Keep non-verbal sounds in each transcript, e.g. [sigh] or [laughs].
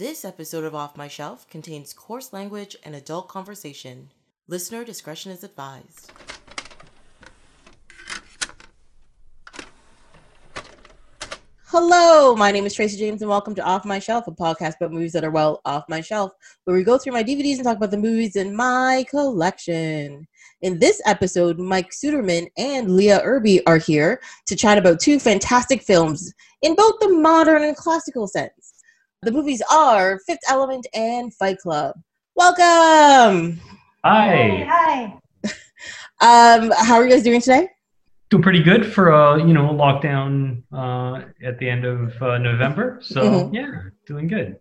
This episode of Off My Shelf contains coarse language and adult conversation. Listener discretion is advised. Hello, my name is Tracy James, and welcome to Off My Shelf, a podcast about movies that are well off my shelf, where we go through my DVDs and talk about the movies in my collection. In this episode, Mike Suderman and Leah Irby are here to chat about two fantastic films in both the modern and classical sense. The movies are Fifth Element and Fight Club. Welcome. Hi. Hi. [laughs] Um, how are you guys doing today? Doing pretty good for uh, you know lockdown uh, at the end of uh, November. So Mhm. yeah, doing good.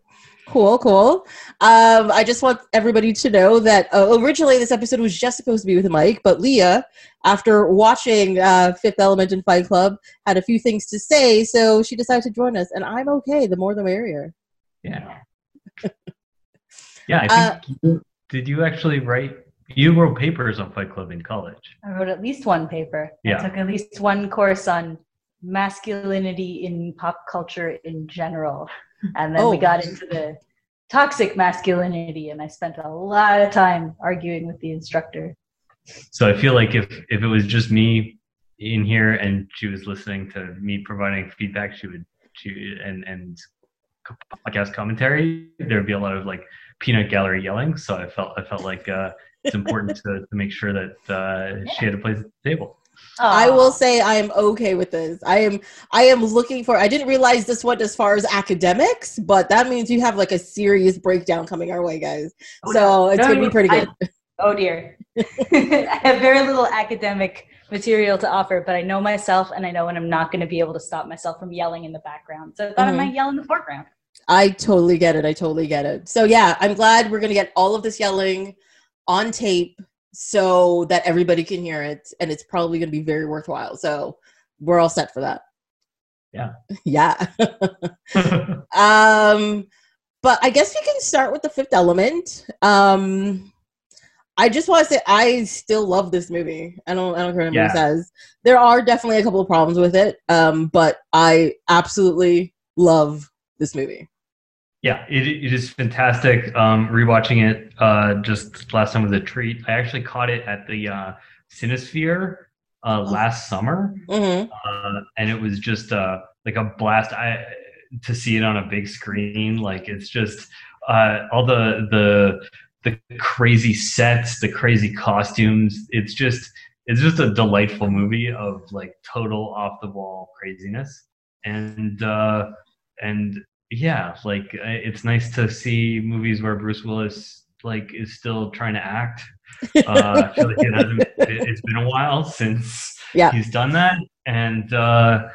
Cool, cool. Um, I just want everybody to know that uh, originally this episode was just supposed to be with Mike, but Leah, after watching uh, Fifth Element and Fight Club, had a few things to say, so she decided to join us, and I'm okay. The more, the merrier. Yeah. Yeah. I Uh, think you, did you actually write? You wrote papers on Fight Club in college. I wrote at least one paper. Yeah. I took at least one course on masculinity in pop culture in general. And then we Oh. got into the toxic masculinity, and I spent a lot of time arguing with the instructor. So I feel like if if it was just me in here and she was listening to me providing feedback, she would she and and podcast commentary, there would be a lot of like peanut gallery yelling. So I felt I felt like uh, it's important to, to make sure that uh, she had a place at the table. I will say I am okay with this. I am I am looking for I didn't realize this went as far as academics, but that means you have like a serious breakdown coming our way, guys. Oh, so no. it's Don't gonna be pretty I- good. Oh dear. [laughs] I have very little academic material to offer, but I know myself and I know when I'm not going to be able to stop myself from yelling in the background. So I thought Mhm. I might yell in the foreground. I totally get it. I totally get it. So yeah, I'm glad we're gonna get all of this yelling on tape so that everybody can hear it, and it's probably gonna be very worthwhile. So we're all set for that. Yeah. [laughs] yeah. [laughs] um, but I guess we can start with the Fifth Element. Um, I just want to say I still love this movie. I don't. I don't care what anybody Yeah. says. There are definitely a couple of problems with it, um, but I absolutely love this movie. Yeah, it, it is fantastic. Um, rewatching it uh, just last time was a treat. I actually caught it at the uh, Cinesphere uh, last summer, hmm uh, and it was just uh, like a blast. I to see it on a big screen, like it's just uh, all the the the crazy sets, the crazy costumes. It's just it's just a delightful movie of like total off the wall craziness, and uh, and yeah, like uh, it's nice to see movies where Bruce Willis like is still trying to act. Uh, I feel like [laughs] it it's been a while since Yeah. he's done that, and uh,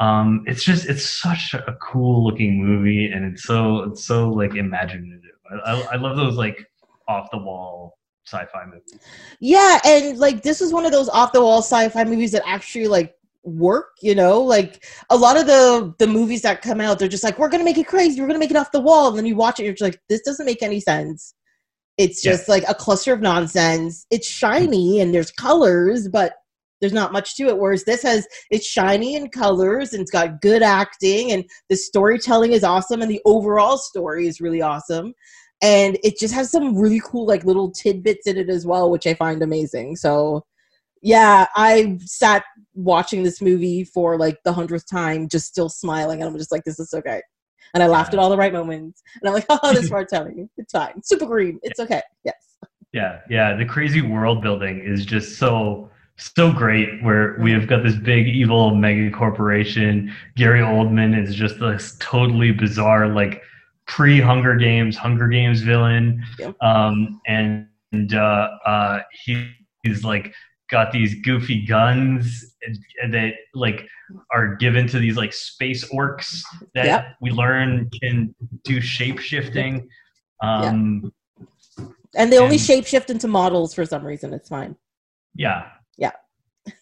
um, it's just it's such a cool looking movie, and it's so it's so like imaginative. I, I, I love those like off the wall sci-fi movies. Yeah, and like this is one of those off the wall sci-fi movies that actually like work, you know? Like a lot of the the movies that come out, they're just like, we're gonna make it crazy, we're gonna make it off the wall, and then you watch it, you're just like, this doesn't make any sense. It's Yeah. just like a cluster of nonsense. It's shiny mm-hmm. and there's colors, but there's not much to it. Whereas this has it's shiny and colors and it's got good acting and the storytelling is awesome and the overall story is really awesome and it just has some really cool like little tidbits in it as well which i find amazing so yeah i sat watching this movie for like the hundredth time just still smiling and i'm just like this is so great and i laughed at all the right moments and i'm like oh this [laughs] telling you, it's fine super green it's okay yes Yeah, yeah. The crazy world building is just so so great. Where we have got this big evil mega corporation. Gary Oldman is just this totally bizarre, like pre Hunger Games, Hunger Games villain. Um, and and uh, uh, he, he's like got these goofy guns and, and that like are given to these like space orcs that Yep. we learn can do shape shifting. Um, and they only And- shapeshift into models for some reason it's fine yeah Yeah. [laughs]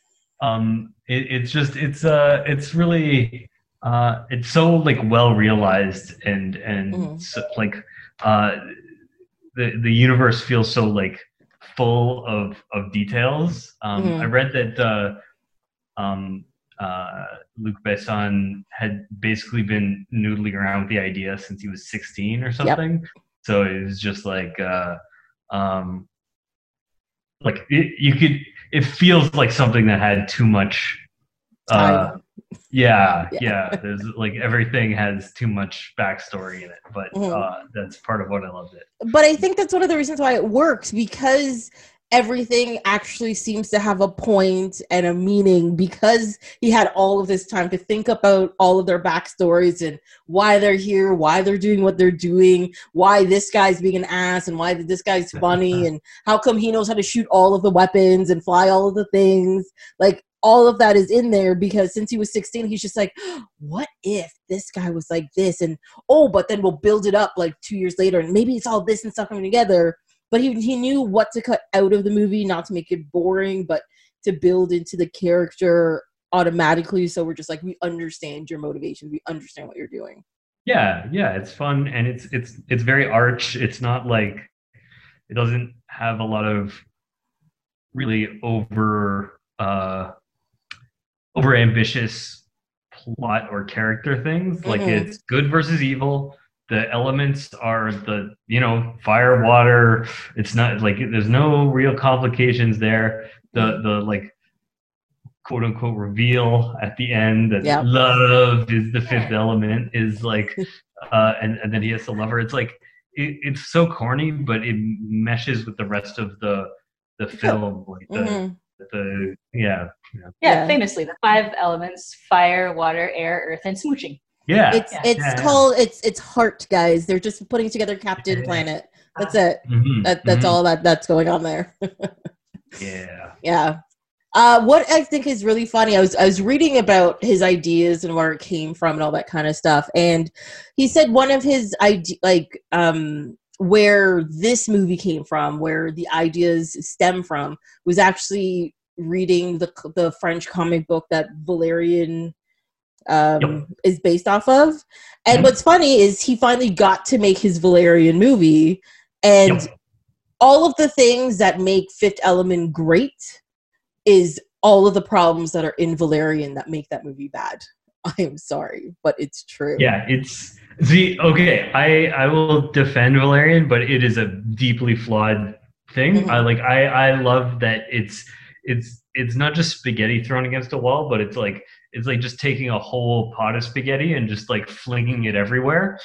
um it, it's just it's uh it's really uh it's so like well realized and and Mhm. so, like uh the the universe feels so like full of of details um Mhm. i read that uh um uh, Luc Besson had basically been noodling around with the idea since he was 16 or something. So it was just like, uh, um, like it, you could. It feels like something that had too much. Uh, yeah, Yeah. yeah, There's like everything has too much backstory in it, but Mhm. uh, that's part of what I loved it. but I think that's one of the reasons why it works because everything actually seems to have a point and a meaning because he had all of this time to think about all of their backstories and why they're here, why they're doing what they're doing, why this guy's being an ass and why this guy's funny [laughs] and how come he knows how to shoot all of the weapons and fly all of the things. Like all of that is in there because since he was 16 he's just like [gasps] what if this guy was like this and oh, but then we'll build it up like two years later, and maybe it's all this and stuff coming together. But he he knew what to cut out of the movie, not to make it boring, but to build into the character automatically. So we're just like, we understand your motivation, we understand what you're doing. Yeah, yeah, it's fun and it's it's it's very arch. It's not like it doesn't have a lot of really over uh over ambitious plot or character things. Like Mhm. it's good versus evil. The elements are the you know fire, water. It's not like there's no real complications there. The the like quote unquote reveal at the end that Yep. love is the fifth element is like [laughs] uh and, and then he has to love her it's like it, it's so corny but it meshes with the rest of the the film like the, Mhm. The yeah yeah Yeah, Yeah. famously, the five elements fire, water, air, earth, and smooching. yeah It's Yeah. it's Yeah, yeah. called it's it's heart, guys. They're just putting together Captain Yeah. Planet. That's it. Mhm, That that's mhm. all that that's going on there. yeah [laughs] Yeah. Uh, what I think is really funny, I was I was reading about his ideas and where it came from and all that kind of stuff, and he said one of his ide- like um where this movie came from, where the ideas stem from, was actually reading the the French comic book that Valerian um Yep. is based off of. And Mhm. what's funny is he finally got to make his Valerian movie, and Yep. all of the things that make Fifth Element great is all of the problems that are in Valerian that make that movie bad. [laughs] I am sorry, but it's true. yeah it's the okay i i will defend valerian but it is a deeply flawed thing Mhm. i like i i love that it's it's it's not just spaghetti thrown against a wall but it's like it's like just taking a whole pot of spaghetti and just like flinging it everywhere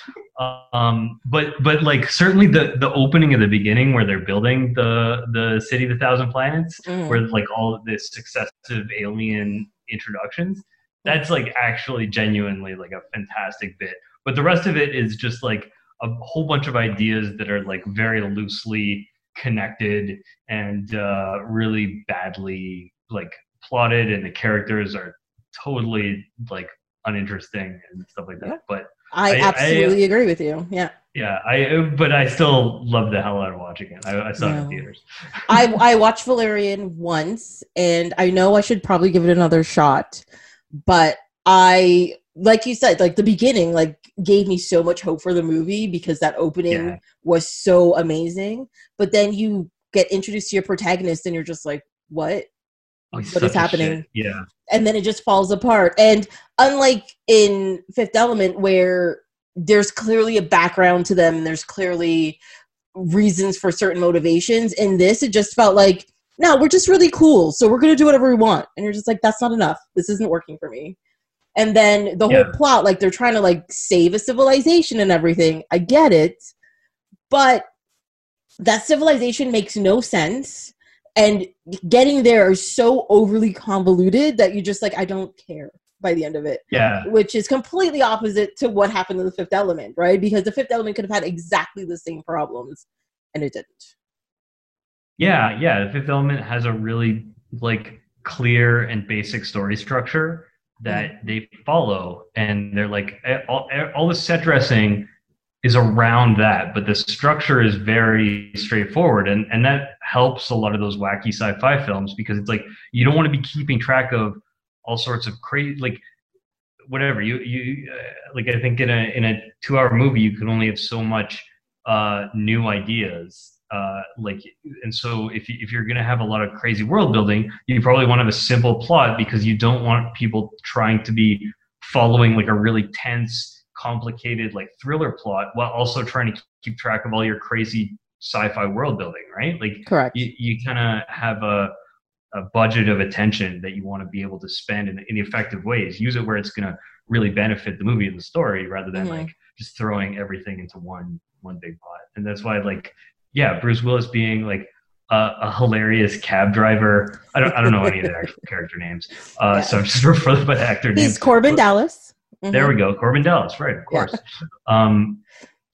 um but but like certainly the the opening of the beginning where they're building the the city of the thousand planets Mm. where like all of this successive alien introductions that's like actually genuinely like a fantastic bit but the rest of it is just like a whole bunch of ideas that are like very loosely connected and uh really badly like plotted and the characters are totally like uninteresting and stuff like that Yeah. but I, I- I- absolutely agree with you. Yeah. yeah i but i still love the hell out of watching it i, I saw it in theaters [laughs] I I watched Valerian once and I know I should probably give it another shot, but I like you said, like the beginning like gave me so much hope for the movie because that opening Yeah. was so amazing. But then you get introduced to your protagonist and you're just like, what? Oh, What is happening? shit. yeah and then it just falls apart. And unlike in Fifth Element, where there's clearly a background to them and there's clearly reasons for certain motivations, in this, it just felt like, no, we're just really cool. So we're going to do whatever we want. And you're just like, that's not enough. This isn't working for me. And then the Yeah. whole plot, like they're trying to like save a civilization and everything. I get it. But that civilization makes no sense and getting there is so overly convoluted that you just like i don't care by the end of it yeah which is completely opposite to what happened in the fifth element right because the fifth element could have had exactly the same problems and it didn't Yeah, yeah. The Fifth Element has a really like clear and basic story structure that they follow, and they're like all, all the set dressing is around that, but the structure is very straightforward, and and that helps a lot of those wacky sci-fi films because it's like you don't want to be keeping track of all sorts of crazy like whatever you you uh, like I think in a in a two hour movie you can only have so much uh, new ideas uh, like and so if you, if you're gonna have a lot of crazy world building, you probably want to have a simple plot because you don't want people trying to be following like a really tense, complicated like thriller plot while also trying to keep track of all your crazy sci-fi world building, right? Like Correct. you, you kind of have a a budget of attention that you want to be able to spend in, in effective ways. Use it where it's going to really benefit the movie and the story, rather than Mhm. like just throwing everything into one one big pot. And that's why, like, yeah, Bruce Willis being like a, a hilarious cab driver. I don't I don't know any of the [laughs] actual character names, uh, Yeah. so I'm just [laughs] refer by actor names. He's Korben Dallas. There we go, Korben Dallas, right? Of course. Um,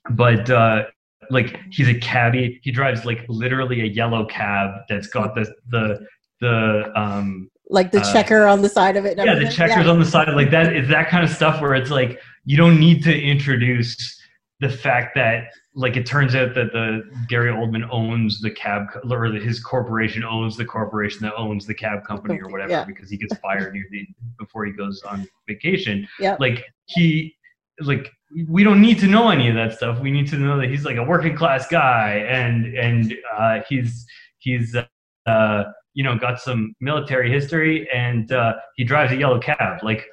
but uh, like he's a cabbie. He drives like literally a yellow cab that's got the the the um Like the Uh, checker on the side of it. yeah the checkers on the side like that is that kind of stuff where it's like you don't need to introduce the fact that like it turns out that the Gary Oldman owns the cab or that his corporation owns the corporation that owns the cab company or whatever Yeah. because he gets fired near the before he goes on vacation. Yeah. Like he like we don't need to know any of that stuff. We need to know that he's like a working class guy and and uh, he's he's uh, you know got some military history and uh, he drives a yellow cab. Like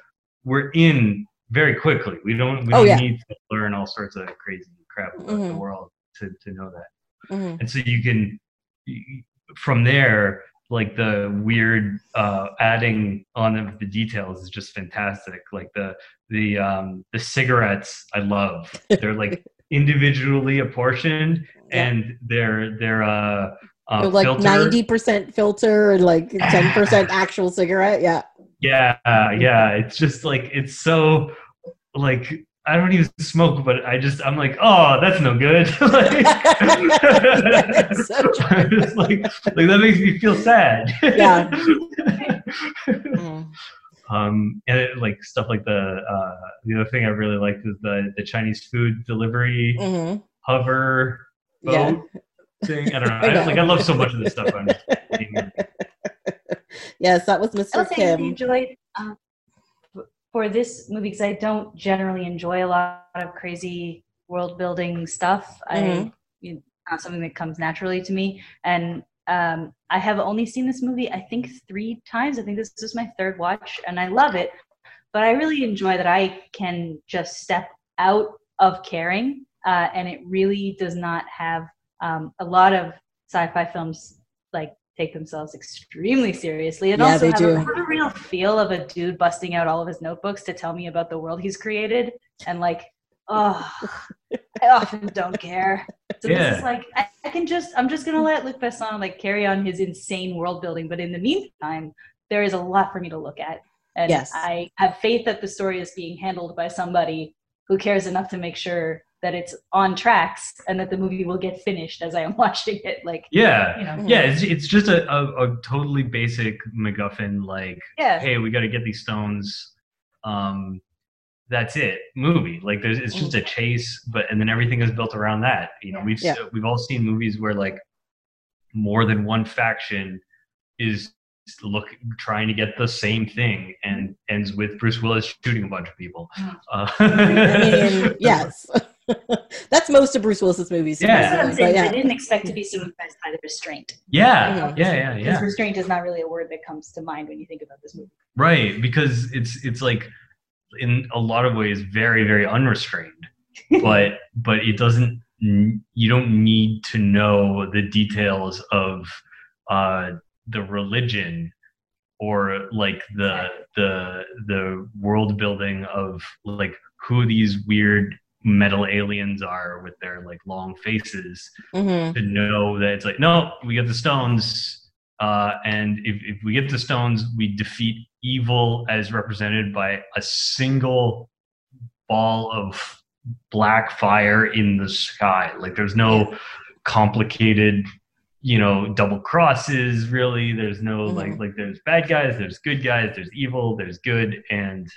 we're in very quickly. We don't we Oh, don't yeah. need to learn all sorts of crazy crap about the Mhm. world to to know that. Mhm. And so you can from there like the weird uh, adding on of the details is just fantastic. Like the the um, the cigarettes I love. They're like [laughs] individually apportioned Yeah. and they're they're uh, uh They're like ninety percent filter and like ten percent [laughs] actual cigarette. Yeah. Yeah, yeah. It's just like it's so like I don't even smoke, but I just I'm like, oh, that's no good. [laughs] like, That's so true. I'm just like, like that makes me feel sad. Yeah. [laughs] Mm. um, and it, like stuff like the uh, the other thing I really liked is the the Chinese food delivery Mhm. hover boat Yeah. thing. I don't know. [laughs] I like I love so much of this stuff. I'm [laughs] yes, that was Mr. I Kim. enjoyed um, for this movie because I don't generally enjoy a lot of crazy world building stuff. I Mhm. you, not something that comes naturally to me, and um, I have only seen this movie I think three times. I think this is my third watch, and I love it. But I really enjoy that I can just step out of caring, uh, and it really does not have um, a lot of sci-fi films like take themselves extremely seriously. And Yeah, also they have, do. A, have a real feel of a dude busting out all of his notebooks to tell me about the world he's created. And like oh i often don't care. So this is like I, I can just i'm just gonna let luc besson like carry on his insane world building. But in the meantime there is a lot for me to look at. And Yes. i have faith that the story is being handled by somebody who cares enough to make sure that it's on tracks and that the movie will get finished as i am [laughs] watching it like yeah. you know Yeah, it's, it's just a, a, a totally basic MacGuffin, like, yeah hey, we got to get these stones. Um, that's it. Movie like there's it's just a chase, but and then everything is built around that. You know, we've Yeah. we've all seen movies where like more than one faction is look trying to get the same thing and ends with Bruce Willis shooting a bunch of people. Uh, I mean, [laughs] yes. [laughs] That's most of Bruce Willis's movies. Yeah. That's what I'm saying. yeah. I didn't expect to be so impressed by the restraint. yeah, Mhm. yeah, yeah, Because yeah. restraint is not really a word that comes to mind when you think about this movie. Right, because it's it's like in a lot of ways very very unrestrained, [laughs] but but it doesn't. You don't need to know the details of uh, the religion or like the the the world building of like who these weird metal aliens are with their like long faces Mhm. to know that it's like no we get the stones uh, and if, if we get the stones we defeat evil as represented by a single ball of black fire in the sky like there's no complicated you know double crosses really there's no Mhm. like like there's bad guys there's good guys there's evil there's good and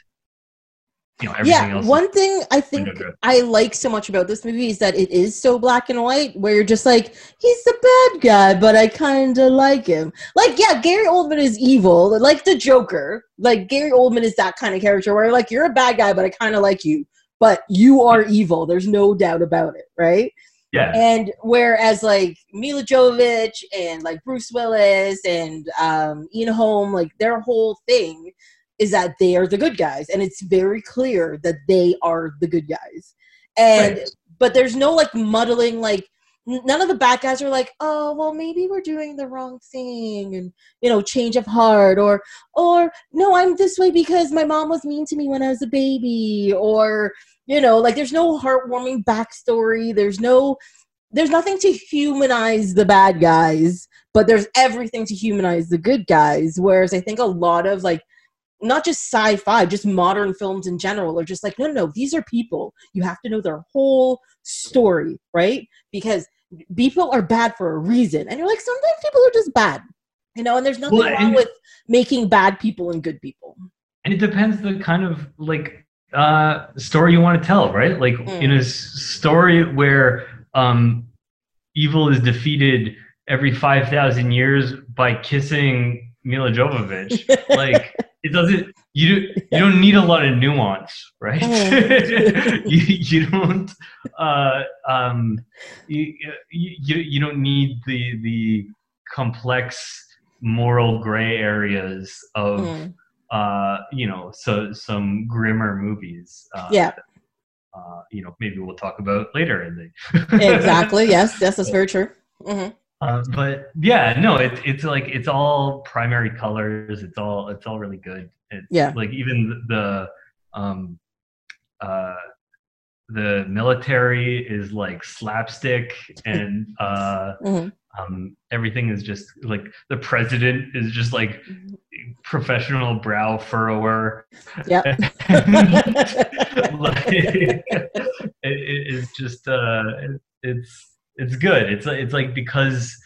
you know everything Yeah, else one thing I think. I like so much about this movie is that it is so black and white, where you're just like, he's the bad guy, but I kind of like him. Like, yeah, Gary Oldman is evil, like the Joker. Like, Gary Oldman is that kind of character where, like, you're a bad guy, but I kind of like you, but you are evil. There's no doubt about it, right? Yeah. And whereas like Milla Jovovich and like Bruce Willis and um, Ian Holm, like their whole thing is that they are the good guys, and it's very clear that they are the good guys. And Right. but there's no like muddling like none of the bad guys are like oh well maybe we're doing the wrong thing and you know change of heart or or no i'm this way because my mom was mean to me when i was a baby or you know like there's no heartwarming backstory there's no there's nothing to humanize the bad guys but there's everything to humanize the good guys whereas i think a lot of like not just sci-fi just modern films in general are just like no no no these are people. You have to know their whole story right? Because people are bad for a reason. And you're like sometimes people are just bad you know and there's nothing Well, wrong with making bad people and good people. And it depends the kind of like uh story you want to tell right? Like Mm. in a story where um evil is defeated every 5000 years by kissing Milla Jovovich [laughs] like it doesn't you do, you don't need a lot of nuance right Mm. [laughs] you, you don't uh um you, you you don't need the the complex moral gray areas of Mm. uh, you know, so some grimmer movies. Uh, Yeah. Uh, you know, maybe we'll talk about later in the. exactly [laughs] yes yes that's very true hmm Uh, but yeah, no, it's it's like it's all primary colors. It's all it's all really good. It's Yeah. Like even the um, uh, the military is like slapstick and [laughs] uh, hmm um, everything is just like the president is just like professional brow furrower. Yep. [laughs] like, [laughs] it, it- it's just uh, it- it's it's good. It's it's like because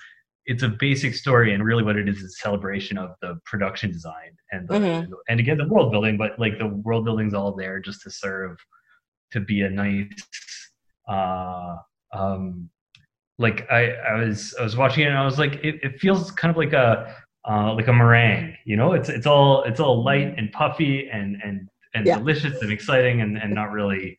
it's a basic story and really what it is is a celebration of the production design and the, Mhm. and again the world building, but like the world building's all there just to serve to be a nice uh um like I, I was I was watching it and I was like it, it feels kind of like a uh, like a meringue you know it's it's all it's all light and puffy and and and Yeah. delicious and exciting and, and not really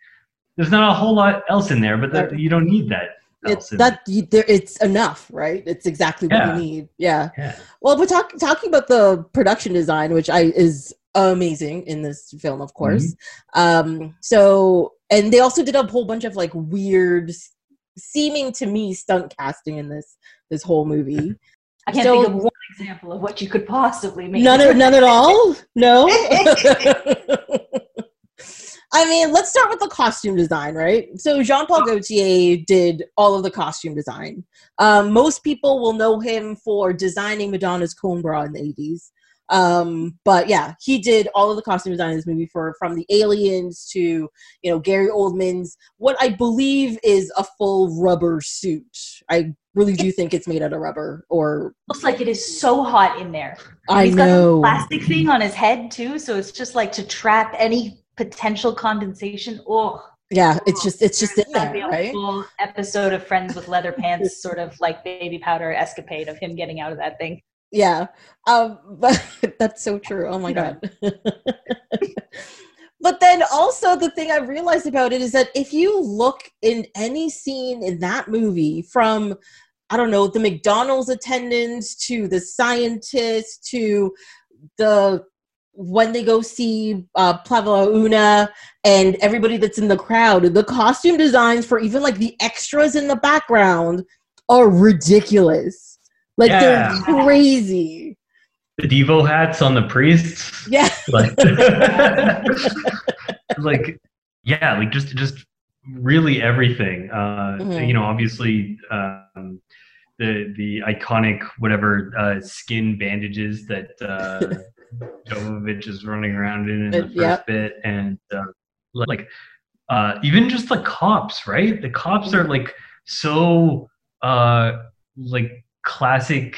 there's not a whole lot else in there but that, you don't need that it's in that you, there, it's enough right it's exactly what Yeah. you need yeah Yeah. well we're talk, talking about the production design which i is amazing in this film of course Mm-hmm. um so and they also did a whole bunch of like weird seeming to me stunt casting in this this whole movie I can't So- think of one example of what you could possibly make. none, of, none at all no [laughs] [laughs] I mean, let's start with the costume design, right? So Jean Paul Gaultier did all of the costume design. Um, most people will know him for designing Madonna's cone bra in the 80s. Um, but yeah, he did all of the costume design in this movie for from the aliens to you know Gary Oldman's what I believe is a full rubber suit. I really do think it's made out of rubber, or looks like it is so hot in there. I He's got the know. plastic thing on his head too, so it's just like to trap any potential condensation. Oh, Yeah, it's just it's just in there's be there, a right? Full episode of Friends with Leather Pants, [laughs] sort of like baby powder escapade of him getting out of that thing. Yeah. Um [laughs] but that's so true. Oh my Yeah. god. [laughs] but then also the thing I realized about it is that if you look in any scene in that movie from I don't know, the McDonald's attendants to the scientists to the when they go see uh, Plava Una and everybody that's in the crowd, the costume designs for even like the extras in the background are ridiculous. Like Yeah. they're crazy. the Devo hats on the priests Yeah. like [laughs] [laughs] like yeah like just just really everything uh Mhm. you know obviously um the the iconic whatever uh skin bandages that uh [laughs] Jovovich is running around in in the first yep. bit and uh, like uh even just the cops right the cops are like so uh like classic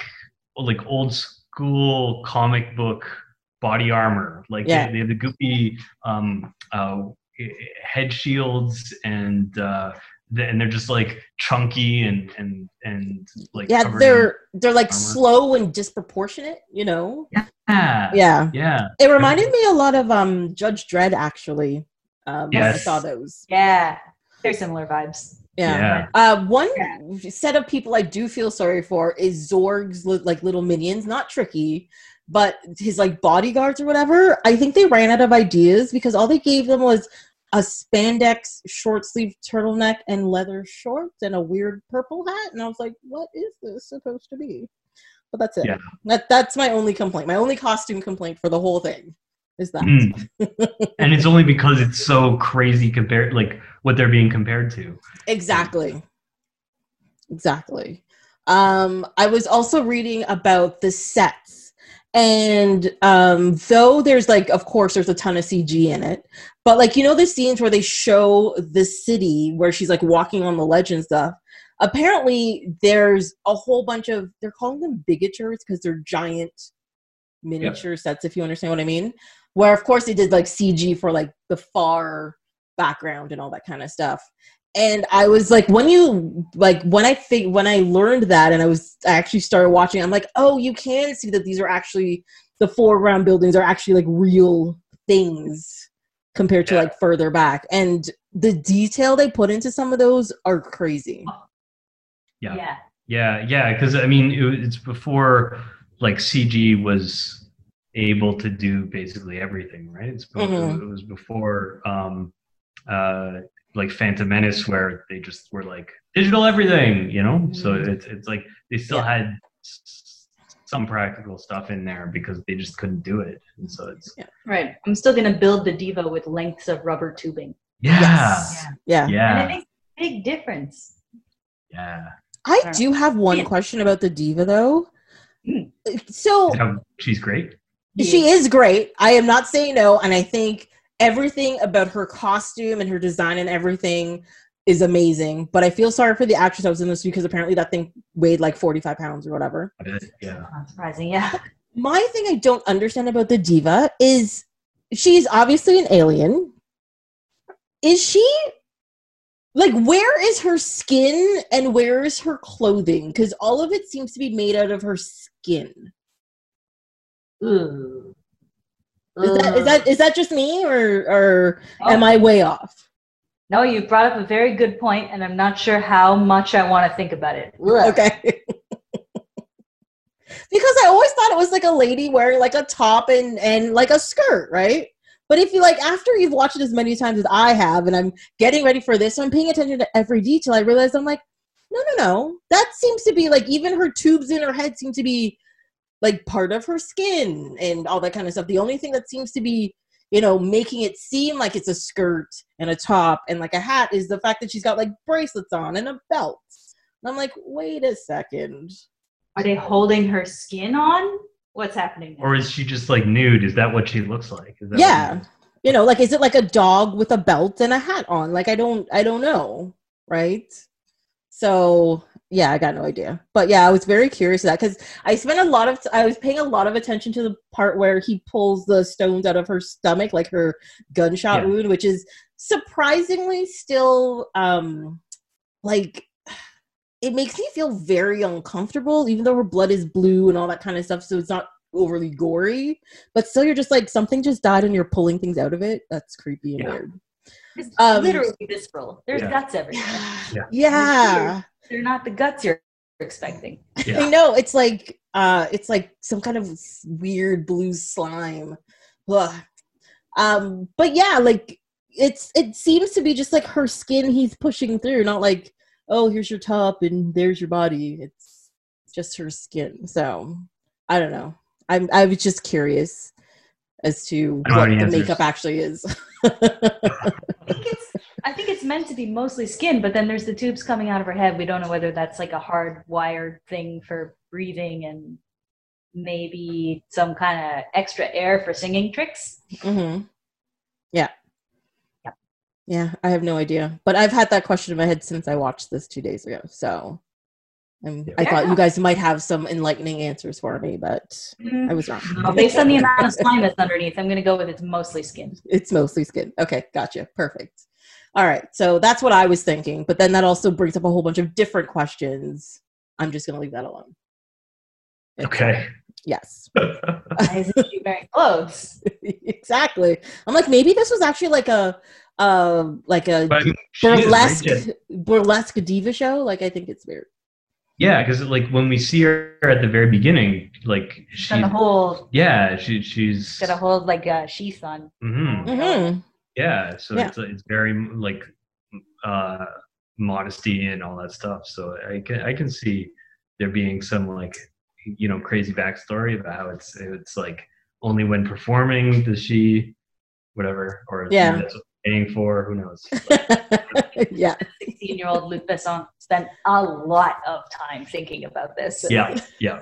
like old school comic book body armor like Yeah. they, they have the goopy um uh head shields and uh and they're just like chunky and and and like Yeah, they're they're like armor. slow and disproportionate, you know? yeah Yeah. yeah It reminded me a lot of um Judge Dredd actually. Um when I saw those. Yeah, very similar vibes. Yeah. Uh, one set of people I do feel sorry for is Zorg's li- like little minions, not tricky, but his like bodyguards or whatever. I think they ran out of ideas because all they gave them was a spandex short sleeve turtleneck and leather shorts and a weird purple hat, and I was like, "What is this supposed to be?" But that's it. Yeah. That that's my only complaint. My only costume complaint for the whole thing is that. Mm. [laughs] and it's only because it's so crazy compared, like what they're being compared to. Exactly. Exactly. Um, I was also reading about the sets. And um, though there's like, of course, there's a ton of CG in it, but like, you know, the scenes where they show the city where she's like walking on the ledge and stuff, apparently there's a whole bunch of, they're calling them bigatures because they're giant miniature sets, if you understand what I mean. Where, of course, they did like CG for like the far background and all that kind of stuff and i was like when you like when i think when i learned that and i was i actually started watching i'm like oh you can see that these are actually the foreground buildings are actually like real things compared to Yeah. like further back and the detail they put into some of those are crazy Yeah. yeah. Yeah, yeah, because I mean, it, it's before like CG was able to do basically everything, right? It's be- Mhm. it was before um, uh, like Phantom Menace, where they just were like digital everything, you know. So Mhm. it's it's like they still Yeah. had s- some practical stuff in there because they just couldn't do it, and so it's Right. I'm still gonna build the diva with lengths of rubber tubing. yeah, Yes. yeah And it yeah, makes a big difference. yeah. i Alright. do have one Yeah. question about the diva though Mm. so she's great. She is great. I am not saying no, and I think everything about her costume and her design and everything is amazing. But I feel sorry for the actress that was in this because apparently that thing weighed like forty five pounds or whatever. Yeah. Not surprising, yeah. [laughs] My thing I don't understand about the diva is she's obviously an alien. Is she like where is her skin and where is her clothing? Because all of it seems to be made out of her skin. Ooh. Is that is um, that is that just me or or oh. am Oh. I way off? No, you brought up a very good point, and I'm not sure how much I want to think about it. Ugh. Okay. [laughs] because I always thought it was like a lady wearing like a top and and like a skirt, right? But if you like after you've watched it as many times as I have, and I'm getting ready for this, I'm paying attention to every detail. I realize I'm like, no, no, no. That seems to be like even her tubes in her head seem to be like part of her skin and all that kind of stuff. The only thing that seems to be, you know, making it seem like it's a skirt and a top and like a hat is the fact that she's got like bracelets on and a belt. And I'm like, wait a second. Are they holding her skin on? What's happening? Or is she just like nude? Is that what she looks like? Is that Yeah. You know, like is it like a dog with a belt and a hat on? Like I don't I don't know, right? So yeah, I got no idea. But yeah, I was very curious that because I spent a lot of t- I was paying a lot of attention to the part where he pulls the stones out of her stomach, like her gunshot Yeah. wound, which is surprisingly still um like it makes me feel very uncomfortable, even though her blood is blue and all that kind of stuff. So it's not overly gory, but still, you're just like something just died and you're pulling things out of it. That's creepy and Yeah. weird. It's Um, literally visceral. There's Yeah. guts everywhere. [sighs] Yeah. Yeah. They're not the guts you're expecting. Yeah. I know. It's like uh it's like some kind of weird blue slime. Ugh. Um, but yeah, like it's it seems to be just like her skin he's pushing through, not like, oh, here's your top and there's your body. It's just her skin. So I don't know. I'm I was just curious as to what the any makeup actually is. [laughs] [laughs] I think it's I think it's meant to be mostly skin, but then there's the tubes coming out of her head. We don't know whether that's like a hard wired thing for breathing and maybe some kind of extra air for singing tricks. Mm-hmm. Yeah. Yep. Yeah, I have no idea. But I've had that question in my head since I watched this two days ago. So um, I thought you guys might have some enlightening answers for me, but I was wrong. No, based on the amount of slime that's underneath, I'm going to go with it's mostly skin. it's mostly skin. Okay, gotcha. Perfect. All right. So that's what I was thinking. But then that also brings up a whole bunch of different questions. I'm just going to leave that alone. Okay. Yes. [laughs] Why isn't she wearing clothes? [laughs] exactly. I'm like, maybe this was actually like a uh like a But she is, right? burlesque burlesque diva show. Like I think it's weird. Yeah, because like when we see her at the very beginning, like She's she, got a whole, yeah, she she's, got a whole like uh, sheath on. hmm hmm yeah. So Yeah. it's it's very like uh modesty and all that stuff. So I can I can see there being some like you know crazy backstory about how it's it's like only when performing does she whatever or Yeah. that's what paying for who knows. [laughs] yeah. 16 year old Luc Besson spent a lot of time thinking about this. yeah, yeah.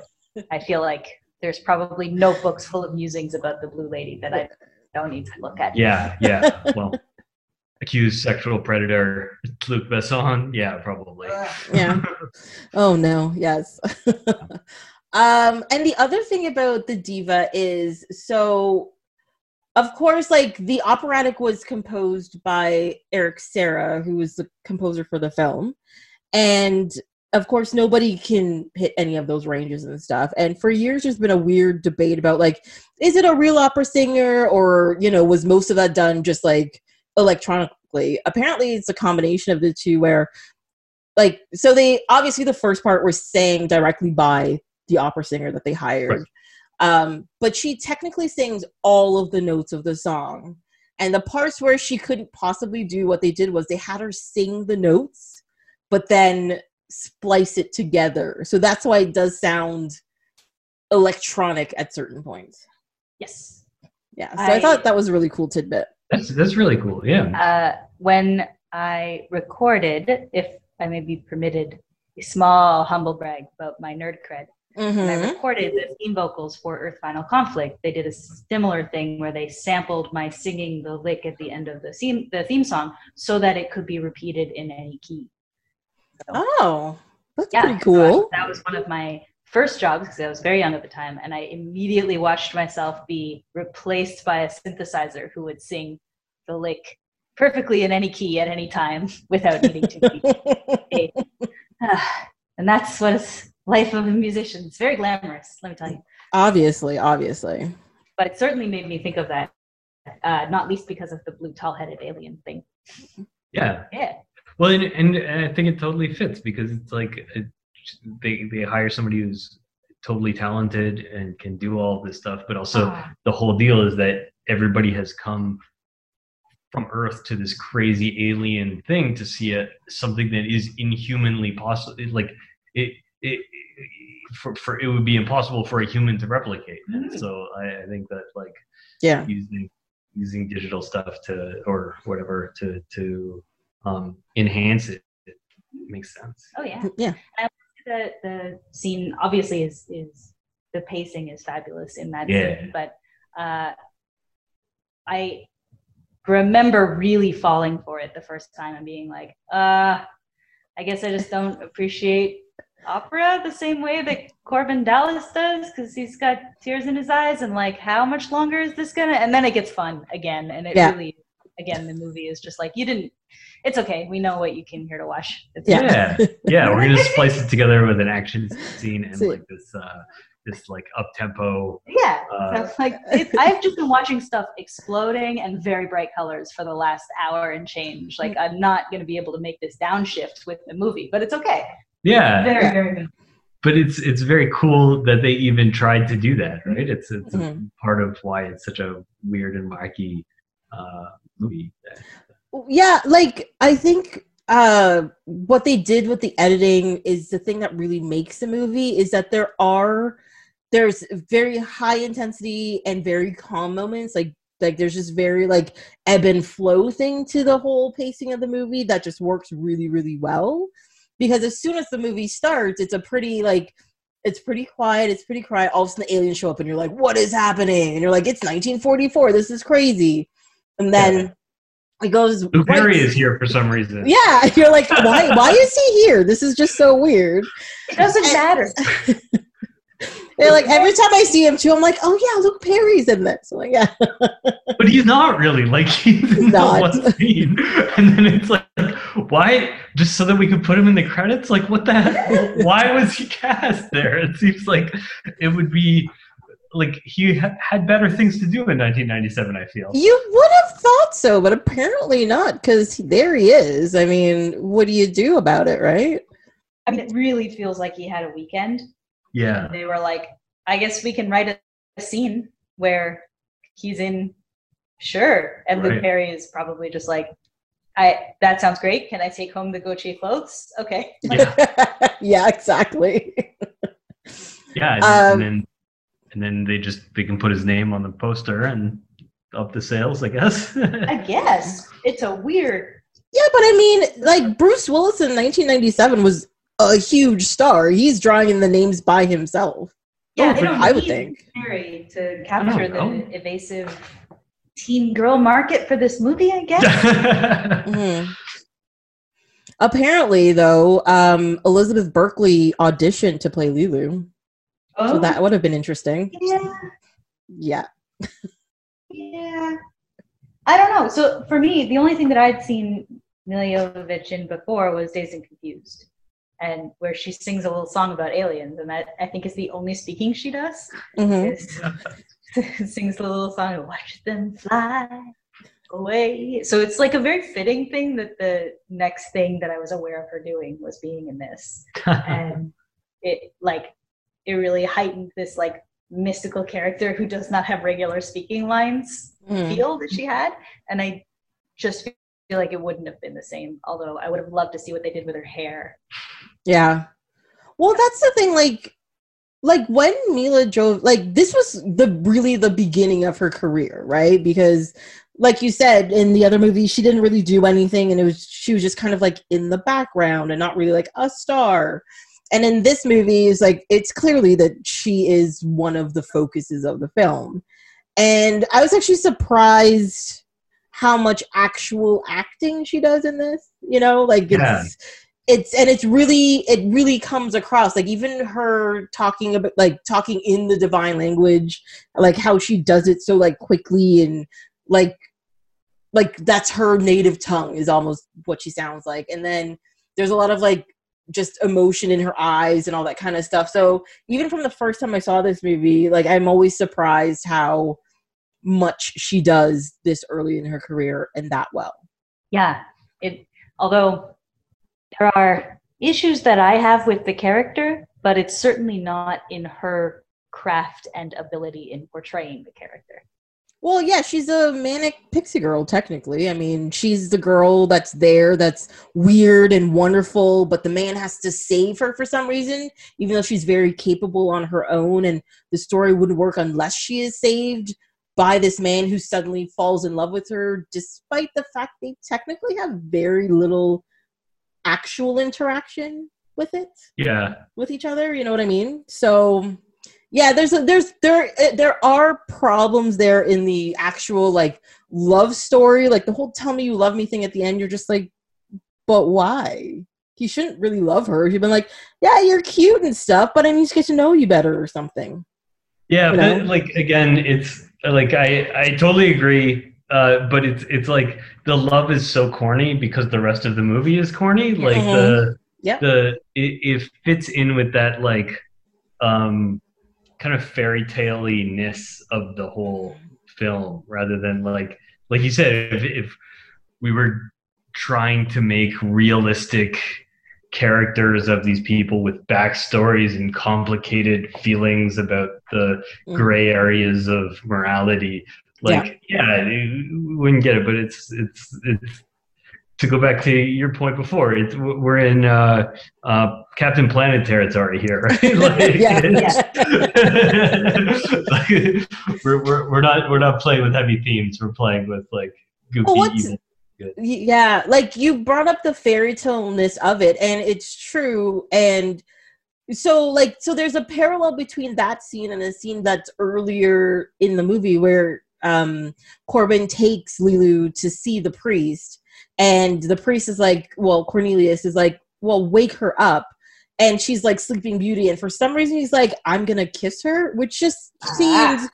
I feel like there's probably notebooks full of musings about the Blue Lady that I don't need to look at. Yeah, yeah. [laughs] Well, accused sexual predator Luc Besson. Yeah, probably. Yeah. [laughs] Oh no, yes. [laughs] um and the other thing about the diva is so of course like the operatic was composed by Eric Serra who was the composer for the film and of course nobody can hit any of those ranges and stuff. And for years there's been a weird debate about like is it a real opera singer? Or you know was most of that done just like electronically? Apparently it's a combination of the two where like so they obviously the first part was sang directly by the opera singer that they hired. Right. um but she technically sings all of the notes of the song. And the parts where she couldn't possibly do what they did was they had her sing the notes but then splice it together so that's why it does sound electronic at certain points Yes. yeah so i, I- thought that was a really cool tidbit That's that's really cool. Yeah. Uh, when I recorded, if I may be permitted, a small humble brag about my nerd cred. When I recorded the theme vocals for Earth Final Conflict, they did a similar thing where they sampled my singing the lick at the end of the theme, the theme song so that it could be repeated in any key. Oh that's Yeah, pretty so cool that was one of my first jobs because I was very young at the time, and I immediately watched myself be replaced by a synthesizer who would sing the lick perfectly in any key at any time [laughs] without needing to be. [sighs] and that's what is life of a musician. It's very glamorous, let me tell you. obviously obviously But it certainly made me think of that, uh, not least because of the blue tall-headed alien thing. Yeah. Yeah. Well, and, and I think it totally fits because it's like it, they they hire somebody who's totally talented and can do all this stuff, but also Ah, the whole deal is that everybody has come from Earth to this crazy alien thing to see a something that is inhumanly possible. Like it, it, for, for it would be impossible for a human to replicate. And so I, I think that like yeah using using digital stuff to or whatever to to um, enhance it, it makes sense. oh yeah. yeah the the scene obviously is is the pacing is fabulous in that Yeah. scene, but uh, I remember really falling for it the first time and being like, uh, I guess I just don't appreciate opera the same way that Korben Dallas does because he's got tears in his eyes and like, how much longer is this gonna? And then it gets fun again, and it Yeah. really, again, the movie is just like you didn't. It's okay. We know what you came here to watch. It's Yeah. Yeah, [laughs] yeah, we're gonna splice it together with an action scene and See. like this uh, this like up tempo. Yeah, Uh, like it, I've just been watching stuff exploding and very bright colors for the last hour and change. Like I'm not going to be able to make this downshift with the movie, but it's okay. Yeah, Very, very good. but it's it's very cool that they even tried to do that, right? It's it's a Mhm. part of why it's such a weird and wacky uh, movie. Yeah like i think uh what they did with the editing is the thing that really makes the movie is that there are there's very high intensity and very calm moments like like there's just very like ebb and flow thing to the whole pacing of the movie that just works really really well. Because as soon as the movie starts it's a pretty like it's pretty quiet it's pretty quiet. All of a sudden the aliens show up and you're like what is happening? And you're like it's 1944 this is crazy. And then it goes Luke Perry is here for some reason. yeah [laughs] you're like why why is he here this is just so weird It doesn't matter. [laughs] They're like every time I see him too, I'm like, oh yeah, Luke Perry's in this. I'm like, yeah, [laughs] but he's not really like he's in Not. the one scene, and then it's like, why? Just so that we could put him in the credits? Like, what the heck? Why was he cast there? It seems like it would be like he ha- had better things to do in 1997. I feel. You would have thought so, but apparently not, because there he is. I mean, what do you do about it, right? I mean, it really feels like he had a weekend. Yeah. They were like, I guess we can write a, a scene where he's in. Sure, and Luke Perry is probably just like, I. That sounds great. Can I take home the Gucci clothes? Okay. Yeah. [laughs] yeah, exactly. Yeah. And, Um, and then and then they just they can put his name on the poster and up the sales, I guess. I [laughs] guess it's a weird. Yeah, but I mean, like Bruce Willis in 1997 was a huge star. He's drawing in the names by himself. Yeah, Oh, they don't I would think. Perry to capture the evasive teen girl market for this movie. I guess. [laughs] Mhm. Apparently, though, um, Elizabeth Berkley auditioned to play Leeloo, oh, so that would have been interesting. yeah. Yeah. Yeah. I don't know. So for me, the only thing that I'd seen Milla Jovovich in before was Dazed and Confused, and where she sings a little song about aliens, and that I think is the only speaking she does. Mm-hmm. [laughs] Sings a little song, "Watch them fly away." So it's like a very fitting thing that the next thing that I was aware of her doing was being in this [laughs] and it like it really heightened this like mystical character who does not have regular speaking lines Mhm. feel that she had and i just feel like it wouldn't have been the same although i would have loved to see what they did with her hair Yeah. Well, that's the thing. Like, like when Milla Jove, like this was the really the beginning of her career, right? Because, like you said in the other movie, she didn't really do anything, and it was she was just kind of like in the background and not really like a star. And in this movie, is like it's clearly that she is one of the focuses of the film. And I was actually surprised how much actual acting she does in this. You know, like it's Yeah. it's and it's really it really comes across like even her talking about like talking in the divine language like how she does it so like quickly and like like that's her native tongue is almost what she sounds like and then there's a lot of like just emotion in her eyes and all that kind of stuff. So even from the first time i saw this movie like i'm always surprised how much she does this early in her career and that well. Yeah it although there are issues that i have with the character but it's certainly not in her craft and ability in portraying the character Well, yeah, she's a manic pixie girl, technically. I mean, she's the girl that's there, that's weird and wonderful, but the man has to save her for some reason, even though she's very capable on her own, and the story wouldn't work unless she is saved by this man who suddenly falls in love with her, despite the fact they technically have very little actual interaction with it yeah. with each other you know what i mean so yeah there's a there's there eh, there are problems there in the actual like love story like the whole tell me you love me thing at the end you're just like but why he shouldn't really love her he'd been like yeah you're cute and stuff but i need to get to know you better or something Yeah, You but like again, it's like I I totally agree. Uh, but it's it's like the love is so corny because the rest of the movie is corny. Like the Yep. the it, it fits in with that like um kind of fairy tale-ness of the whole film rather than like like you said if, if we were trying to make realistic characters of these people with backstories and complicated feelings about the Mm. gray areas of morality like yeah, we wouldn't get it but it's it's it's to go back to your point before it's we're in uh, uh, captain planet territory here right [laughs] like, Yeah. [laughs] like, we're, we're, we're not we're not playing with heavy themes we're playing with like goofy Well, evil yeah like you brought up the fairy tale-ness of it and it's true and so like so there's a parallel between that scene and a scene that's earlier in the movie where um Korben takes Leeloo to see the priest and the priest is like well cornelius is like well wake her up and she's like sleeping beauty and for some reason he's like i'm gonna kiss her which just ah. seems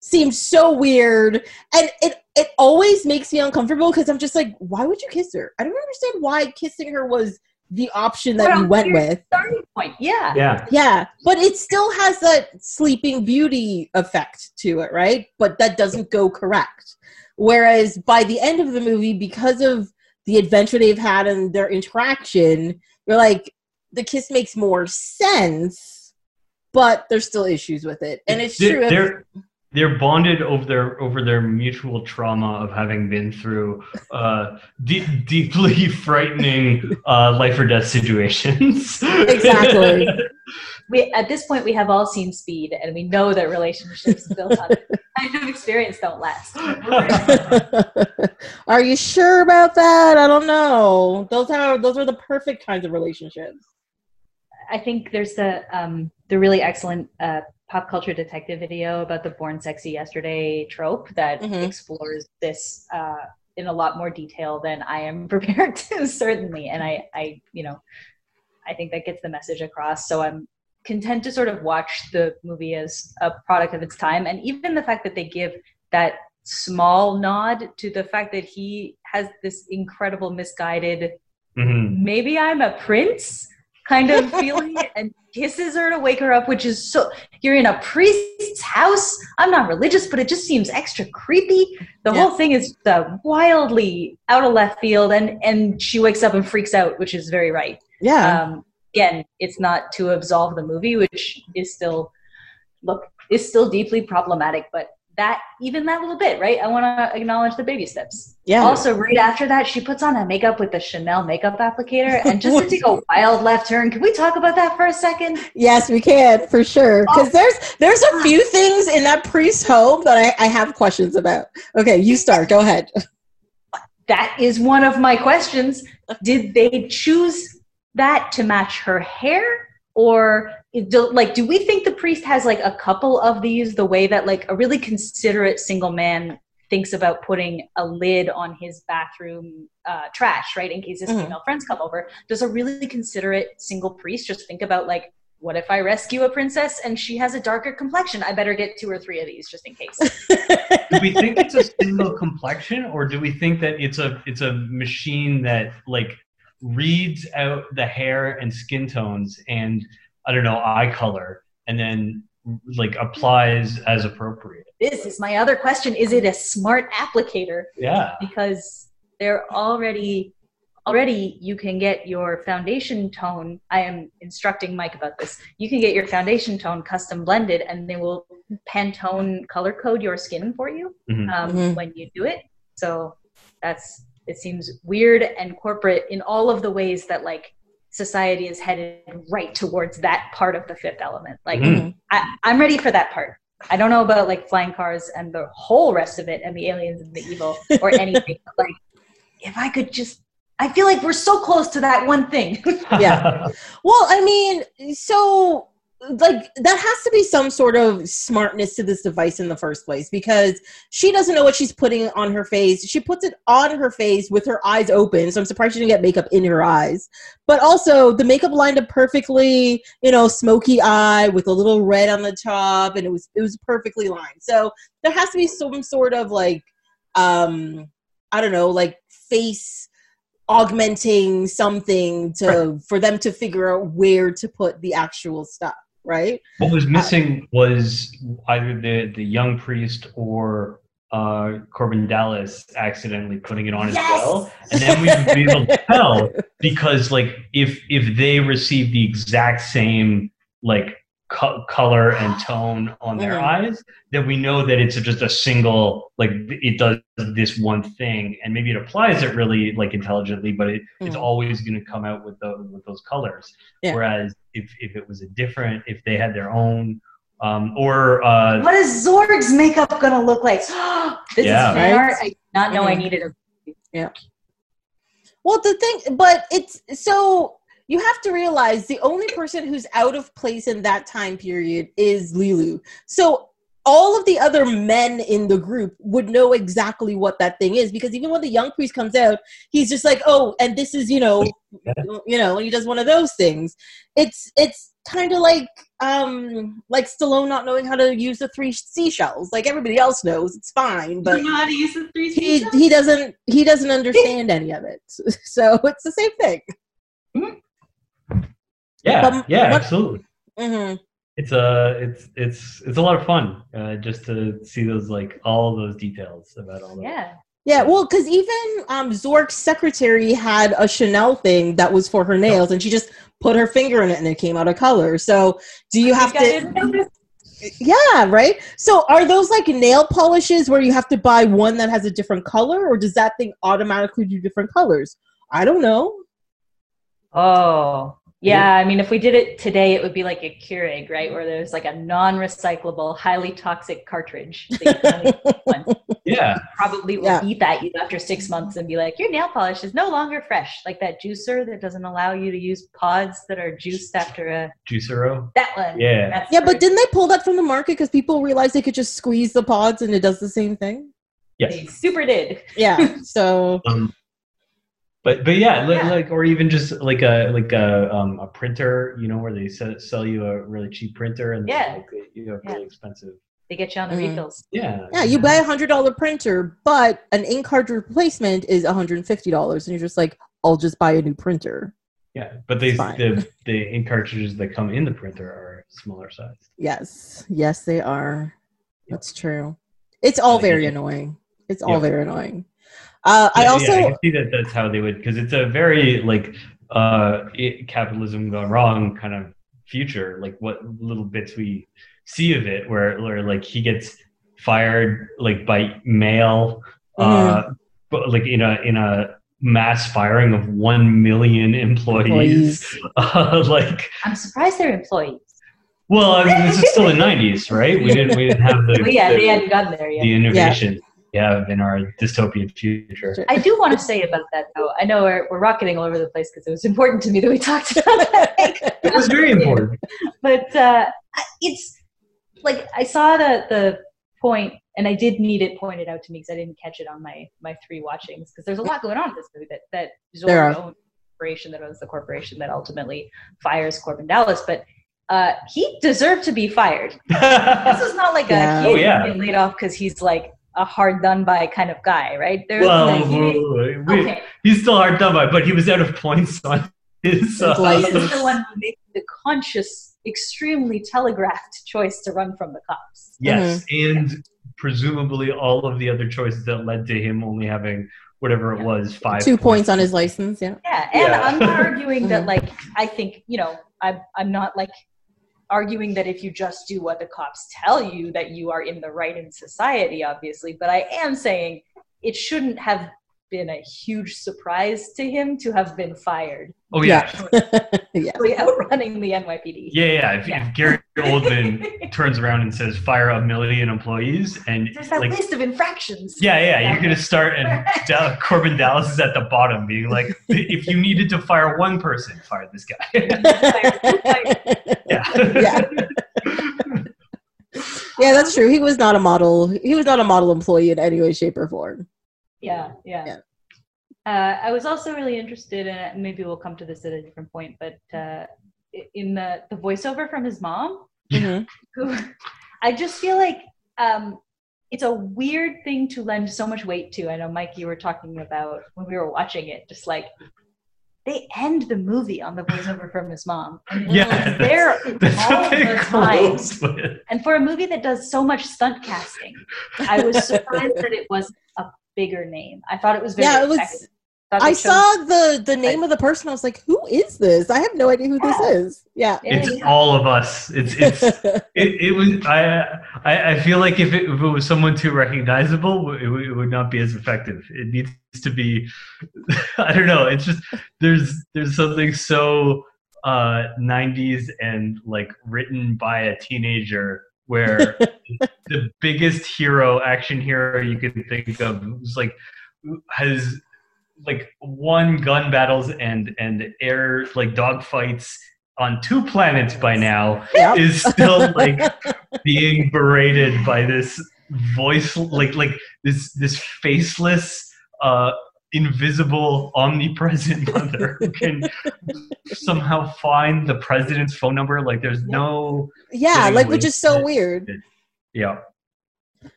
seems so weird and it it always makes me uncomfortable because i'm just like why would you kiss her i don't understand why kissing her was the option that you Well, went you're with starting point. Yeah. Yeah. Yeah, but it still has that Sleeping Beauty effect to it, right? But that doesn't go correct. Whereas by the end of the movie, because of the adventure they've had and their interaction, you're like, the kiss makes more sense, but there's still issues with it. And it's They're- true. They're they're bonded over their over their mutual trauma of having been through uh, de- deeply [laughs] frightening uh, life or death situations. Exactly. [laughs] We at this point we have all seen Speed, and we know that relationships built on [laughs] kind of experience don't last. [laughs] Are you sure about that? I don't know. Those are those are the perfect kinds of relationships. I think there's the um, the really excellent uh, pop culture detective video about the "Born Sexy Yesterday" trope that Mhm. explores this uh, in a lot more detail than I am [laughs] prepared to, certainly. And I, I, you know, I think that gets the message across. So I'm content to sort of watch the movie as a product of its time, and even the fact that they give that small nod to the fact that he has this incredible misguided Mhm. maybe I'm a prince kind of [laughs] feeling and kisses her to wake her up, which is so you're in a priest's house. I'm not religious, but it just seems extra creepy. The Yeah. whole thing is uh, wildly out of left field, and and she wakes up and freaks out, which is very right. Yeah. Um, again, it's not to absolve the movie, which is still look is still deeply problematic, but that even that little bit, right? I want to acknowledge the baby steps. yeah. Also, right after that, she puts on that makeup with the Chanel makeup applicator, and just to take a [laughs] wild left turn. Can we talk about that for a second? Yes, we can for sure. Oh. Because there's there's a few things in that priest's home that I, I have questions about. Okay, you start. Go ahead. That is one of my questions. Did they choose that to match her hair, or do, like, do we think the priest has like a couple of these the way that like a really considerate single man thinks about putting a lid on his bathroom uh, trash, right, in case his Mhm. female friends come over? Does a really considerate single priest just think about like? What if I rescue a princess and she has a darker complexion? I better get two or three of these just in case. [laughs] do we think it's a single complexion or do we think that it's a it's a machine that like reads out the hair and skin tones and i don't know eye color and then like applies as appropriate. This is my other question. Is it a smart applicator? Yeah. Because they're already already you can get your foundation tone i am instructing mike about this you can get your foundation tone custom blended and they will pantone color code your skin for you Mhm. um, Mhm. when you do it. So that's it seems weird and corporate in all of the ways that like society is headed right towards that part of the fifth element like Mhm. I, i'm ready for that part i don't know about like flying cars and the whole rest of it and the aliens and the evil or [laughs] anything but, like if i could just i feel like we're so close to that one thing Yeah. [laughs] Well, I mean, so like that has to be some sort of smartness to this device in the first place because she doesn't know what she's putting on her face. She puts it on her face with her eyes open, so I'm surprised she didn't get makeup in her eyes. But also, the makeup lined up perfectly, you know, smoky eye with a little red on the top, and it was it was perfectly lined. So there has to be some sort of like, um, I don't know, like face augmenting something to for them to figure out where to put the actual stuff right what was missing was either the the young priest or uh, Korben Dallas accidentally putting it on as well, and then we would be able to [laughs] tell because like if if they receive the exact same like co- color and [gasps] tone on their Mhm. eyes, then we know that it's just a single like it does this one thing, and maybe it applies it really like intelligently, but it, it's Mhm. always going to come out with the with those colors. Yeah. Whereas if if it was a different, if they had their own. Um, or uh, what is zorg's makeup gonna look like [gasps] this Yeah. is fan Right? art i did not know i Mhm. needed a Yeah. well the thing but it's so you have to realize the only person who's out of place in that time period is Leeloo so all of the other men in the group would know exactly what that thing is because even when the young priest comes out he's just like oh and this is you know you know he does one of those things. It's it's kind of like um like stallone not knowing how to use the three seashells. Like everybody else knows it's fine but you know how to use the three he, speed he doesn't he doesn't understand any of it. [laughs] So it's the same thing. Yeah, But yeah, what- absolutely. hmm It's a it's it's it's a lot of fun uh, just to see those like all those details about all that. Yeah. Yeah, well, because even um, Zorg's secretary had a Chanel thing that was for her nails, and she just put her finger in it, and it came out of color. So, do you have to? Yeah, right. So, are those like nail polishes where you have to buy one that has a different color, or does that thing automatically do different colors? I don't know. Oh. Yeah, I mean, if we did it today, it would be like a Keurig, right? Where there's like a non-recyclable, highly toxic cartridge. that you can only use once. Yeah, Probably will Yeah. beep at you after six months and be like, "Your nail polish is no longer fresh." Like that juicer that doesn't allow you to use pods that are juiced after a Juicero. that one. Yeah. That's Yeah, but didn't they pull that from the market because people realized they could just squeeze the pods and it does the same thing? Yes. they super did. Yeah. [laughs] So, Um, but but yeah, Yeah. like or even just like a like a um a printer, you know, where they sell, sell you a really cheap printer and Yeah. like, you have Yeah. really expensive. They get you on the Mhm. refills. Yeah. yeah, you buy a hundred dollar printer, but an ink cartridge replacement is hundred and fifty dollars, and you're just like, I'll just buy a new printer. Yeah, but they the the ink cartridges that come in the printer are smaller sized. Yes, yes, they are. That's true. It's all very annoying. It's all Yeah. very annoying. Uh, I also, yeah, I can see that that's how they would because it's a very like uh it, capitalism gone wrong kind of future like what little bits we see of it where where like he gets fired like by mail uh Mm-hmm. but like in a in a mass firing of 1 million employees, [laughs] Uh, like I'm surprised they're employees. well I mean this is still the 90s right we didn't we didn't have the [laughs] But yeah, the, they hadn't gotten there yet. the innovation we have in our dystopian future I do want to say about that though. I know we're, we're rocketing all over the place because it was important to me that we talked about that. [laughs] it was very important but uh, it's like I saw the the point, and I did need it pointed out to me because I didn't catch it on my my three watchings because there's a lot going on in this movie that that Zorro owns corporation that owns the corporation that ultimately fires Korben Dallas, but. Uh, he deserved to be fired. [laughs] This is not like Yeah. a he Oh, yeah. laid off because he's like a hard done by kind of guy, right? There's well, like, he- we- okay, he's still hard done by, but he was out of points on his. Uh, Like- He the one who makes the conscious, extremely telegraphed choice to run from the cops. yes, and presumably all of the other choices that led to him only having whatever it was five two points on his license. Yeah. Yeah, and Yeah. I'm not arguing that [laughs] Mhm. like I think you know I'm I'm not like arguing that if you just do what the cops tell you that you are in the right in society, obviously. But I am saying it shouldn't have been a huge surprise to him to have been fired, Oh yeah, yeah. [laughs] really outrunning the NYPD. yeah, yeah. If, Yeah. if Gary Oldman [laughs] turns around and says fire a million employees, and There's that like, list of infractions. yeah, yeah, you're gonna start, and [laughs] Dal- Korben Dallas is at the bottom, being like, if you needed to fire one person, fire this guy. yeah. yeah. Yeah, that's true. He was not a model. He was not a model employee in any way, shape, or form. yeah, yeah. Yeah. Uh, I was also really interested in. Maybe we'll come to this at a different point, but uh, in the the voiceover from his mom, Mhm. [laughs] who I just feel like um, it's a weird thing to lend so much weight to. I know, Mike, you were talking about when we were watching it, just like they end the movie on the voiceover from his mom. And Yeah, there all the time. And for a movie that does so much stunt casting, I was surprised that it was a bigger name. I thought it was very Yeah, it was. Effective. Thought they I chose- saw the the name of the person. I was like, "Who is this? I have no idea who this is." Yeah. Yeah, It's yeah. all of us. It's it's [laughs] it, it was I, I I feel like if it, if it was someone too recognizable, it, would- it would not be as effective. It needs to be. [laughs] I don't know. It's just there's there's something so uh 90s and like written by a teenager where [laughs] the biggest hero action hero you can think of was like has like won gun battles and and air like dog fights on two planets by now Yep. is still like [laughs] being berated by this voice like like this this faceless uh invisible omnipresent [laughs] mother who can somehow find the president's phone number like there's no yeah, like which is so wasted. weird. yeah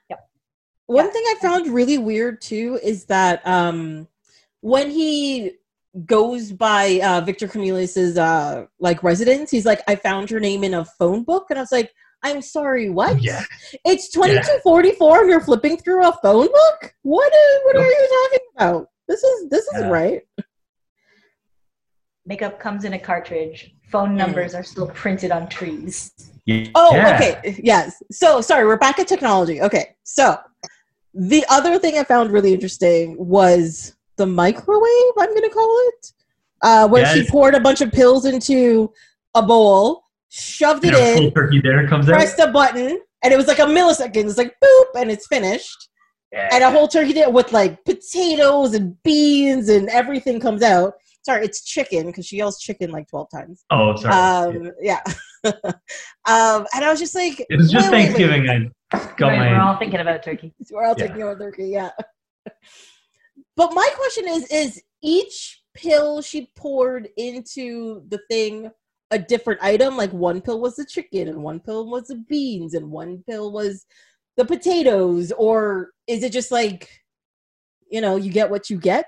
yeah. One Yeah. thing I found really weird too is that um when he goes by uh, Victor Cornelius's uh, like residence. He's like, I found your name in a phone book, and I was like, I'm sorry, what? Yeah. It's 2244 and you're flipping through a phone book? What is what are you talking about? This is this isn't Yeah. right. Makeup comes in a cartridge. Phone numbers are still printed on trees. Yeah. Oh, okay. Yes. So sorry, we're back at technology. Okay. So the other thing I found really interesting was the microwave, I'm gonna call it. Uh where she poured a bunch of pills into a bowl, shoved it And a full in, turkey dinner comes out. pressed a button, and it was like a millisecond. It's like boop, and it's finished. Yeah. and a whole turkey dinner with like potatoes and beans and everything comes out. Sorry, it's chicken because she yells chicken like twelve times. oh, sorry. Um, yeah. [laughs] um, and I was just like, it was just wait, wait, wait. I got Right, my. we're all thinking about turkey. We're all Yeah. taking over turkey, yeah. [laughs] but my question is: Is each pill she poured into the thing a different item? Like one pill was the chicken, and one pill was the beans, and one pill was the potatoes, or is it just like, you know, you get what you get?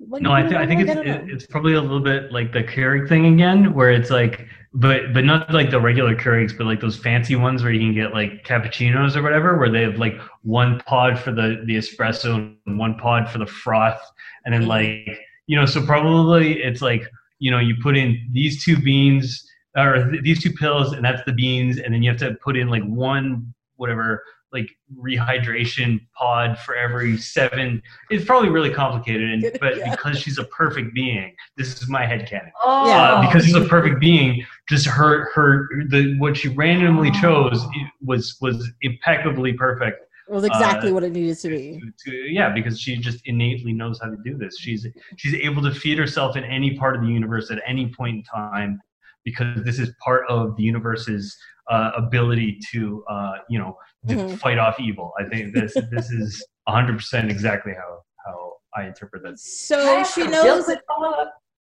No, I, th- I think it's it, it's probably a little bit like the Keurig thing again, where it's like, but but not like the regular Keurigs, but like those fancy ones where you can get like cappuccinos or whatever, where they have like one pod for the the espresso and one pod for the froth, and then like you know, so probably it's like you know you put in these two beans or th- these two pills, and that's the beans, and then you have to put in like one whatever like rehydration pod for every seven it's probably really complicated and [laughs] but Yeah. because she's a perfect being this is my headcanon Oh, Yeah. uh, because she's a perfect being just her her the what she randomly chose was was impeccably perfect It was exactly uh, what it needed to be. to, to- yeah because she just innately knows how to do this she's she's able to feed herself in any part of the universe at any point in time because this is part of the universe's uh, ability to uh, you know to Mhm. fight off evil i think this this is [laughs] 100% exactly how how i interpret that So she knows.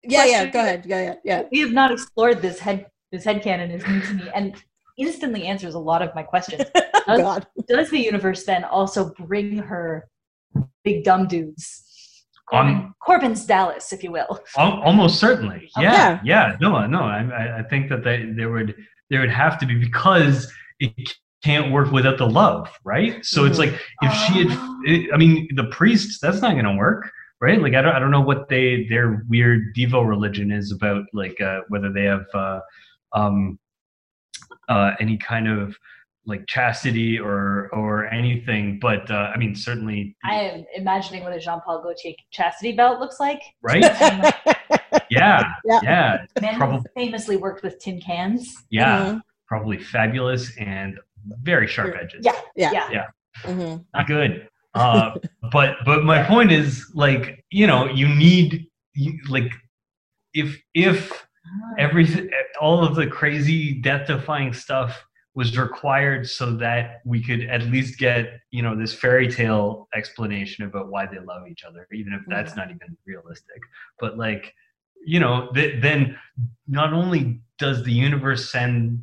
Yeah, yeah. Go ahead. Yeah, yeah, yeah. We have not explored this head. This head headcanon is new to me and instantly answers a lot of my questions. [laughs] Oh, God. Does the universe then also bring her big dumb dudes? Korben, Um, Korben's Dallas, if you will. Almost certainly Oh, yeah yeah no no I, I- I think that they, there would there would have to be because it can't work without the love right so it's Mhm. like if she had Oh. it, i mean the priests that's not going to work right like I don't, I don't know what they their weird devo religion is about like uh, whether they have uh, um, uh, any kind of like chastity or or anything but uh, i mean certainly I am imagining what a Jean Paul Gaultier chastity belt looks like. right [laughs] yeah Yeah. yeah Man Probably- famously worked with tin cans. yeah Mhm, probably fabulous and very sharp edges. Yeah, Yeah. yeah. mhm. Not good. Uh, [laughs] but but my point is like you know you need you, like if if everything all of the crazy death defying stuff was required so that we could at least get you know this fairy tale explanation about why they love each other even if that's not even realistic but like you know th- then not only does the universe send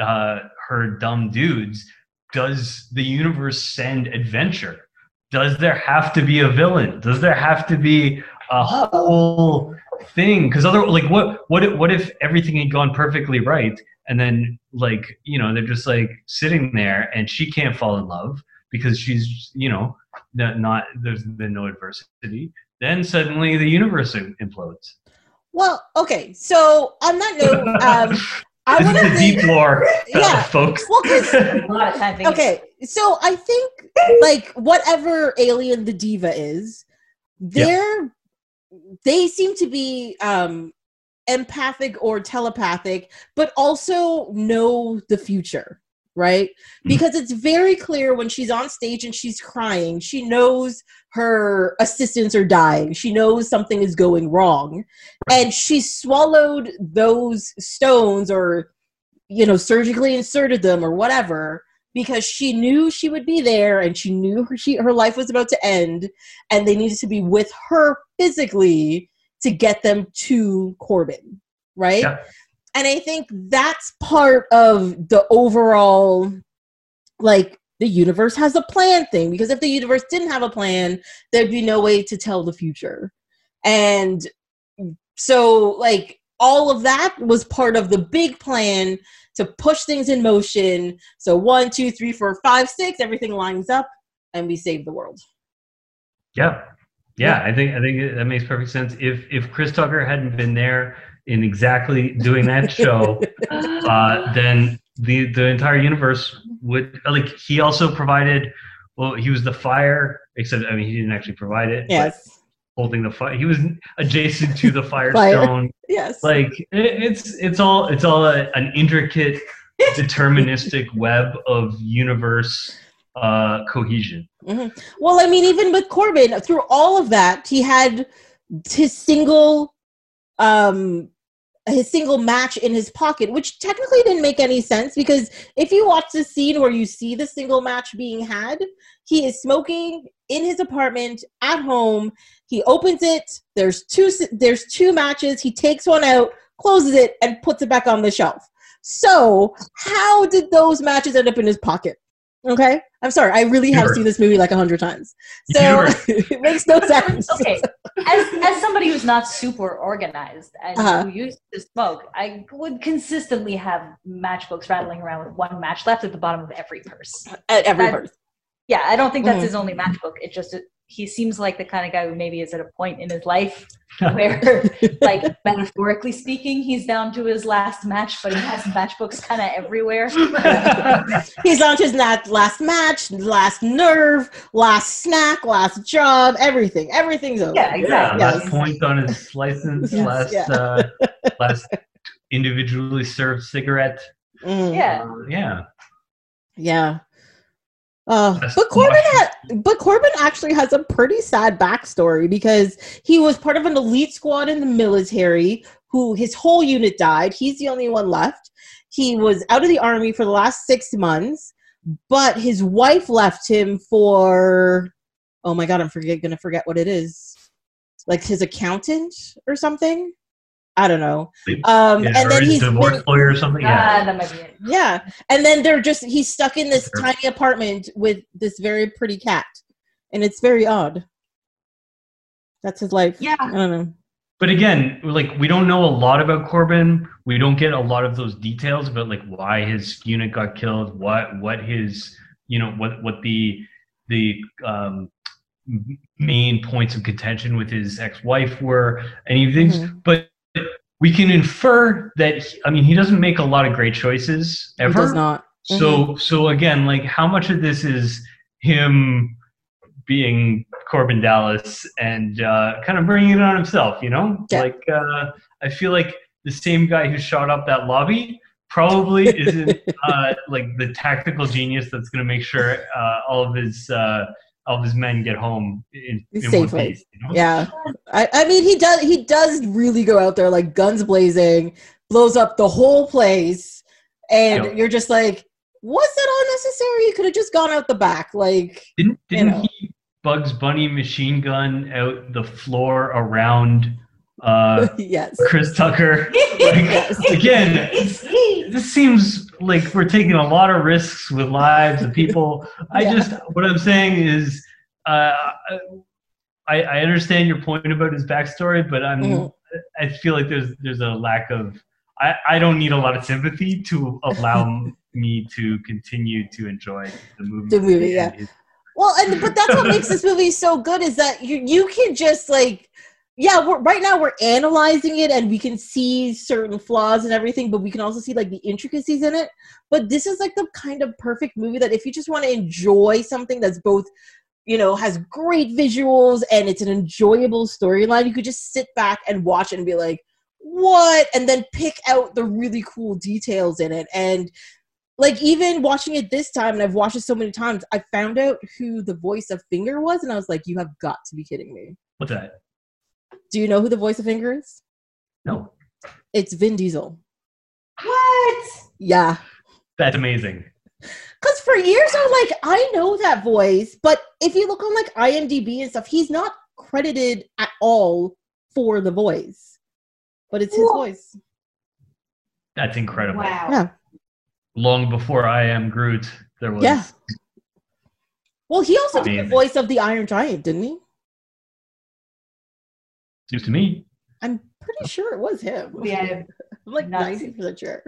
uh, her dumb dudes does the universe send adventure? Does there have to be a villain? Does there have to be a whole thing? Because other like what what if, what if everything had gone perfectly right and then like you know they're just like sitting there and she can't fall in love because she's you know not, not there's been no adversity then suddenly the universe implodes. Well, okay. So on that note, um, [laughs] I this want is to the think. deep lore [laughs] Yeah. folks Well, 'cause- A lot of. Okay, so I think like whatever alien the diva is, they're they seem to be um empathic or telepathic, but also know the future, right? Mm-hmm. Because it's very clear when she's on stage and she's crying, she knows her assistants are dying. She knows something is going wrong. And she swallowed those stones or you know, surgically inserted them or whatever because she knew she would be there and she knew her, she, her life was about to end and they needed to be with her physically to get them to Korben, right? Yeah. And I think that's part of the overall, like, the universe has a plan thing because if the universe didn't have a plan, there'd be no way to tell the future. And So, like, all of that was part of the big plan to push things in motion. So, one, two, three, four, five, six, everything lines up, and we save the world. Yeah, yeah. I think I think that makes perfect sense. If if Chris Tucker hadn't been there in exactly doing that [laughs] show, uh, then the the entire universe would like. He also provided. Well, he was the fire, except I mean, he didn't actually provide it. Yes. holding the fire. He was adjacent to the Fire. [laughs] firestone. Yes. like it, it's it's all it's all a, an intricate [laughs] deterministic web of universe uh cohesion Well, I mean, even with Korben, through all of that, he had his single, um, his single match in his pocket, which technically didn't make any sense because if you watch the scene where you see the single match being had, he is smoking in his apartment at home. He opens it. There's two. There's two matches. He takes one out, closes it, and puts it back on the shelf. So, how did those matches end up in his pocket? Okay, I'm sorry. I really have Sure. seen this movie like a hundred times, [laughs] so Sure. [laughs] it makes no sense. okay [laughs] as, as somebody who's not super organized and Uh-huh. who used to smoke i would consistently have matchbooks rattling around with one match left at the bottom of every purse At every That- birth. yeah i don't think that's Mhm. his only matchbook it just he seems like the kind of guy who maybe is at a point in his life [laughs] where like metaphorically speaking he's down to his last match but he has matchbooks kind of everywhere [laughs] He's on to his last match, last nerve, last snack, last job, everything. Everything's over. Yeah, yeah last Yes. point on his license Yes, last yeah. uh last individually served cigarette Mm, yeah Uh, yeah yeah. Uh, but Korben, had, but Korben actually has a pretty sad backstory because he was part of an elite squad in the military. Who his whole unit died. He's the only one left. He was out of the army for the last six months, but his wife left him for. Oh my god, I'm forget gonna forget what it is. Like his accountant or something. I don't know. Um, yeah, and or then his he's divorce been- lawyer or something yeah Ah, that might be it yeah. And then they're just he's stuck in this Sure. tiny apartment with this very pretty cat. And it's very odd. That's his life. Yeah. I don't know. but again like we don't know a lot about Korben we don't get a lot of those details about like why his unit got killed what what his you know what what the the um main points of contention with his ex-wife were any of things Mhm. but we can infer that he, i mean he doesn't make a lot of great choices He ever does not. so so again, like how much of this is him being Korben Dallas and uh, kind of bringing it on himself, you know? Yeah. Like uh, I feel like the same guy who shot up that lobby probably isn't [laughs] uh, like the tactical genius that's going to make sure uh, all of his uh, all of his men get home in, in one Safely. piece. You know? Yeah. I, I mean he does he does really go out there like guns blazing, blows up the whole place, and you're just like, was it unnecessary? You could have just gone out the back. Like Didn't didn't know. he Bugs Bunny machine gun out the floor around uh, [laughs] yes. Chris Tucker? [laughs] Yes. again, [laughs] this seems like we're taking a lot of risks with lives of people. [laughs] I Yeah. just, what I'm saying is, uh, I, I understand your point about his backstory, but I'm, Mhm. I feel like there's there's a lack of. I, I don't need a lot of sympathy to allow [laughs] me to continue to enjoy the movie. The movie, yeah. Well, and but that's what makes this movie so good is that you you can just like yeah, right now we're analyzing it and we can see certain flaws and everything, but we can also see like the intricacies in it. But this is like the kind of perfect movie that if you just want to enjoy something that's both, you know, has great visuals and it's an enjoyable storyline, you could just sit back and watch it and be like, what? And then pick out the really cool details in it. And like even watching it this time, and I've watched it so many times, I found out who the voice of Finger was, and I was like, you have got to be kidding me. What's that? Do you know who the voice of Finger is? No, It's Vin Diesel. what Yeah. that's amazing. Because for years I'm like, I know that voice, but if you look on like IMDb and stuff, he's not credited at all for the voice. But it's his Whoa. voice. That's incredible. wow Yeah. Long before I am Groot, there was. Yeah. Well, he also did the voice of the Iron Giant, didn't he? Seems to me. I'm pretty sure it was him. Yeah, [laughs] I'm like Nuts. ninety percent sure.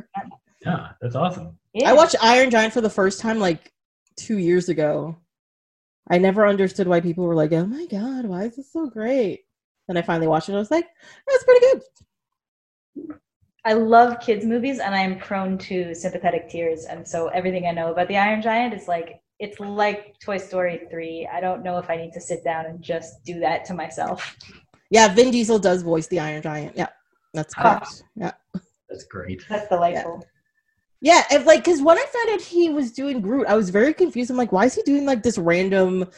Yeah, that's awesome. yeah. I watched Iron Giant for the first time like two years ago. I never understood why people were like, "Oh my god, why is this so great?" Then I finally watched it. and I was like, "That's pretty good." I love kids movies, and I'm prone to sympathetic tears, and so everything I know about the Iron Giant is like it's like Toy Story three. I don't know if I need to sit down and just do that to myself. [laughs] Yeah, Vin Diesel does voice the Iron Giant. Yeah, that's Ah. correct. Yeah, That's great. That's delightful. yeah, and like because when I found out he was doing Groot, I was very confused. I'm like, why is he doing like this random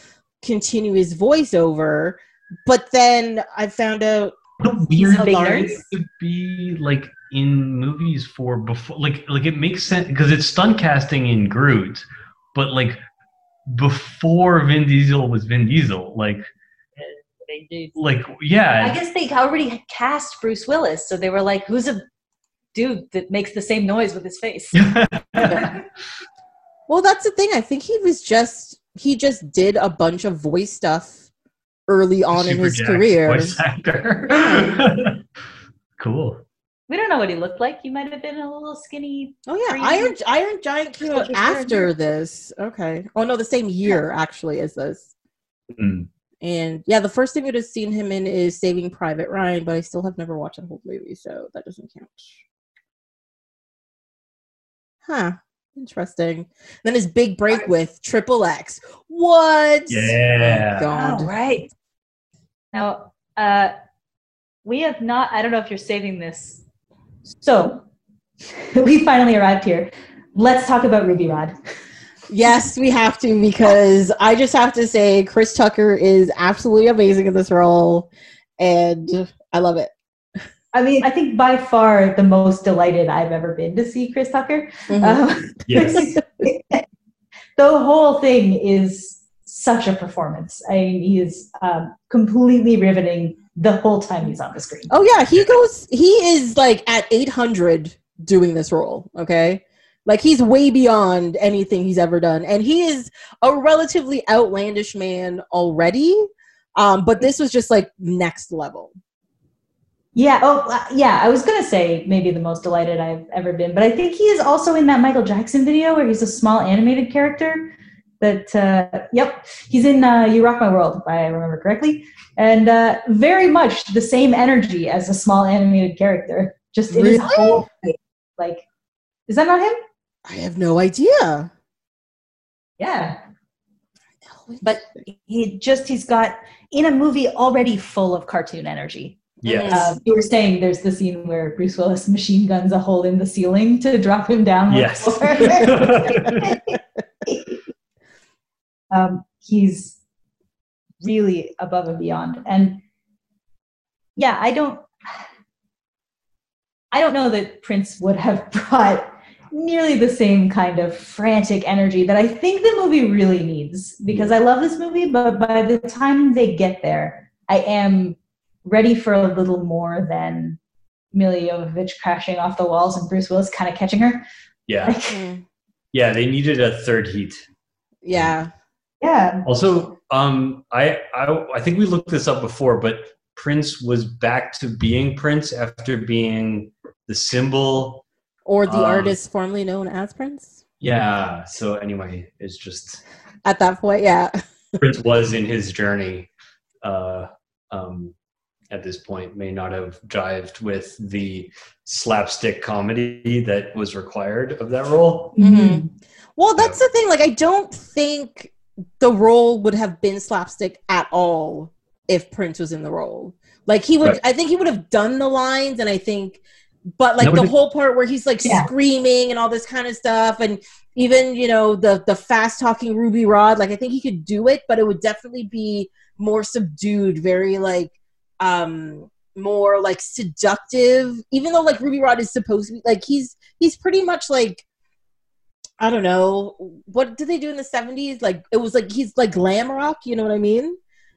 continuous voiceover? But then I found out What a weird a big thing to be like in movies for before like like it makes sense because it's stunt casting in Groot, but like before Vin Diesel was Vin Diesel, like like yeah. I guess they already cast Bruce Willis, so they were like, "Who's a dude that makes the same noise with his face?" [laughs] Well, that's the thing. I think he was just he just did a bunch of voice stuff early on in his Jack's career. voice actor. [laughs] cool. we don't know what he looked like. He might have been a little skinny. Oh yeah, Green- Iron Iron Giant came out after this. Okay. Oh no, the same year actually as this. Mm. And yeah, the first thing we'd have seen him in is Saving Private Ryan, but I still have never watched the whole movie, so that doesn't count. Huh. Interesting. Then his big break with Triple X. What? Yeah. Oh, God. Oh, right. Now, uh, we have not. I don't know if you're saving this. So, [laughs] we finally arrived here. Let's talk about Ruby Rod. [laughs] Yes, we have to because I just have to say Chris Tucker is absolutely amazing in this role, and I love it. I mean, I think by far the most delighted I've ever been to see Chris Tucker. Mhm. Um, Yes. [laughs] the whole thing is such a performance. I mean, he is um, completely riveting the whole time he's on the screen. Oh yeah, he goes. He is like at eight hundred doing this role. Okay, like he's way beyond anything he's ever done, and he is a relatively outlandish man already. Um, but this was just like next level. Yeah. Oh, uh, yeah. I was gonna say maybe the most delighted I've ever been, but I think he is also in that Michael Jackson video where he's a small animated character. That uh, yep, he's in uh, "You Rock My World" if I remember correctly, and uh, very much the same energy as a small animated character, just in his whole. Like, is that not him? I have no idea. Yeah. But he just he's got in a movie already full of cartoon energy. Yes. Uh, you were saying there's the scene where Bruce Willis machine guns a hole in the ceiling to drop him down. Yes. [laughs] um, he's really above and beyond, and yeah, I don't, I don't know that Prince would have [laughs] brought nearly the same kind of frantic energy that I think the movie really needs because I love this movie, but by the time they get there, I am ready for a little more than Milla Jovovich crashing off the walls and Bruce Willis kind of catching her. yeah. Like, Mm, Yeah, they needed a third heat. yeah. yeah. Also, um, I, I I think we looked this up before, but Prince was back to being Prince after being the symbol. Or the Um, artist formerly known as Prince. Yeah. So anyway, it's just At that point, yeah. [laughs] Prince was in his journey. Uh, um, at this point, may not have jived with the slapstick comedy that was required of that role. Mhm. Well, that's the thing. Like, I don't think the role would have been slapstick at all if Prince was in the role. Like, he would, Right. I think he would have done the lines, and I think, but like That the whole part where he's like Yeah. screaming and all this kind of stuff, and even you know the the fast talking Ruby Rod, like I think he could do it, but it would definitely be more subdued, very like um more like seductive even though like ruby rod is supposed to be like he's he's pretty much like i don't know what did they do in the 70s like it was like he's like glam rock you know what i mean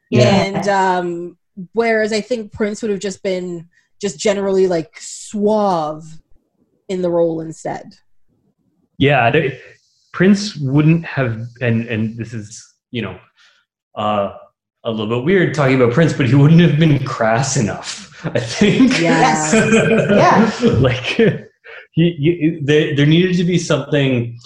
Yeah. and um whereas i think prince would have just been just generally like suave in the role instead Yeah, they, Prince wouldn't have, and and this is you know uh, a little bit weird talking about Prince, but he wouldn't have been crass enough I think. Yes. [laughs] Yeah. like, you, you, there, there needed to be something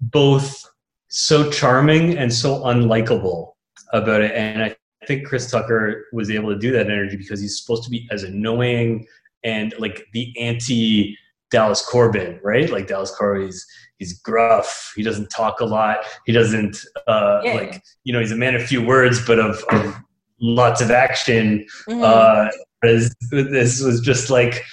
both so charming and so unlikable about it, and I think Chris Tucker was able to do that energy because he's supposed to be as annoying and like the anti Dallas Korben, right? Like Dallas Korben, he's he's gruff. He doesn't talk a lot. He doesn't uh, Yeah. like you know he's a man of few words, but of, of lots of action. Mhm. Uh, whereas this was just like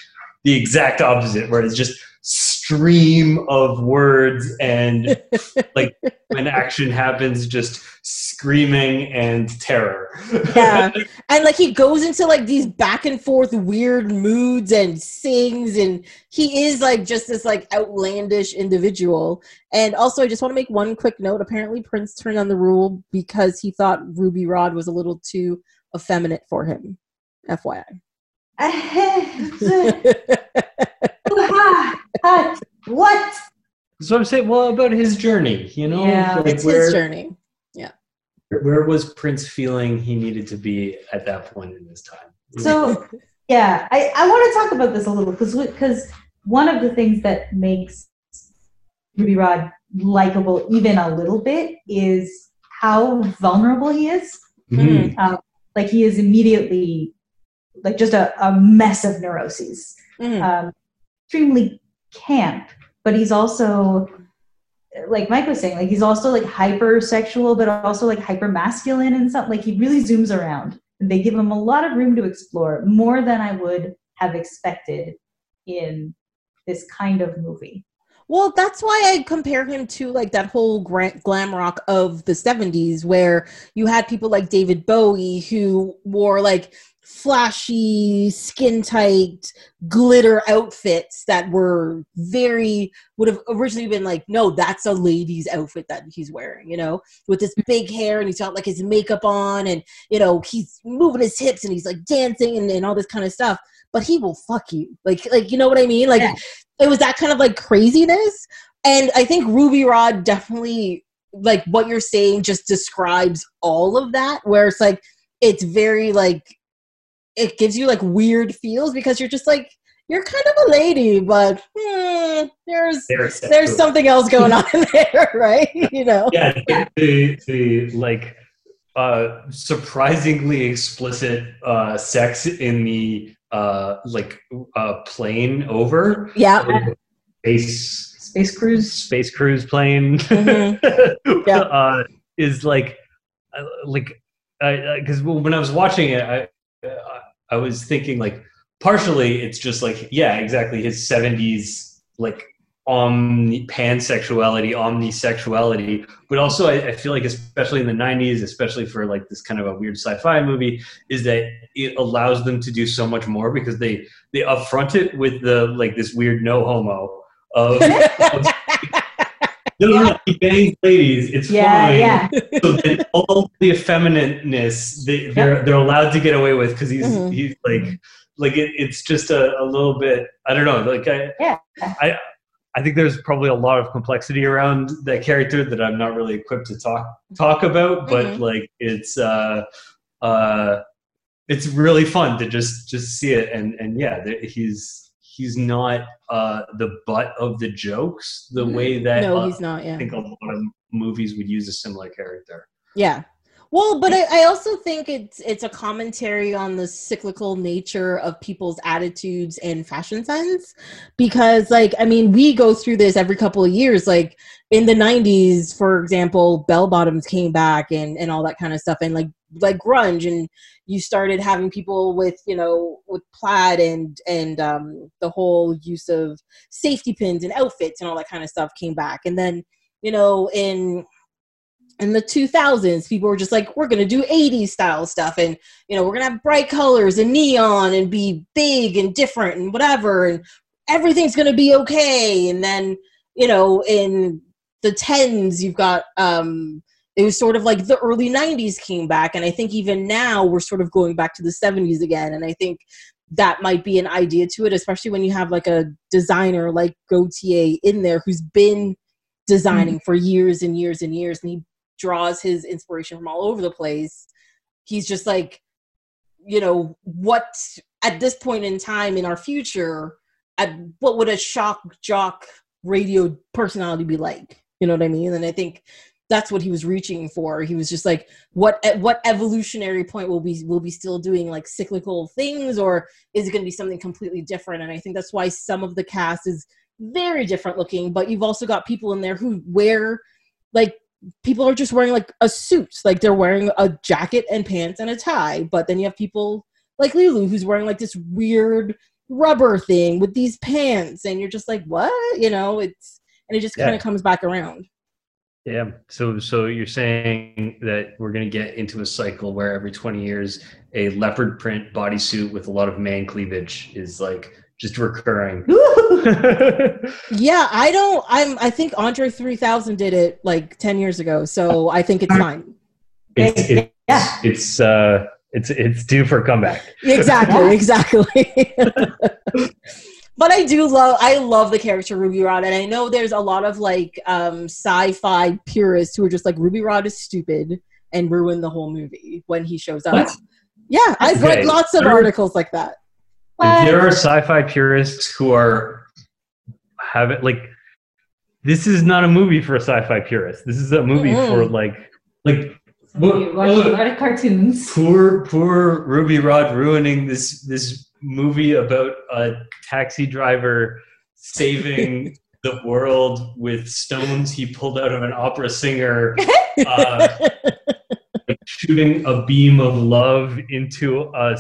the exact opposite, where it's just stream of words and [laughs] like when action happens, just screaming and terror. yeah. And like he goes into like these back and forth weird moods and sings and he is like just this like outlandish individual. And also i just want to make one quick note. Apparently prince turned on the rule because he thought Ruby Rhod was a little too effeminate for him. Fyi [laughs] what? So I'm saying, well, about his journey, you know, Yeah. like it's where, his journey Yeah. where was Prince feeling he needed to be at that point in his time? So [laughs] yeah, I, I want to talk about this a little because because one of the things that makes Ruby Rhod likable even a little bit is how vulnerable he is. Mhm. Um, like he is immediately like just a, a mess of neuroses. Mhm. Um, extremely camp, but he's also like Mike was saying, like he's also like hypersexual, but also like hyper masculine and something. Like he really zooms around. They give him a lot of room to explore, more than I would have expected in this kind of movie. Well, that's why I compare him to like that whole glam rock of the 70s where you had people like David Bowie who wore like flashy, skin tight, glitter outfits that were very would have originally been like, no, that's a lady's outfit that he's wearing, you know, with this mm-hmm. big hair and he's got like his makeup on and you know, he's moving his hips and he's like dancing and, and all this kind of stuff. But he will fuck you. Like like you know what I mean? Like Yeah. it was that kind of like craziness and i think Ruby Rhod definitely like what you're saying just describes all of that where it's like it's very like it gives you like weird feels because you're just like you're kind of a lady but hmm, there's There's, there's something else going on [laughs] there right [laughs] you know yeah, the, the, the like uh, surprisingly explicit uh, sex in the uh, like uh, plane over yeah space Space Cruise. space cruise plane Mhm. [laughs] Yeah. uh, is like uh, like because when I was watching it, I I was thinking like partially it's just like yeah exactly his seventies like omni pansexuality omnisexuality. But also I, I feel like especially in the 90s especially for like this kind of a weird sci-fi movie is that it allows them to do so much more because they they upfront it with the like this weird no homo of [laughs] no, no, no, he bangs ladies it's Yeah, fine yeah. so then all the effeminateness they, they're they're allowed to get away with because he's Mhm. he's like like it, it's just a, a little bit I don't know like I Yeah. I I think there's probably a lot of complexity around that character that I'm not really equipped to talk talk about but Mhm. like it's uh uh it's really fun to just just see it and and yeah he's he's not uh the butt of the jokes the Mhm. way that no uh, he's not yeah I think a lot of movies would use a similar character. Yeah. Well, but I, I also think it's it's a commentary on the cyclical nature of people's attitudes and fashion sense. Because like I mean, we go through this every couple of years. Like in the nineties, for example, bell bottoms came back and, and all that kind of stuff and like like grunge and you started having people with, you know, with plaid and and um the whole use of safety pins and outfits and all that kind of stuff came back. And then, you know, in in the 2000s people were just like we're going to do 80s style stuff and you know we're going to have bright colors and neon and be big and different and whatever and everything's going to be okay and then you know in the 10s you've got um it was sort of like the early 90s came back and i think even now we're sort of going back to the 70s again and i think that might be an idea to it especially when you have like a designer like Gaultier in there who's been designing mm-hmm. for years and years and years and he draws his inspiration from all over the place he's just like you know what at this point in time in our future, at what would a shock jock radio personality be like? You know what I mean? And I think that's what he was reaching for. He was just like, what at what evolutionary point will we will be still doing like cyclical things, or is it going to be something completely different? And I think that's why some of the cast is very different looking. But you've also got people in there who wear like people are just wearing like a suit, like they're wearing a jacket and pants and a tie. But then you have people like Leeloo who's wearing like this weird rubber thing with these pants, and you're just like, what? You know, it's and it just Yeah. kind of comes back around. Yeah. So so you're saying that we're going to get into a cycle where every 20 years a leopard print bodysuit with a lot of man cleavage is like just recurring. [laughs] [laughs] Yeah, I don't. I'm. I think Andre 3000 did it like 10 years ago, so I think it's fine. it's, it's, Yeah. it's uh it's it's due for a comeback. Exactly, [laughs] exactly. But I do love. I love the character Ruby Rhod, and I know there's a lot of like um, sci-fi purists who are just like Ruby Rhod is stupid and ruin the whole movie when he shows up. What? Yeah, I've Okay. read lots of articles like that. What? There are sci-fi purists who are have it like this is not a movie for a sci-fi purist. This is a movie Mhm. for like like You watch a lot of cartoons. poor poor Ruby Rhod ruining this this movie about a taxi driver saving [laughs] the world with stones he pulled out of an opera singer uh, [laughs] shooting a beam of love into a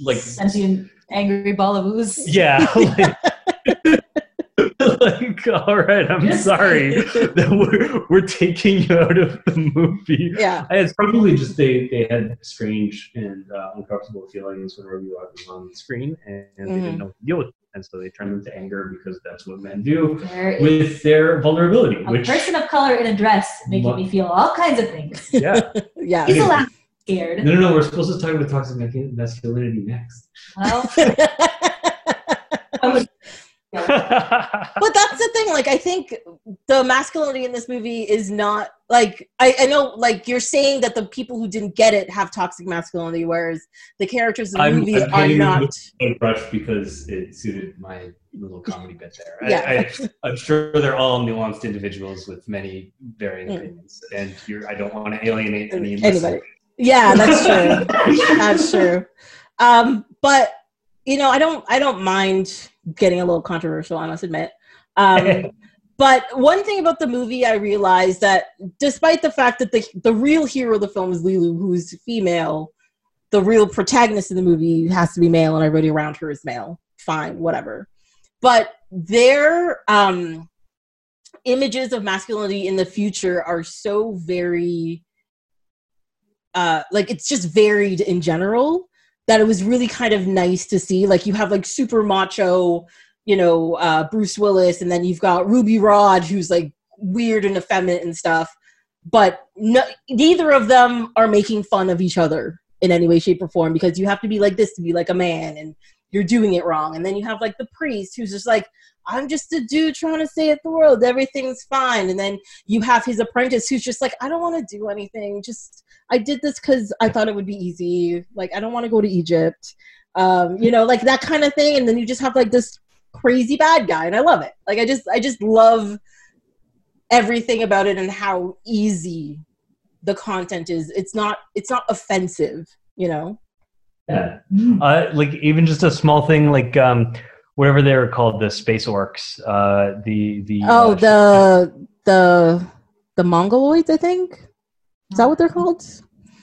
like Sentient angry ball of ooze. yeah like, like [laughs] all right i'm sorry [laughs] that we're, we're taking you out of the movie yeah, it's probably just they, they had strange and uh, uncomfortable feelings whenever Rhod was on the screen, and, and they Mhm. didn't know what to deal with it. And so they turned them to anger because that's what men do There with their vulnerability. a Which, person of color in a dress making me feel all kinds of things. [laughs] yeah, yeah. He's allowed scared. no, no, no. We're supposed to talk about toxic masculinity next. Well, I was- but that's the thing like i think the masculinity in this movie is not like I, I know like you're saying that the people who didn't get it have toxic masculinity whereas the characters in the I'm- movie I'm are not brush because it suited my little comedy bit there. Yeah. I, I'm sure they're all nuanced individuals with many varying Mm. opinions, and you're, I don't want to alienate any Anybody. yeah that's true [laughs] that's true um but you know i don't i don't mind getting a little controversial i must admit. Um [laughs] but one thing about the movie i realized that despite the fact that the the real hero of the film is Leeloo, who's female the real protagonist of the movie has to be male and everybody around her is male. Fine whatever. But their um images of masculinity in the future are so very uh like it's just varied in general that it was really kind of nice to see. Like you have like super macho you know uh bruce willis and then you've got Ruby Rhod who's like weird and effeminate and stuff. But no, neither of them are making fun of each other in any way shape or form because you have to be like this to be like a man and you're doing it wrong. And then you have like the priest who's just like i'm just a dude trying to save the world. Everything's fine. And then you have his apprentice who's just like i don't want to do anything. Just i did this because i thought it would be easy. Like i don't want to go to egypt. Um you know like that kind of thing. And then you just have like this crazy bad guy. And i love it. Like i just i just love everything about it and how easy the content is. It's not it's not offensive you know? Yeah. Uh, like even just a small thing like um, whatever they were called, the space orcs. Uh, the the oh uh, the the the mongoloids i think is that what they're called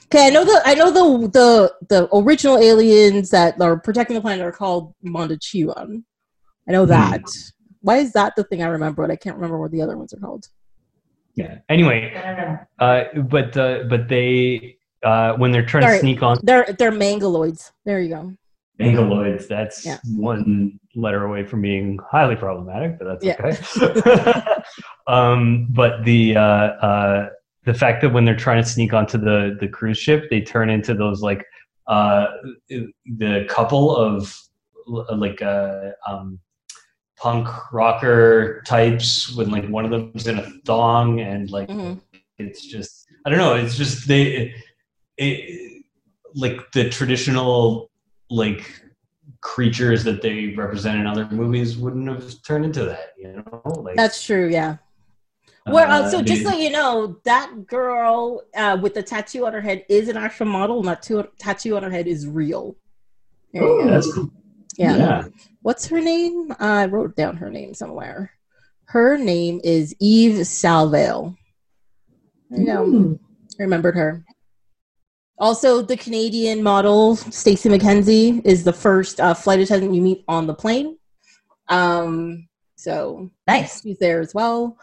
okay i know the i know the the the original aliens that are protecting the planet are called Mondoshawan i know that why is that the thing i remember but i can't remember what the other ones are called yeah. Anyway, I don't know. uh, but uh, but they uh, when they're trying Sorry. to sneak on they're they're mangaloids there you go Mangaloids, that's Yeah. one letter away from being highly problematic, but that's Yeah. okay. [laughs] [laughs] um, but the uh, uh, the fact that when they're trying to sneak onto the the cruise ship, they turn into those like uh, the couple of like uh, um, punk rocker types when like one of them's in a thong and like Mhm. it's just I don't know. It's just they, it, it, like the traditional like creatures that they represent in other movies wouldn't have turned into that. You know, like That's true. Yeah. Well, uh, uh, so just so you know, that girl uh, with the tattoo on her head is an actual model. and That to- tattoo on her head is real. Go. that's cool. Yeah. yeah. What's her name? I wrote down her name somewhere. Her name is Eve Salvail. You go. Ooh. I remembered her. Also, the Canadian model Stacey McKenzie is the first uh, flight attendant you meet on the plane. Um, so Nice. she's there as well.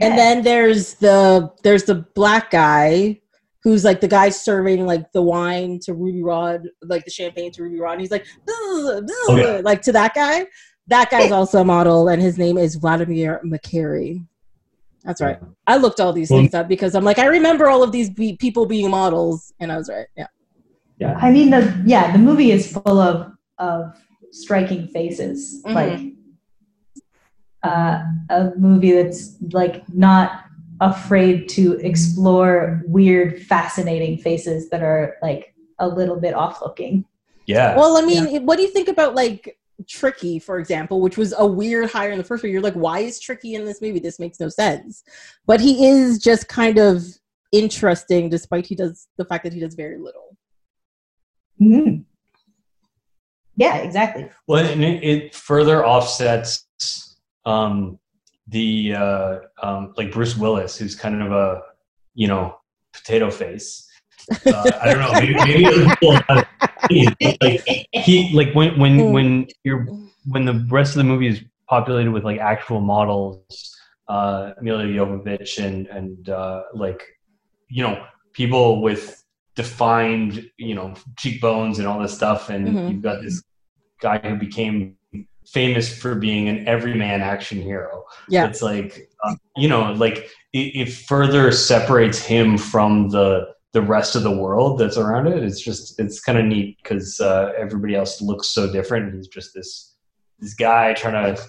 Yeah. And then there's the there's the black guy who's like the guy serving like the wine to Ruby Rhod, like the champagne to Ruby Rhod. And he's like, "Ugh, ugh," Okay. like to that guy. That guy's [laughs] also a model, and his name is Vladimir McCrary. That's right. I looked all these Well- things up because I'm like, I remember all of these be- people being models, and I was right. Yeah. Yeah. I mean, the yeah, the movie is full of of striking faces. Mhm. Like uh, a movie that's like not afraid to explore weird, fascinating faces that are like a little bit off looking. Yeah. Well, I mean, what do you think about like Tricky, for example, which was a weird hire in the first one? You're like, why is Tricky in this movie? This makes no sense. But he is just kind of interesting, despite he does the fact that he does very little. Mhm. Yeah, exactly. Well, and it, it further offsets um, the uh, um, like Bruce Willis, who's kind of a you know potato face. Uh, I don't know. Maybe, maybe other people have- [laughs] like he like when when when you're when the rest of the movie is populated with like actual models, uh, Milla Jovovich and and uh, like you know people with defined you know cheekbones and all this stuff, and Mhm. you've got this guy who became famous for being an everyman action hero. Yeah. it's like uh, you know like it, it further separates him from the the rest of the world that's around it. It's just it's kind of neat because uh, everybody else looks so different. He's just this this guy trying to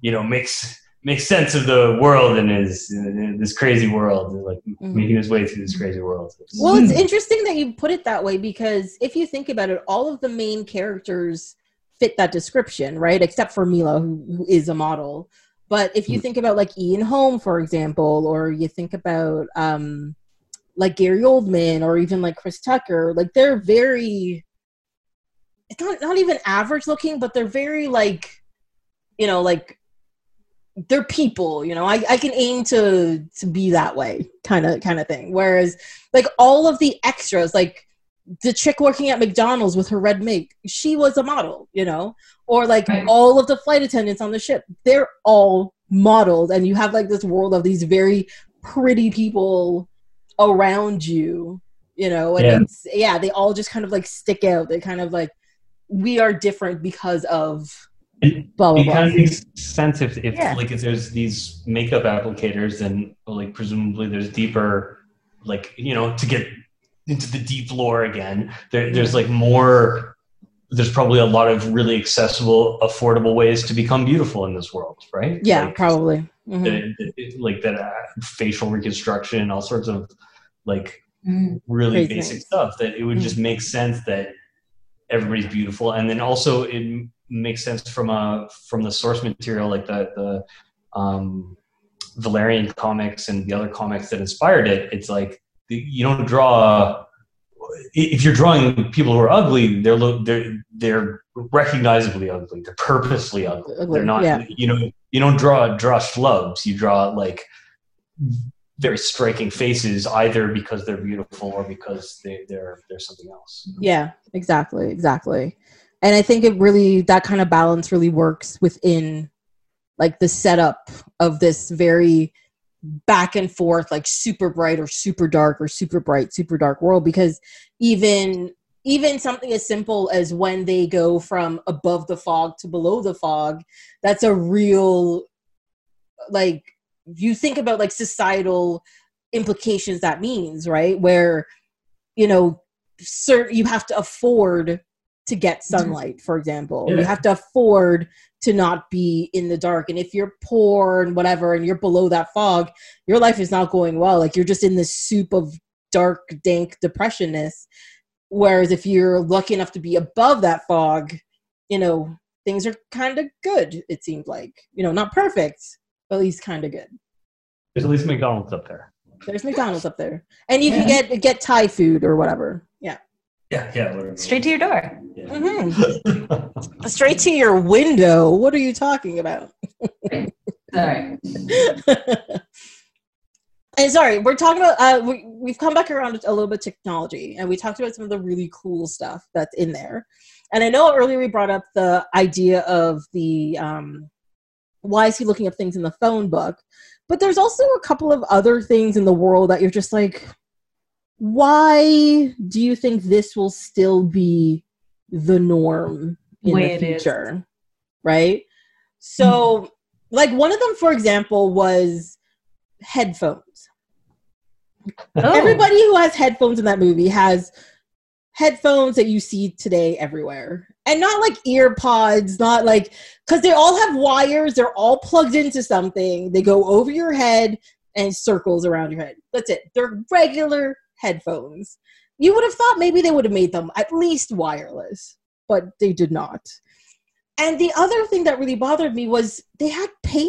you know makes make sense of the world in his in this crazy world, like Mhm. making his way through this crazy world. Well, it's Hmm. interesting that you put it that way because if you think about it, all of the main characters fit that description, right? Except for Milla, who, who is a model. But if you Mm. think about like Ian Holm, for example, or you think about um, like Gary Oldman, or even like Chris Tucker, like they're very. It's not not even average looking, but they're very like, you know, like they're people. You know, I I can aim to to be that way, kind of kind of thing. Whereas like all of the extras like the chick working at mcdonald's with her red make she was a model you know or like Right. all of the flight attendants on the ship they're all models and you have like this world of these very pretty people around you you know and Yeah. it's yeah they all just kind of like stick out they kind of like we are different because of It- blah blah it kind of makes sense if, if Yeah. like if there's these makeup applicators and like presumably there's deeper like you know to get into the deep lore again there, there's like more there's probably a lot of really accessible affordable ways to become beautiful in this world right yeah Like, probably Mhm. the- the- like that uh, facial reconstruction all sorts of like Mm. really Crazy basic stuff that it would Mm. just make sense that everybody's beautiful and then also it makes sense from a from the source material like the the um valerian comics and the other comics that inspired it it's like the- you don't draw if you're drawing people who are ugly they're lo- they're they're recognizably ugly they're purposely ugly Ugly, they're not yeah. you know you don't draw draw schlubs you draw like very striking faces either because they're beautiful or because they, they're they're something else. Yeah, exactly, exactly. And I think it really that kind of balance really works within like the setup of this very back and forth like super bright or super dark or super bright super dark world because even even something as simple as when they go from above the fog to below the fog that's a real like you think about like societal implications that means right? Where you know certain you have to afford to get sunlight for example. You have to afford to not be in the dark. And if you're poor and whatever and you're below that fog your life is not going well. Like you're just in this soup of dark dank depressionness. Whereas if you're lucky enough to be above that fog you know, things are kind of good. It seemed like, you know, not perfect, but at least kind of good. There's at least McDonald's up there. There's McDonald's up there, and you can get get Thai food or whatever. Yeah, Yeah, yeah. Whatever. Straight to your door. Yeah. Mhm. [laughs] straight to your window. What are you talking about? Sorry. [laughs] and sorry, we're talking about. Uh, we, we've come back around a little bit technology, and we talked about some of the really cool stuff that's in there. And I know earlier we brought up the idea of the um, why is he looking up things in the phone book, but there's also a couple of other things in the world that you're just like, why do you think this will still be the norm in Way the is. future? Right. So, hmm. like one of them, for example, was headphones. Oh. Everybody who has headphones in that movie has headphones that you see today everywhere. And not like ear pods, not like because they all have wires, they're all plugged into something. They go over your head and circles around your head. That's it. They're regular headphones. You would have thought maybe they would have made them at least wireless, but they did not. And the other thing that really bothered me was they had payphones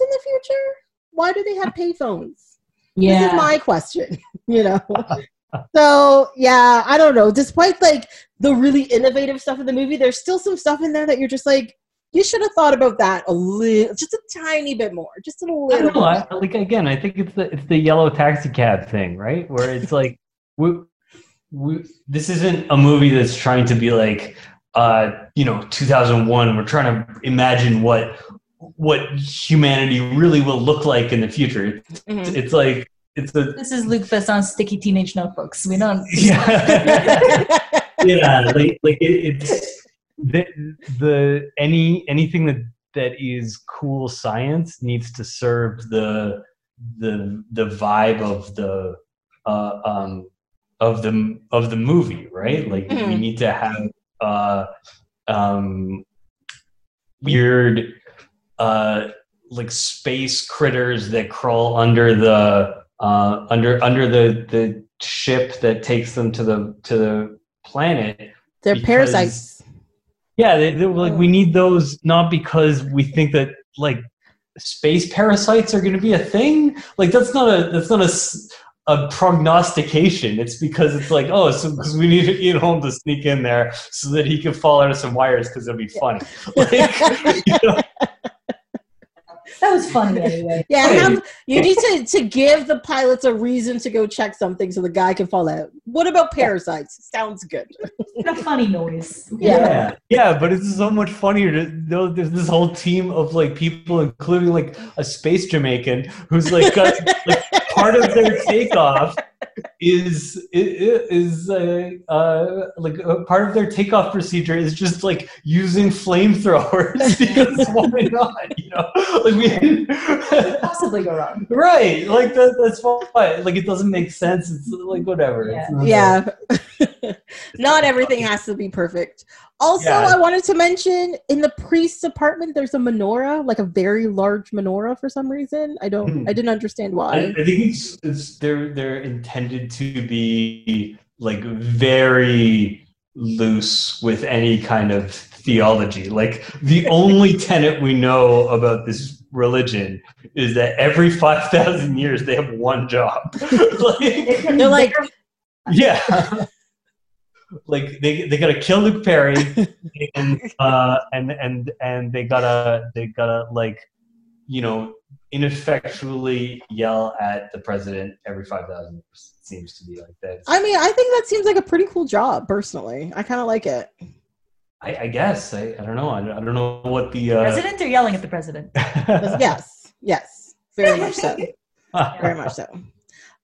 in the future. Why do they have payphones? This is Yeah. my question, [laughs] you know. [laughs] so yeah, I don't know. Despite like the really innovative stuff in the movie, there's still some stuff in there that you're just like, you should have thought about that a little, just a tiny bit more, just a little. I don't know. I, like again, I think it's the it's the yellow taxi cab thing, right? Where it's like [laughs] we, we this isn't a movie that's trying to be like uh you know 2001. We're trying to imagine what what humanity really will look like in the future. It's, Mhm. it's like it's a This is Luc Besson's sticky teenage notebooks. We don't. [laughs] yeah yeah like like it, it's the the any anything that that is cool science needs to serve the the the vibe of the uh um of the of the movie right like we Mhm. need to have uh um weird uh like space critters that crawl under the uh under under the the ship that takes them to the to the planet They're Because- parasites. yeah, they, like we need those not because we think that like space parasites are going to be a thing. Like that's not a that's not a, a prognostication. It's because it's like oh, so because we need Ian Holm to sneak in there so that he can fall out of some wires because it'll be funny. [laughs] Like, [laughs] you know, That was funny anyway. Yeah, have, you need to, to give the pilots a reason to go check something so the guy can fall out. What about parasites? Sounds good. a funny noise. Yeah. yeah, yeah, but it's so much funnier to know there's this whole team of like people, including like a space Jamaican who's like got like part of their takeoff is is uh, uh, like a part of their takeoff procedure is just like using flamethrowers [laughs] because why not? You know, like we Possibly go wrong. [laughs] right, like that, that's why. Like it doesn't make sense. It's like whatever. It's not Yeah. [laughs] Not everything has to be perfect. Also, Yeah. I wanted to mention in the priest's apartment, there's a menorah, like a very large menorah for some reason. I don't, Hmm. I didn't understand I, why. I think it's, it's they're they're intended to be like very loose with any kind of theology. Like the [laughs] only tenet we know about this religion is that every five thousand years they have one job. [laughs] like, They're like, [laughs] yeah. Like they, they gotta kill Luke Perry and uh and and and they gotta they gotta like you know ineffectually yell at the president every five thousand years. It seems to be like that. I mean, I think that seems like a pretty cool job, personally. I kind of like it. I, I guess I, I don't know. I, don't- I don't know what the uh, President or yelling at the president? [laughs] yes, yes, very much so. very much so.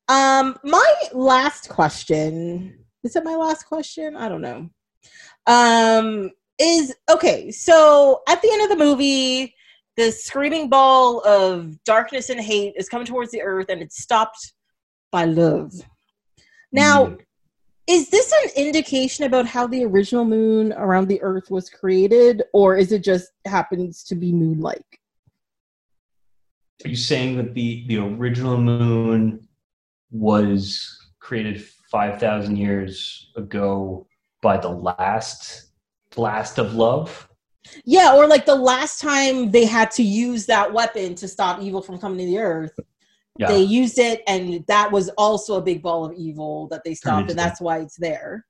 Um, my last question is it my last question? I don't know. Um, is okay. So at the end of the movie, the screaming ball of darkness and hate is coming towards the earth, and it's stopped by love. Now, mm-hmm. is this an indication about how the original moon around the earth was created, or is it just happens to be moon-like? Are you saying that the the original moon was created five thousand years ago by the last blast of love? Yeah, or like the last time they had to use that weapon to stop evil from coming to the earth, Yeah. they used it, and that was also a big ball of evil that they stopped, and that's why it's there.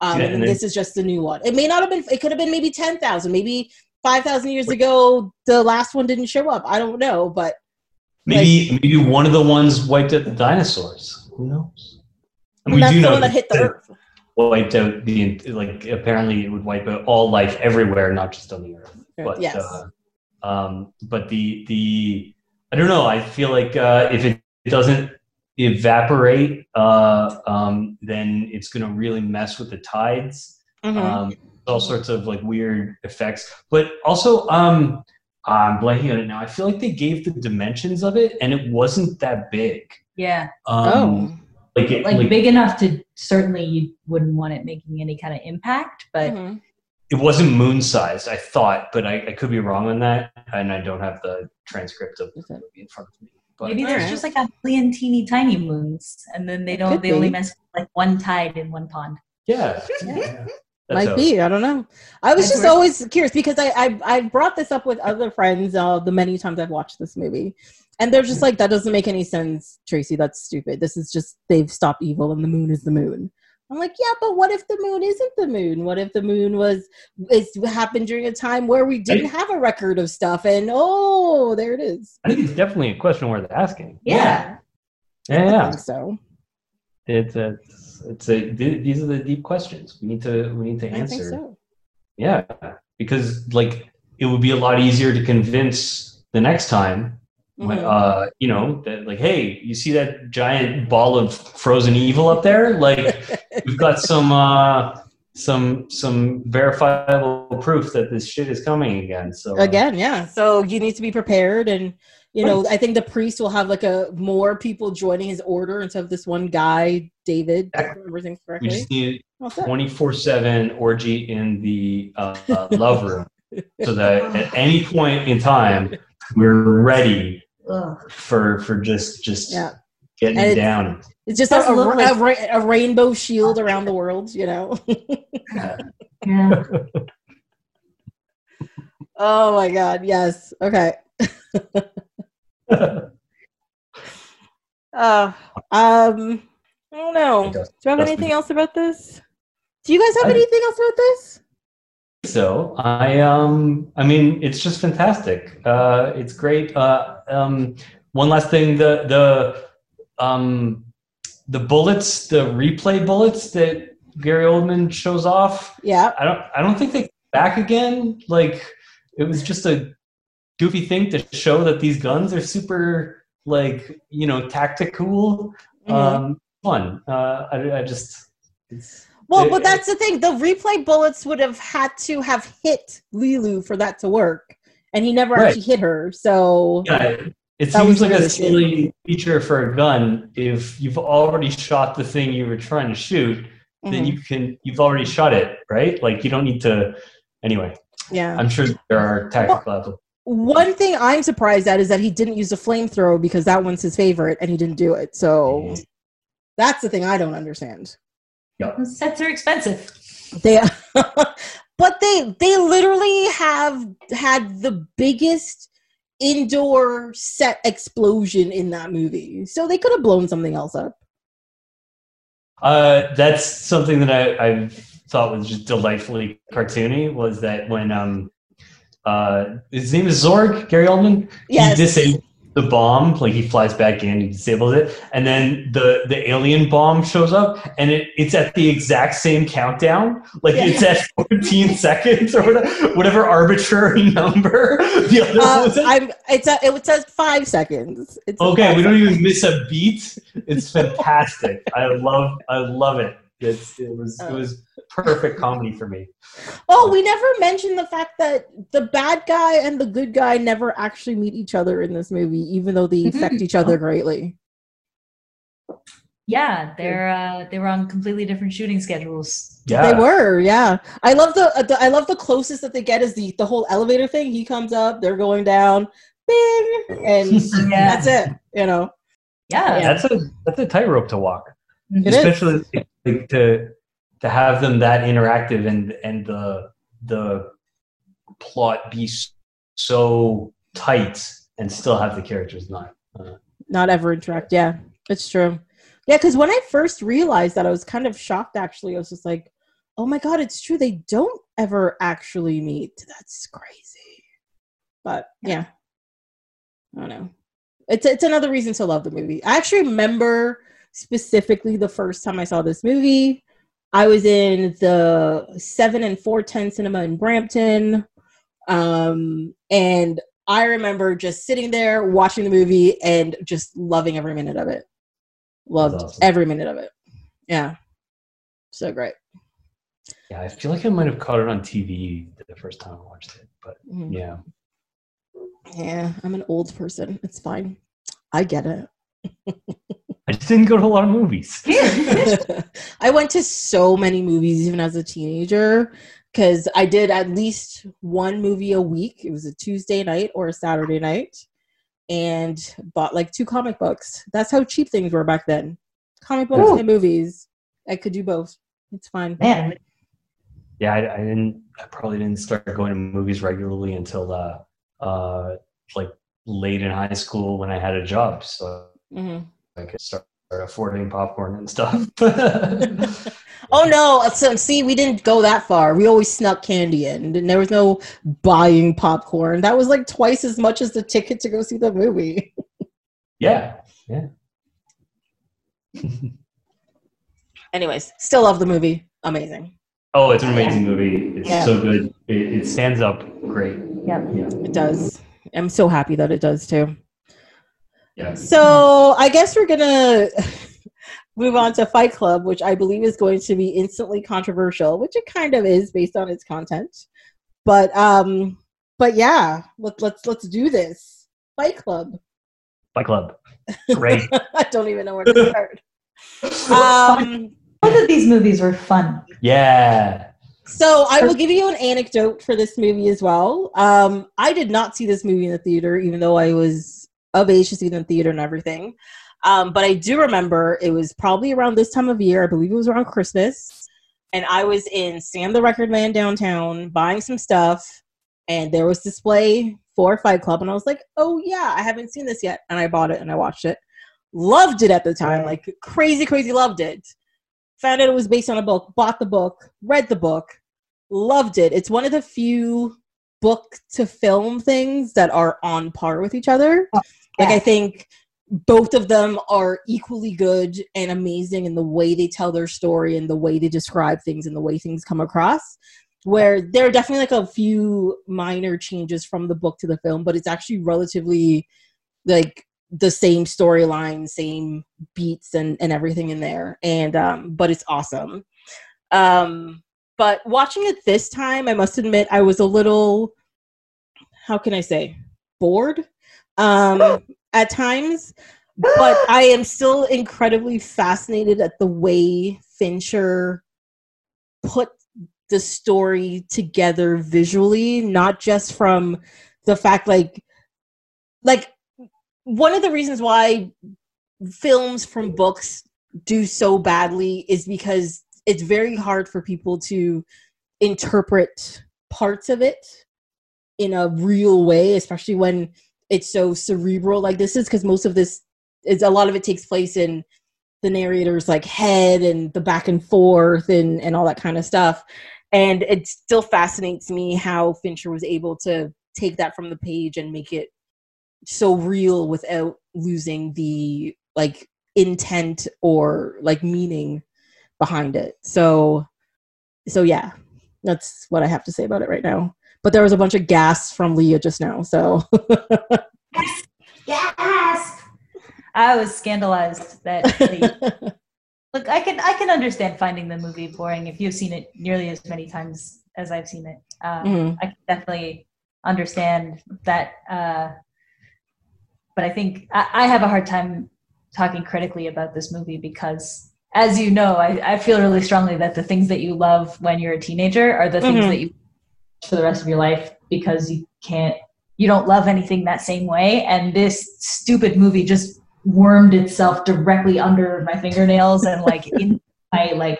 Um, Yeah, and and this is just the new one. It may not have been. It could have been maybe ten thousand, maybe five thousand years ago. The last one didn't show up. I don't know, but Maybe maybe one of the ones wiped out the dinosaurs. Who knows? And we that's do the know one that hit the earth. Wiped out the like apparently it would wipe out all life everywhere, not just on the earth. But yes. uh, um, but the the I don't know. I feel like uh, if it doesn't evaporate, uh, um, then it's going to really mess with the tides. Mhm. Um, all sorts of like weird effects, but also um, I'm blanking on it now. I feel like they gave the dimensions of it, and it wasn't that big. Yeah. Um, oh. like it, Like, like, big enough to certainly you wouldn't want it making any kind of impact, but Mhm. it wasn't moon sized. I thought, but I, I could be wrong on that, and I don't have the transcript of the movie in front of me. But maybe there's Alright. just like a million teeny tiny moons, and then they It don't. could They only mess with like one tide in one pond. yeah, yeah. [laughs] That's Might how- be. I don't know. I was I've just always curious because I I I brought this up with other friends uh, the many times I've watched this movie, and they're just like, "That doesn't make any sense, Tracy. That's stupid. This is just they've stopped evil, and the moon is the moon." I'm like, "Yeah, but what if the moon isn't the moon? What if the moon was it happened during a time where we didn't have a record of stuff, and oh, there it is." I think it's definitely a question worth asking. Yeah. Yeah, I yeah. think so. It's a, it's a, these are the deep questions we need to we need to I think answer. so. Yeah, because like it would be a lot easier to convince the next time. Mhm. Uh, you know that like, hey, you see that giant ball of frozen evil up there? Like, [laughs] we've got some uh, some some verifiable proof that this shit is coming again. So uh, again yeah so you need to be prepared and you know i think the priest will have like a more people joining his order instead of this one guy david if I Exactly. remember things we just need twenty four seven orgy in the uh, uh, love room, so that at any point in time we're ready Ugh. for for just just Yeah. getting And it it's- down. it's just a, Doesn't a, look a like- ra- a rainbow shield around the world you know Yeah. [laughs] oh my god yes okay [laughs] uh um i don't know do you have anything else about this do you guys have I- anything else about this so. I um i mean it's just fantastic. Uh it's great. Uh um one last thing the the um the bullets the replay bullets that gary oldman shows off yeah. I don't i don't think they come back again. Like it was just a goofy thing to show that these guns are super like you know tactical. Mhm. um fun. Uh i, I just it's Well, It- but that's the thing. The replay bullets would have had to have hit Leeloo for that to work, and he never Right. actually hit her. So Yeah, it- it seems like a silly feature for a gun. If you've already shot the thing you were trying to shoot, then mhm, you can you've already shot it, right? Like you don't need to. Anyway, yeah. I'm sure there are tactical applications. One thing I'm surprised at is that he didn't use a flamethrower because that one's his favorite, and he didn't do it. So that's the thing I don't understand. Those Sets are expensive. They, are. [laughs] but they they literally have had the biggest indoor set explosion in that movie, so they could have blown something else up. Uh, that's something that I, I thought was just delightfully cartoony. Was that when um, uh, his name is Zorg, Gary Oldman. Yes. He disables the bomb, like he flies back in, he disables it, and then the the alien bomb shows up, and it, it's at the exact same countdown, like Yeah. it's at 14 [laughs] seconds or whatever, whatever arbitrary [laughs] number. The other Uh, one's at- I'm. It's it says five seconds. It's okay, five we don't seconds. even miss a beat. It's [laughs] fantastic. I love I love it. It's it was it was perfect comedy for me. Oh, we never mentioned the fact that the bad guy and the good guy never actually meet each other in this movie, even though they affect each other greatly. Yeah, they're uh, they were on completely different shooting schedules. Yeah. They were, yeah. I love the, uh, the I love the closest that they get is the the whole elevator thing. He comes up, they're going down, bing, and [laughs] Yeah. that's it. You know, Yeah, Yeah. That's a that's a tightrope to walk. especially. It is. Like, to to have them that interactive and and the the plot be so tight and still have the characters not. Uh, not ever interact. Yeah, it's true. Yeah, because when I first realized that, I was kind of shocked. Actually, I was just like, "Oh my god, it's true. They don't ever actually meet. That's crazy." But yeah, I don't know. It's it's another reason to love the movie. I actually remember specifically the first time I saw this movie. I was in the seven and four ten cinema in Brampton, um, and I remember just sitting there watching the movie and just loving every minute of it. Loved awesome. every minute of it. Yeah. So great. Yeah, I feel like I might have caught it on TV the first time I watched it, but mm-hmm. yeah. Yeah, I'm an old person. It's fine. I get it. [laughs] I just didn't go to a lot of movies. [laughs] I went to so many movies even as a teenager because I did at least one movie a week. It was a Tuesday night or a Saturday night, and bought like two comic books. That's how cheap things were back then. Comic books Ooh. and movies. I could do both. It's fine. Man. Yeah, I, I, didn't. I probably didn't start going to movies regularly until uh, uh, like late in high school when I had a job. So mm-hmm. I could start affording popcorn and stuff. [laughs] oh no! So see, we didn't go that far. We always snuck candy in, and there was no buying popcorn. That was like twice as much as the ticket to go see the movie. yeah, yeah. [laughs] Anyways, still love the movie. Amazing. Oh, it's an amazing movie. It's yeah. so good. It, it, stands up great. Yep. Yeah, it does. I'm so happy that it does too. Yeah. So I guess we're gonna [laughs] move on to Fight Club, which I believe is going to be instantly controversial, which it kind of is based on its content. But um, but yeah, let's let's let's do this. Fight Club. Fight Club. [laughs] Great. I don't even know where to start. um, both of these movies were fun. Yeah. So I will give you an anecdote for this movie as well. Um, I did not see this movie in the theater, even though I was of age to see it in theater and everything. Um, but I do remember it was probably around this time of year. I believe it was around Christmas. And I was in Sam the Record Man downtown buying some stuff. And there was display for Fight Club. And I was like, oh, yeah, I haven't seen this yet. And I bought it and I watched it. Loved it at the time. Like crazy, crazy loved it. Found out it was based on a book. Bought the book. Read the book. Loved it. It's one of the few book to film things that are on par with each other. Like I think both of them are equally good and amazing in the way they tell their story and the way they describe things and the way things come across. Where there are definitely like a few minor changes from the book to the film, but it's actually relatively like the same storyline, same beats and, and everything in there. And um, but it's awesome. Um, but watching it this time, I must admit I was a little how can I say bored um, [gasps] at times, but I am still incredibly fascinated at the way Fincher put the story together visually, not just from the fact like like one of the reasons why films from books do so badly is because it's very hard for people to interpret parts of it in a real way, especially when it's so cerebral like this is because most of this is a lot of it takes place in the narrator's like head and the back and forth and and all that kind of stuff. And it still fascinates me how fincher was able to take that from the page and make it so real without losing the like intent or like meaning behind it. So so yeah that's what i have to say about it right now but there was a bunch of gas from Leah just now. So [laughs] yes. I was scandalized that. [laughs] look, I can I can understand finding the movie boring if you've seen it nearly as many times as I've seen it. Um, mm-hmm. I can definitely understand that. Uh, but I think I, I have a hard time talking critically about this movie because as you know, I, I, feel really strongly that the things that you love when you're a teenager are the things mm-hmm. that you for the rest of your life because you can't you don't love anything that same way and this stupid movie just wormed itself directly under my fingernails and like in [laughs] my like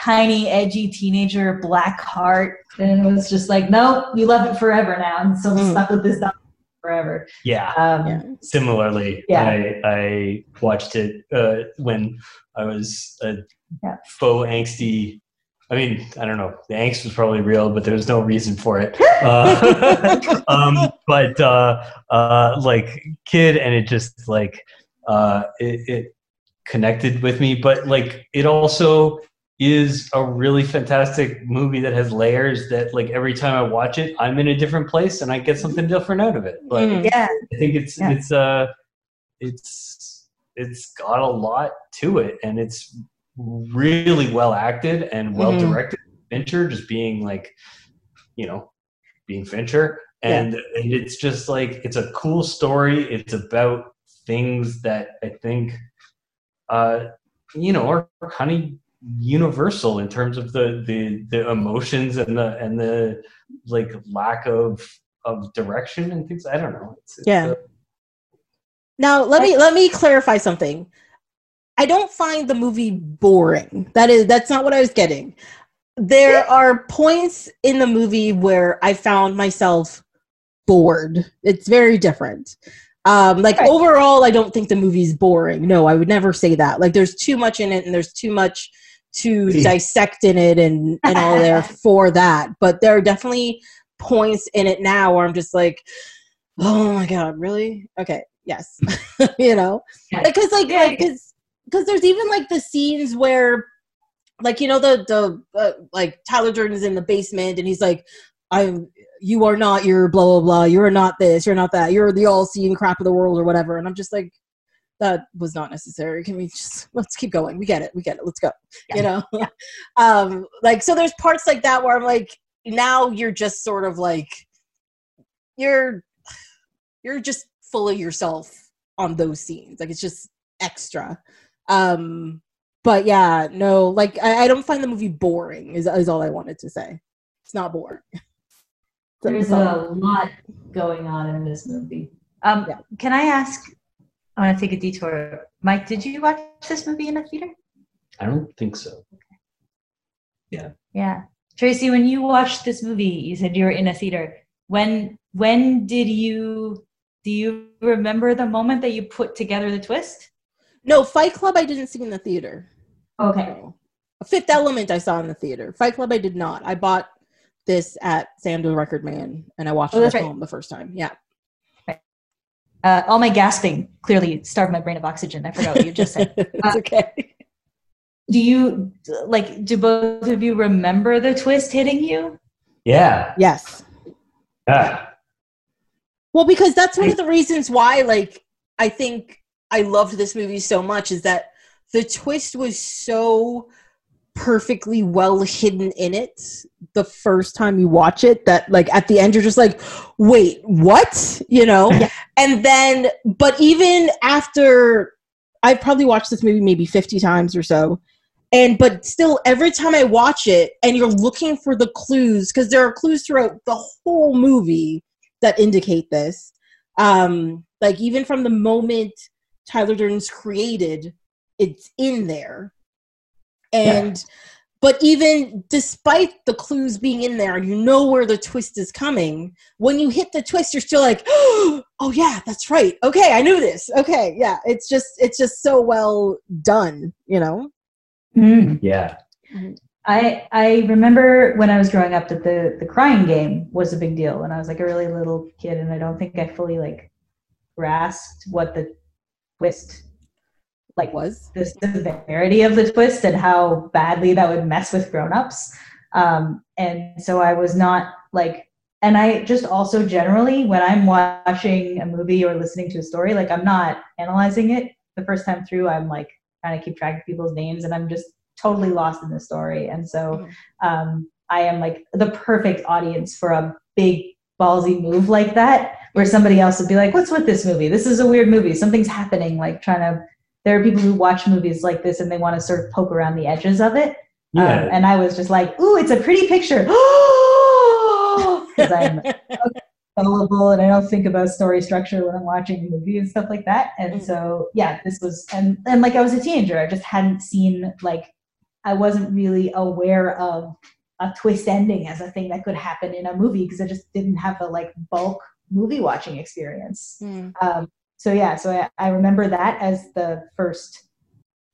tiny, edgy teenager, black heart, and it was just like, no, you love it forever now, and so Mm. stuck with this dog forever. Yeah. Um, Yeah. Similarly, Yeah. I, I watched it uh, when I was a Yeah. faux angsty. I mean, I don't know. The angst was probably real, but there was no reason for it. [laughs] Uh, [laughs] um, but uh, uh, like kid, and it just like uh, it, it connected with me. But like it also is a really fantastic movie that has layers that like every time I watch it, I'm in a different place and I get something different out of it. Like Mm. yeah, I think it's Yeah. it's uh it's it's got a lot to it and it's really well acted and well directed. Fincher just being like, you know, being Fincher. And, and it's just like it's a cool story. It's about things that I think uh you know are kind of universal in terms of the the the emotions and the and the like lack of of direction and things. I don't know. It's, it's Yeah. uh, Now let me let me clarify something. I don't find the movie boring. That is that's not what I was getting. There are points in the movie where I found myself bored. It's very different. Um, like Right. overall, I don't think the movie's boring. No, I would never say that. Like there's too much in it, and there's too much to dissect in it, and and all there [laughs] for that. But there are definitely points in it now where I'm just like, oh my god, really? Okay, yes, [laughs] you know, because like Yeah, like because there's even like the scenes where like you know the the uh, like Tyler Durden is in the basement and he's like I'm you are not your blah blah blah. You're not this. You're not that. You're the all seeing crap of the world or whatever. And I'm just like that was not necessary. Can we just let's keep going. We get it. We get it. Let's go. You know? [laughs] Um like so there's parts like that where I'm like now you're just sort of like you're you're just full of yourself on those scenes. Like it's just extra um but yeah no like i, I don't find the movie boring is, is all i wanted to say it's not boring [laughs] there's a lot going on in this movie. Um, Yeah. Can I ask? I want to take a detour. Mike, did you watch this movie in a theater? I don't think so. Yeah. Yeah. Tracy, when you watched this movie, you said you were in a theater. When when did you do you remember the moment that you put together the twist? No fight club i didn't see in the theater Okay. No. fifth element i saw in the theater fight club i did not i bought this at sam the record man and i watched Oh, it at right. home the first time yeah Uh, all my gasping clearly starved my brain of oxygen. I forgot what you just said. [laughs] it's okay do you like? Do both of you remember the twist hitting you? Yeah. yes Yeah. Well, because that's one of the reasons why, like, I think I loved this movie so much is that the twist was so perfectly well hidden in it the first time you watch it that, like, at the end, you're just like, wait, what? You know? Yeah. And then, but even after I've probably watched this movie maybe 50 times or so. And but still, every time I watch it and you're looking for the clues, because there are clues throughout the whole movie that indicate this. Um, like even from the moment Tyler Durden's created, it's in there. And but even despite the clues being in there you know where the twist is coming, when you hit the twist, you're still like, [gasps] oh yeah, that's right. Okay, I knew this. Okay, yeah. It's just it's just so well done, you know? Mm-hmm. Yeah. I I remember when I was growing up that the the crying game was a big deal when I was like a really little kid, and I don't think I fully like grasped what the twist like Was. the severity of the twist and how badly that would mess with grown-ups. Um, and so i was not like and i just also generally when i'm watching a movie or listening to a story like i'm not analyzing it the first time through. I'm like trying to keep track of people's names and i'm just totally lost in the story. And so um, i am like the perfect audience for a big ballsy move like that where somebody else would be like what's with this movie this is a weird movie something's happening like trying to there are people who watch movies like this and they want to sort of poke around the edges of it. Um, Yeah. and I was just like, ooh, it's a pretty picture. [gasps] Because I'm gullible and I don't think about story structure when I'm watching a movie and stuff like that. And Mhm. so, yeah, this was, and, and like I was a teenager, I just hadn't seen like I wasn't really aware of a twist ending as a thing that could happen in a movie because I just didn't have a like bulk movie watching experience. Mm. Um, so yeah, so I, I remember that as the first,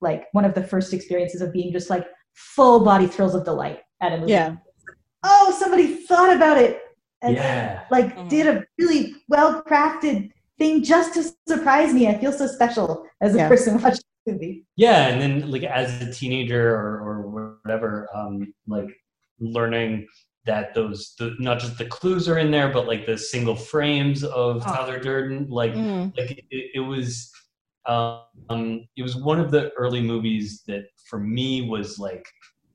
like one of the first experiences of being just like full body thrills of delight at a movie. Yeah. Oh, somebody thought about it and Yeah. like Mhm. did a really well crafted thing just to surprise me. I feel so special as a Yeah. person [laughs] watching the movie. yeah and then like as a teenager or, or whatever um like learning that those the, not just the clues are in there but like the single frames of Oh. tyler durden like Mm. like it, it was um it was one of the early movies that for me was like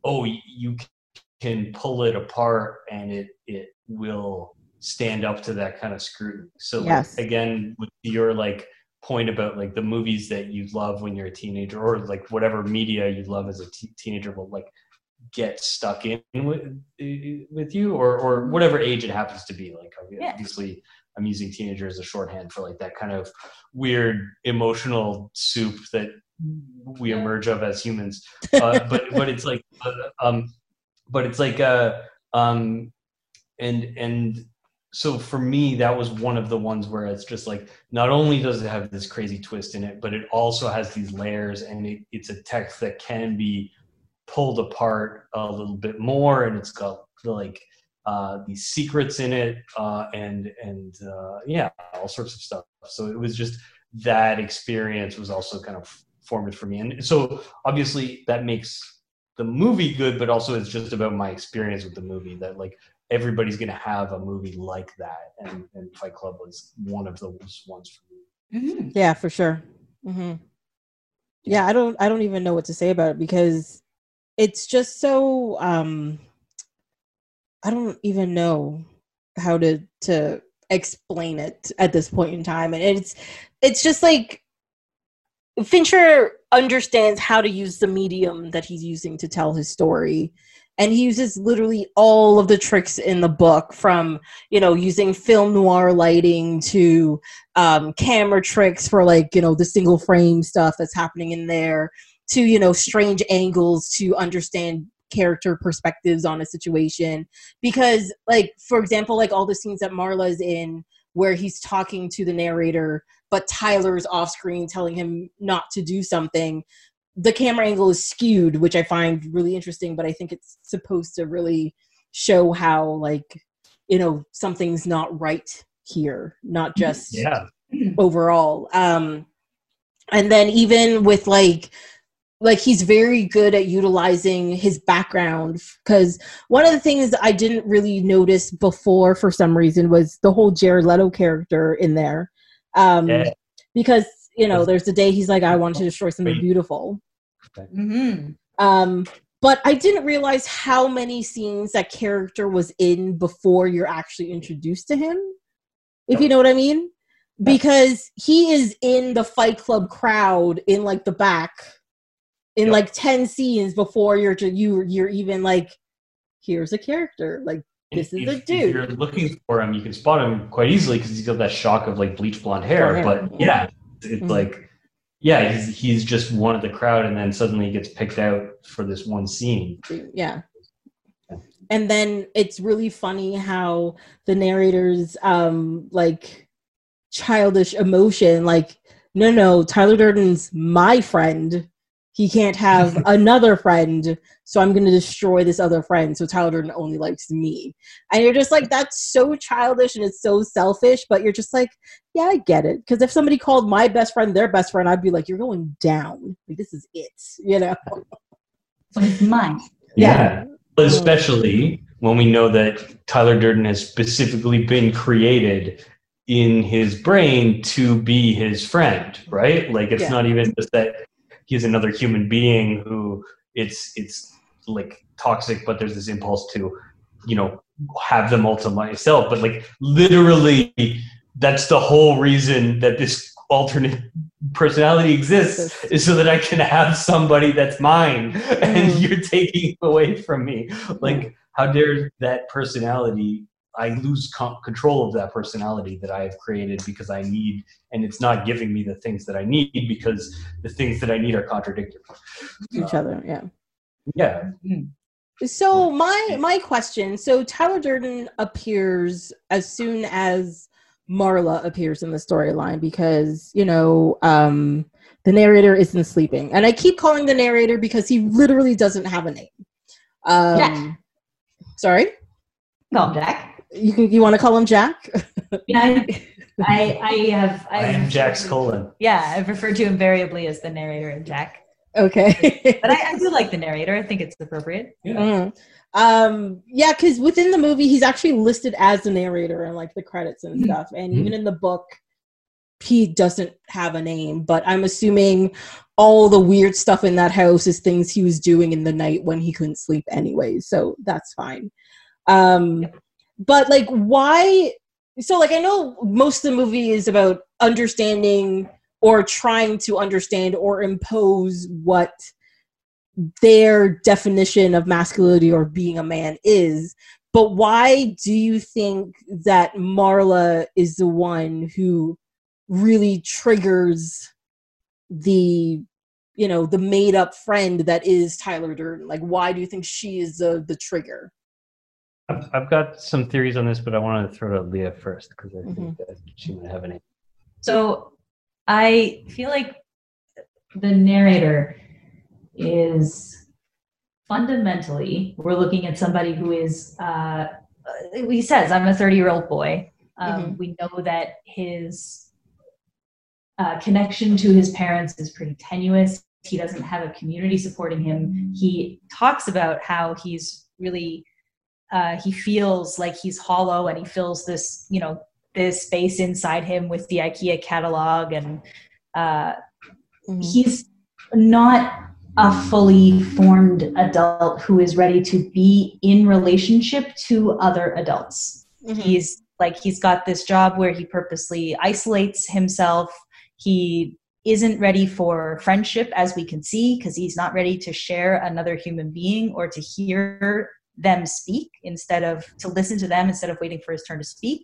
oh you can pull it apart and it it will stand up to that kind of scrutiny so like, again with your like point about like the movies that you love when you're a teenager or like whatever media you love as a t- teenager will like get stuck in with with you or or whatever age it happens to be. Like Yeah. obviously i'm using teenager as a shorthand for like that kind of weird emotional soup that we emerge of as humans. Uh, [laughs] but but it's like uh, um but it's like uh um and and so for me that was one of the ones where it's just like not only does it have this crazy twist in it but it also has these layers and it, it's a text that can be pulled apart a little bit more and it's got like uh, these secrets in it uh, and and uh, yeah all sorts of stuff so it was just that experience was also kind of formative for me and so obviously that makes the movie good but also it's just about my experience with the movie that like everybody's gonna have a movie like that and, and fight club was one of those ones for me Mhm. Yeah, for sure. hmm Yeah, I don't I don't even know what to say about it because it's just so um I don't even know how to to explain it at this point in time. And it's it's just like Fincher understands how to use the medium that he's using to tell his story. And he uses literally all of the tricks in the book from you know using film noir lighting to um, camera tricks for like you know the single frame stuff that's happening in there to you know strange angles to understand character perspectives on a situation. Because like for example like all the scenes that marla's in where he's talking to the narrator but tyler's off screen telling him not to do something the camera angle is skewed which i find really interesting but i think it's supposed to really show how like you know something's not right here not just yeah. overall. Um and then even with like like he's very good at utilizing his background because one of the things i didn't really notice before for some reason was the whole jared leto character in there. Um Yeah. because you know there's the day he's like i want to destroy something Great. beautiful. Mhm. um but i didn't realize how many scenes that character was in before you're actually introduced to him if you know what i mean? Because he is in the fight club crowd in like the back in Yep. like 10 scenes before you're you you're even like here's a character like This is if, a if dude. you're looking for him, you can spot him quite easily because he's got that shock of like bleach blonde hair. Hair. But yeah, it's Mhm. like, yeah, he's he's just one of the crowd, and then suddenly he gets picked out for this one scene. yeah and then it's really funny how the narrators um like childish emotion like no no tyler durden's my friend he can't have [laughs] another friend so i'm going to destroy this other friend so tyler durden only likes me and you're just like that's so childish and it's so selfish but you're just like yeah i get it because if somebody called my best friend their best friend i'd be like you're going down like this is it you know [laughs] So it's mine. Yeah. But especially when we know that Tyler Durden has specifically been created in his brain to be his friend, right? Like it's Yeah. not even just that he's another human being who it's it's like toxic, but there's this impulse to, you know, have them all to myself. But like literally that's the whole reason that this alternate personality exists is so that I can have somebody that's mine and Mm. [laughs] you're taking away from me. Like, how dare that personality? I lose con- control of that personality that I have created because I need, and it's not giving me the things that I need because the things that I need are contradictory. each other yeah Yeah. So my my question. So Tyler Durden appears as soon as Marla appears in the storyline because you know um, the narrator isn't sleeping, and I keep calling the narrator because he literally doesn't have a name. Um, Jack. Sorry, Call him Jack. You can you want to call him Jack? [laughs] I, I, I have. I am Jack's colon. Yeah, I've referred to invariably as the narrator and Jack. okay. [laughs] But I, I do like the narrator. I think it's appropriate. Mm. Um, yeah, because within the movie, he's actually listed as the narrator and like the credits and Mhm. stuff. And even in the book, he doesn't have a name. But I'm assuming all the weird stuff in that house is things he was doing in the night when he couldn't sleep, anyway. So that's fine. Um, but like, why? So, like, I know most of the movie is about understanding or trying to understand or impose what their definition of masculinity or being a man is. But why do you think that Marla is the one who really triggers the you know the made up friend that is Tyler Durden? Like why do you think she is the the trigger? I've, I've got some theories on this, but I want to throw to Leah first because I think Mhm. that she might have any. So I feel like the narrator is fundamentally, we're looking at somebody who is, uh, he says, I'm a 30 year old boy. Um, We know that his uh, connection to his parents is pretty tenuous. He doesn't have a community supporting him. He talks about how he's really, uh, he feels like he's hollow and he fills this, you know, this space inside him with the IKEA catalog, and uh, he's not a fully formed adult who is ready to be in relationship to other adults. Mhm. He's like he's got this job where he purposely isolates himself. He isn't ready for friendship, as we can see, because he's not ready to share another human being or to hear them speak instead of to listen to them instead of waiting for his turn to speak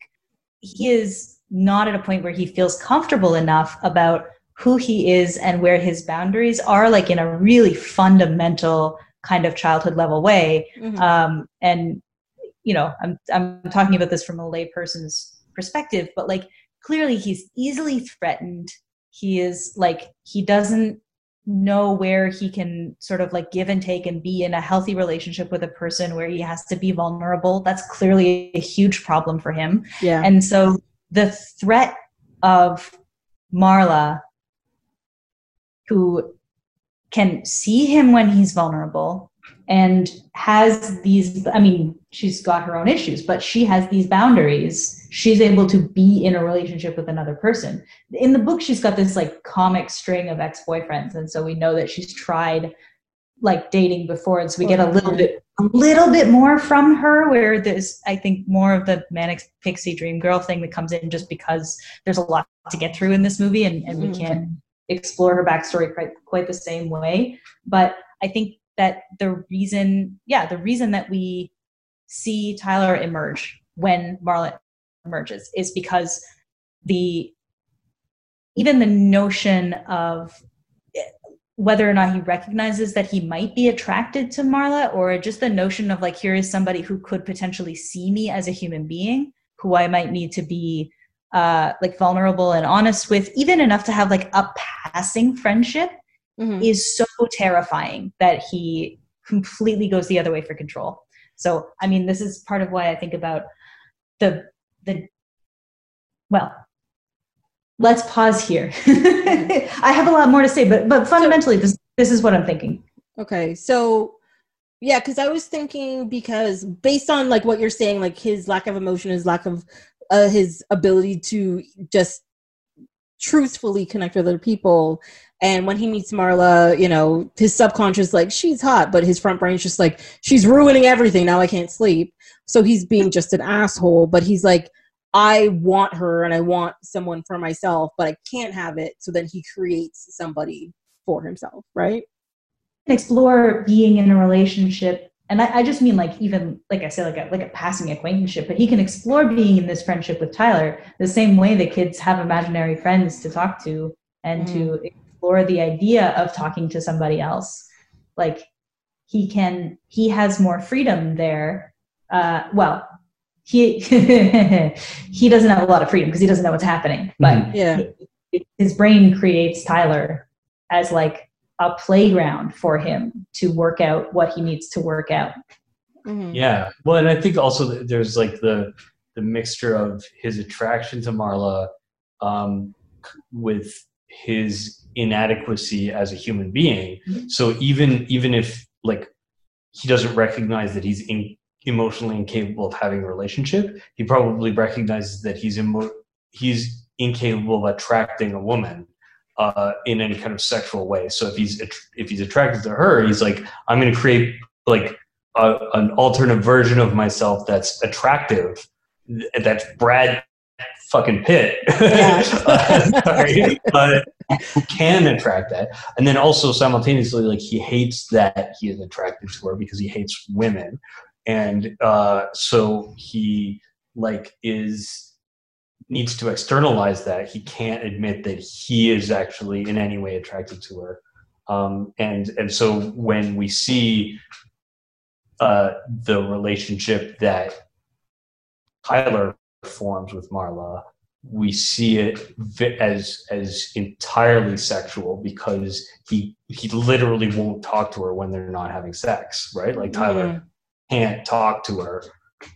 he is not at a point where he feels comfortable enough about who he is and where his boundaries are like in a really fundamental kind of childhood level way Mhm. um, and you know I'm, I'm talking about this from a layperson's perspective but like clearly he's easily threatened he is like he doesn't know where he can sort of like give and take and be in a healthy relationship with a person where he has to be vulnerable that's clearly a huge problem for him yeah. and so the threat of Marla, who can see him when he's vulnerable and has these, I mean, she's got her own issues, but she has these boundaries. She's able to be in a relationship with another person. In the book, she's got this like comic string of ex boyfriends. And so we know that she's tried like dating before. And so we get a little bit a little bit more from her where there's i think more of the manic pixie dream girl thing that comes in just because there's a lot to get through in this movie and, and we Mhm. can't explore her backstory quite, quite the same way but i think that the reason yeah the reason that we see tyler emerge when marla emerges is because the even the notion of whether or not he recognizes that he might be attracted to Marla, or just the notion of like, here is somebody who could potentially see me as a human being, who I might need to be uh, like vulnerable and honest with, even enough to have like a passing friendship, Mhm. is so terrifying that he completely goes the other way for control. So, I mean, this is part of why I think about the the well. Let's pause here. [laughs] I have a lot more to say, but but fundamentally, this this is what I'm thinking. Okay, so yeah, because I was thinking because based on like what you're saying, like his lack of emotion, his lack of uh, his ability to just truthfully connect with other people, and when he meets Marla, you know, his subconscious like she's hot, but his front brain's just like she's ruining everything. Now I can't sleep. So he's being just an asshole, but he's like. I want her and I want someone for myself, but I can't have it. So then he creates somebody for himself, right? Explore being in a relationship, and I, I just mean like even like I said, like a, like a passing acquaintanceship. But he can explore being in this friendship with Tyler the same way that kids have imaginary friends to talk to and to mm. explore the idea of talking to somebody else. Like he can he has more freedom there. Uh, well, he [laughs] he doesn't have a lot of freedom because he doesn't know what's happening, but Mhm. Yeah. his brain creates Tyler as like a playground for him to work out what he needs to work out. Mhm. Yeah. Well, and I think also that there's like the the mixture of his attraction to Marla um, with his inadequacy as a human being. Mhm. So even even if like he doesn't recognize that he's in, emotionally incapable of having a relationship, he probably recognizes that he's emo- he's incapable of attracting a woman uh, in any kind of sexual way. So if he's att- if he's attracted to her, he's like, I'm going to create like a, an alternate version of myself that's attractive. That's Brad fucking Pitt. Yeah. Uh, [laughs] sorry, but who can attract that, and then also simultaneously, like he hates that he is attracted to her because he hates women, and uh, so he like is needs to externalize that. He can't admit that he is actually in any way attracted to her, um, and and so when we see uh, the relationship that Tyler forms with Marla, we see it as as entirely sexual because he he literally won't talk to her when they're not having sex, right? Like Tyler Mhm. Can't talk to her,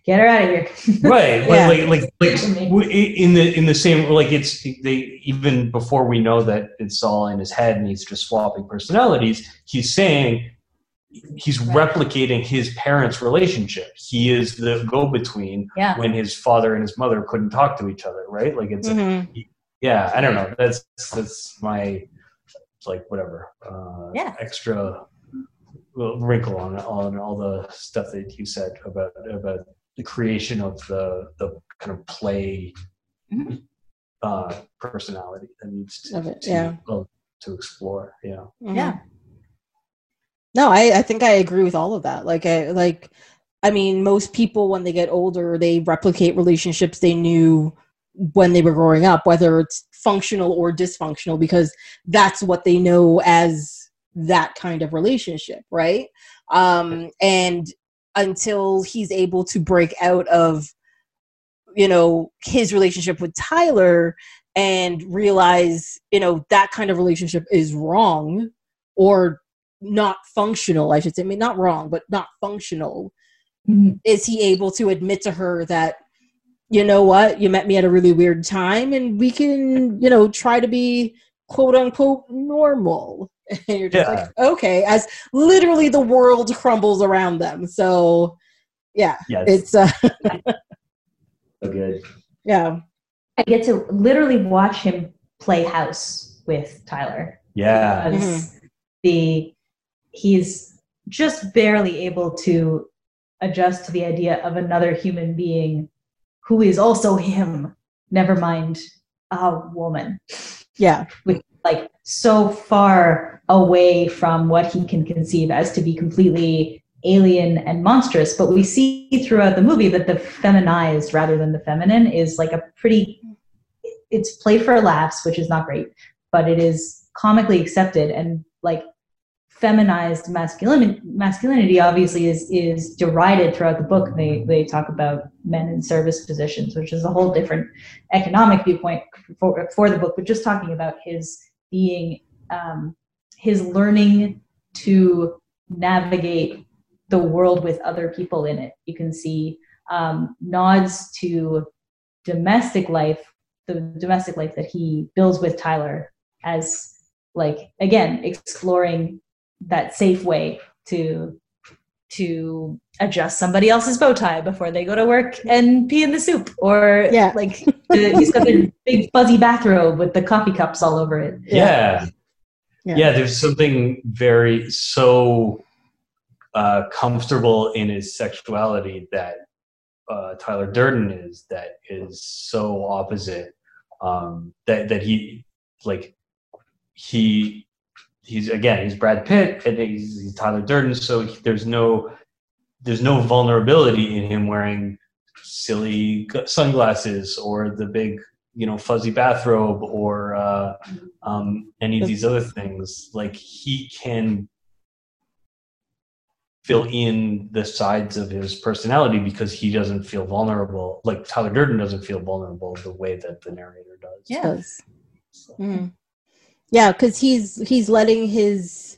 Get her out of here. [laughs] right? Yeah. Like like like, in the in the same like it's they even before we know that it's all in his head and he's just swapping personalities. He's saying he's Right. replicating his parents' relationship. He is the go-between Yeah. when his father and his mother couldn't talk to each other, right? Like it's Mhm. yeah, I don't know. That's that's my like whatever uh, Yeah. extra wrinkle on on all the stuff that you said about about the creation of the the kind of play Mhm. uh, personality that needs to, it, to, yeah. well, to explore. Yeah, Mhm. Yeah. No, I, I think I agree with all of that. Like I like I mean, most people when they get older, they replicate relationships they knew when they were growing up, whether it's functional or dysfunctional, because that's what they know as that kind of relationship, right? Um, and until he's able to break out of, you know, his relationship with Tyler and realize, you know, that kind of relationship is wrong or not functional, I should say. I mean, not wrong, but not functional. Mhm. Is he able to admit to her that, you know what, you met me at a really weird time and we can, you know, try to be quote unquote normal? And [laughs] you're just Yeah. like, okay, as literally the world crumbles around them. So, yeah, yeah, it's, uh, [laughs] so good. yeah. I get to literally watch him play house with Tyler. Yeah, because the he's just barely able to adjust to the idea of another human being who is also him never mind a woman Yeah. like so far away from what he can conceive as to be completely alien and monstrous. But we see throughout the movie that the feminized rather than the feminine is like a pretty it's played for laughs which is not great but it is comically accepted. And like feminized masculinity masculinity obviously is is derided throughout the book. They they talk about men in service positions which is a whole different economic viewpoint for, for the book but just talking about his being um, his learning to navigate the world with other people in it you can see um, nods to domestic life the domestic life that he builds with tyler as like again exploring that safe way to to adjust somebody else's bow tie before they go to work and pee in the soup or Yeah. like the, he's got the [laughs] big fuzzy bathrobe with the coffee cups all over it yeah. Yeah. Yeah. There's something very so uh, comfortable in his sexuality that uh, tyler durden is that is so opposite um, that that he like he he's again he's brad pitt and he's, he's tyler durden so he- there's no there's no vulnerability in him wearing silly sunglasses or the big you know fuzzy bathrobe or uh, um, any of these other things like he can fill in the sides of his personality because he doesn't feel vulnerable. Like Tyler Durden doesn't feel vulnerable the way that the narrator does. Yeah. Does. Mm. Yeah, because he's he's letting his,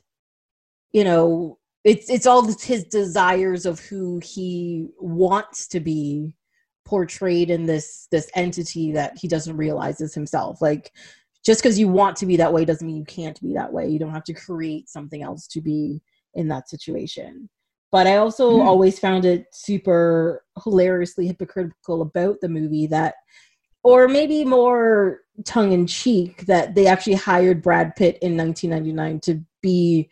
you know, it's it's all his desires of who he wants to be portrayed in this this entity that he doesn't realize is himself. Like just because you want to be that way doesn't mean you can't be that way. You don't have to create something else to be in that situation. But I also Mm. always found it super hilariously hypocritical about the movie that, or maybe more tongue in cheek, that they actually hired Brad Pitt in 1999 to be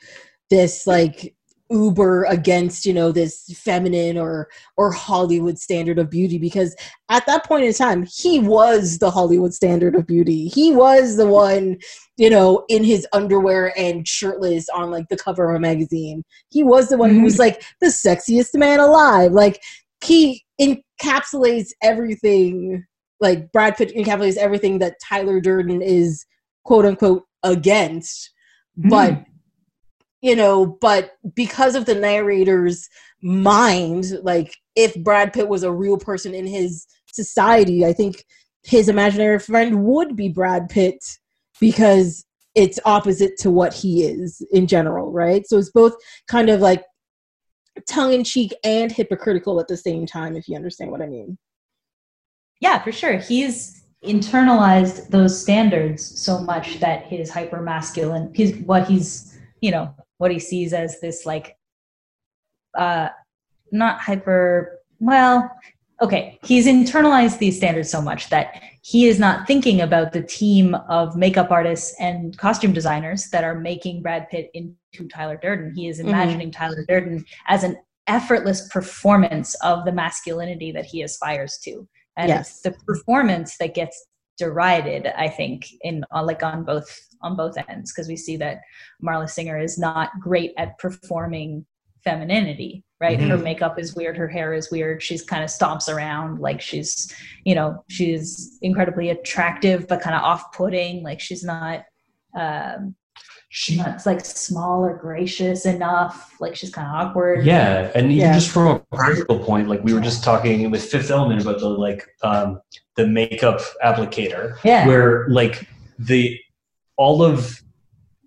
this like uber against you know this feminine or or hollywood standard of beauty because at that point in time he was the hollywood standard of beauty. He was the one you know in his underwear and shirtless on like the cover of a magazine. He was the one who was mm-hmm. like the sexiest man alive. Like he encapsulates everything like brad pitt encapsulates everything that tyler durden is quote unquote against. But mm-hmm. You know but because of the narrator's mind like if brad pitt was a real person in his society i think his imaginary friend would be brad pitt because it's opposite to what he is in general right so it's both kind of like tongue-in-cheek and hypocritical at the same time if you understand what i mean yeah, for sure. He's internalized those standards so much that his hyper masculine, his what he's, you know, what he sees as this like, uh, not hyper. Well, okay, he's internalized these standards so much that he is not thinking about the team of makeup artists and costume designers that are making Brad Pitt into Tyler Durden. He is imagining Tyler Durden as an effortless performance of the masculinity that he aspires to and Yes. it's the performance that gets derided i think in on like on both on both ends because we see that marla singer is not great at performing femininity right her Mhm. makeup is weird her hair is weird she's kind of stomps around like she's you know she's incredibly attractive but kind of off-putting like she's not um She not like small or gracious enough like she's kind of awkward Yeah, and even Yeah. just from a practical point, like we were just talking with Fifth Element about the like um, the makeup applicator, yeah where like the all of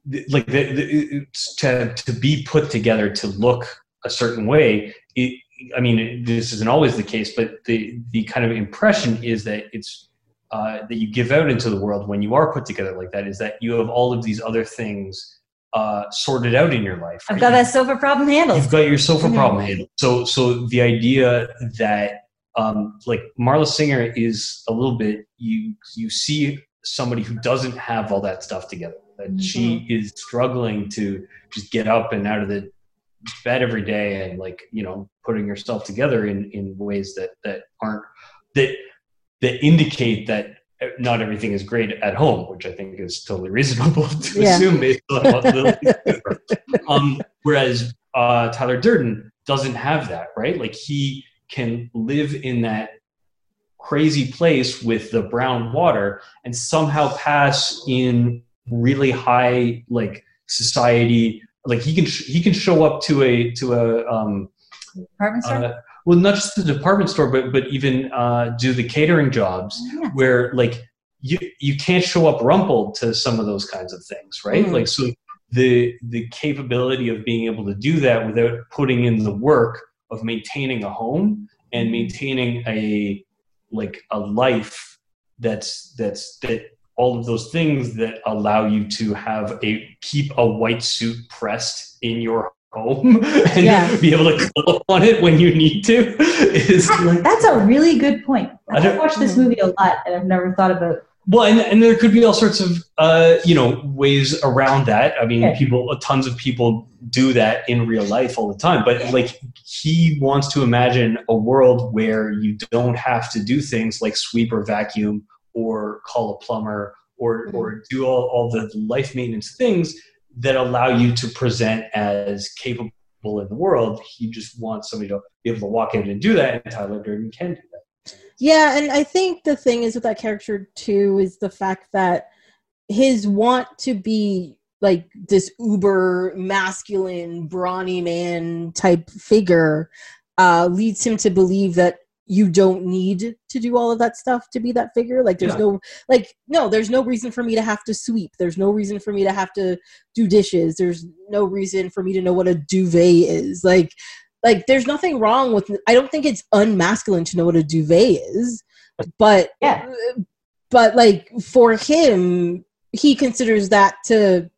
the, like the, the to to be put together to look a certain way. It, I mean, this isn't always the case, but the the kind of impression is that it's uh, that you give out into the world when you are put together like that is that you have all of these other things uh, sorted out in your life. i've right? got that sofa problem handled You've got your sofa Mhm. problem handled. So, so the idea that um, like Marla Singer is a little bit you you see somebody who doesn't have all that stuff together. That she is struggling to just get up and out of the bed every day and like you know putting herself together in in ways that that aren't that that indicate that not everything is great at home, which I think is totally reasonable [laughs] to Yeah. assume based on what [laughs] um, whereas uh, Tyler Durden doesn't have that, right? Like he can live in that crazy place with the brown water and somehow pass in really high like society. Like he can sh- he can show up to a to a um, department store uh, well not just the department store but but even uh, do the catering jobs Yeah. where like you you can't show up rumpled to some of those kinds of things right Mhm. like so the the capability of being able to do that without putting in the work of maintaining a home and mm-hmm. maintaining a like a life that's that's that all of those things that allow you to have a keep a white suit pressed in your home [laughs] and Yeah. be able to call [laughs] up on it when you need to is ah, like That's a really good point. I I've watched this mm-hmm. movie a lot, and I've never thought about. Well, and, and there could be all sorts of uh, you know ways around that. I mean, people, tons of people do that in real life all the time. But like, he wants to imagine a world where you don't have to do things like sweep or vacuum or call a plumber or or do all, all the life maintenance things that allow you to present as capable in the world. He just wants somebody to be able to walk in and do that, and Tyler Durden can do. Yeah, and I think the thing is with that character too is the fact that his want to be like this uber masculine brawny man type figure uh leads him to believe that you don't need to do all of that stuff to be that figure. Like there's Yeah. no like no there's no reason for me to have to sweep. There's no reason for me to have to do dishes. There's no reason for me to know what a duvet is. Like like there's nothing wrong with i don't think it's unmasculine to know what a duvet is but Yeah. but like for him he considers that to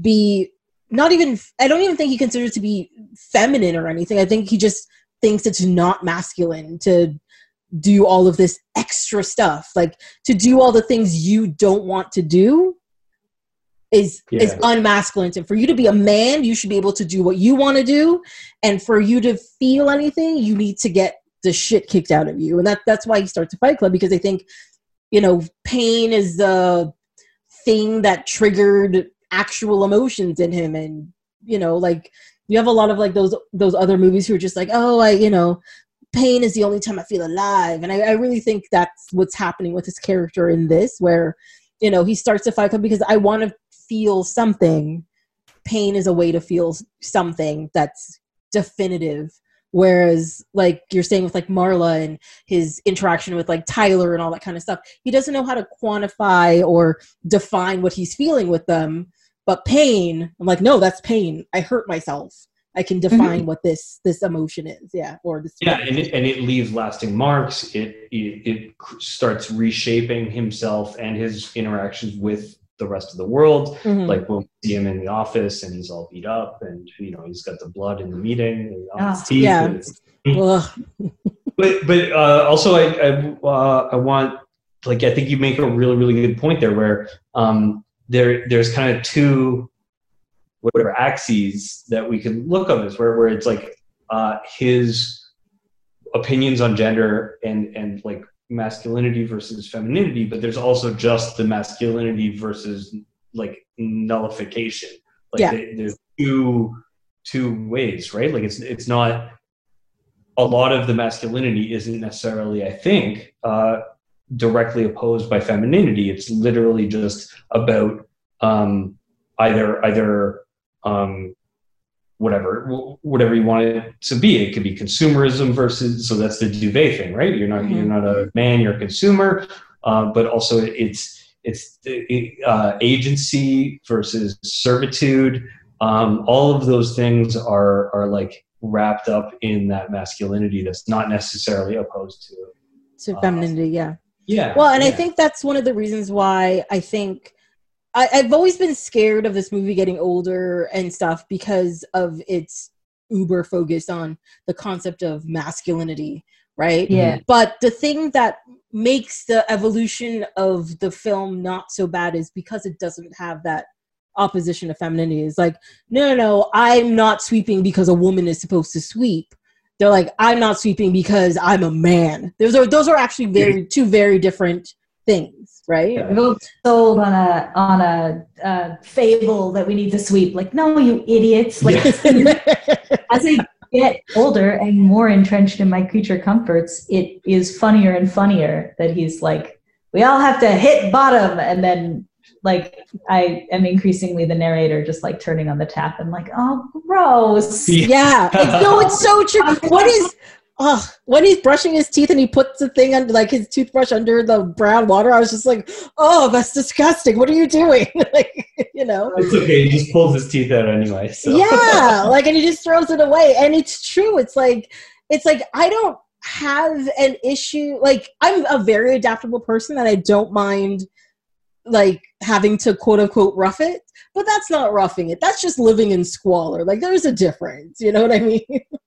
be not even i don't even think he considers it to be feminine or anything i think he just thinks it's not masculine to do all of this extra stuff like to do all the things you don't want to do is is unmasculine. And for you to be a man you should be able to do what you want to do. And for you to feel anything you need to get the shit kicked out of you. And that that's why he starts a fight club because i think you know pain is the thing that triggered actual emotions in him. And you know like you have a lot of like those those other movies who are just like oh i you know pain is the only time i feel alive. And i, I really think that's what's happening with his character in this where you know he starts to fight club because i want to feel something pain is a way to feel something that's definitive. Whereas like you're saying with like marla and his interaction with like tyler and all that kind of stuff he doesn't know how to quantify or define what he's feeling with them but pain i'm like no that's pain. I hurt myself. I can mm-hmm. define what this this emotion is. Yeah or this Yeah, and it, and it leaves lasting marks. It, it it starts reshaping himself and his interactions with the rest of the world. Mhm. Like when we see him in the office and he's all beat up, and you know he's got the blood in the meeting on his Ah, teeth. yeah. but but uh, also I I, uh, I want like I think you make a really really good point there where um, there there's kind of two whatever axes that we can look on this where where it's like uh, his opinions on gender and and like masculinity versus femininity but there's also just the masculinity versus like nullification. Like Yeah. there- there's two two ways right? Like it's it's not a lot of the masculinity isn't necessarily i think uh directly opposed by femininity. It's literally just about um either either um whatever whatever you want it to be. It could be consumerism versus so that's the duvet thing right? You're not Mhm. you're not a man you're a consumer. Uh, but also it's it's uh, agency versus servitude. Um, all of those things are are like wrapped up in that masculinity that's not necessarily opposed to to femininity yeah. yeah Well, and I think that's one of the reasons why I think I, I've always been scared of this movie getting older and stuff because of its uber focus on the concept of masculinity, right? Yeah. Mm-hmm. But the thing that makes the evolution of the film not so bad is because it doesn't have that opposition of femininity. It's like, no, no, no, I'm not sweeping because a woman is supposed to sweep. They're like, I'm not sweeping because I'm a man. Those are those are actually very [laughs] two very different things, right? Yeah. We're both sold on a on a uh, fable that we need to sweep. Like, no, you idiots! Like, [laughs] [laughs] as I get older and more entrenched in my creature comforts, it is funnier and funnier that he's like, we all have to hit bottom, and then like I am increasingly the narrator, just like turning on the tap and like, oh, gross. yeah, it's, no, it's so true. [laughs] What is? Oh, when he's brushing his teeth and he puts the thing under, like his toothbrush under the brown water, I was just like, "Oh, that's disgusting! What are you doing?" [laughs] like, you know? it's okay. He just pulls his teeth out anyway so. Yeah. Like and he just throws it away. And it's true. It's like it's like i don't have an issue like i'm a very adaptable person and i don't mind like having to quote unquote rough it but that's not roughing it. That's just living in squalor. Like there's a difference. You know what i mean [laughs]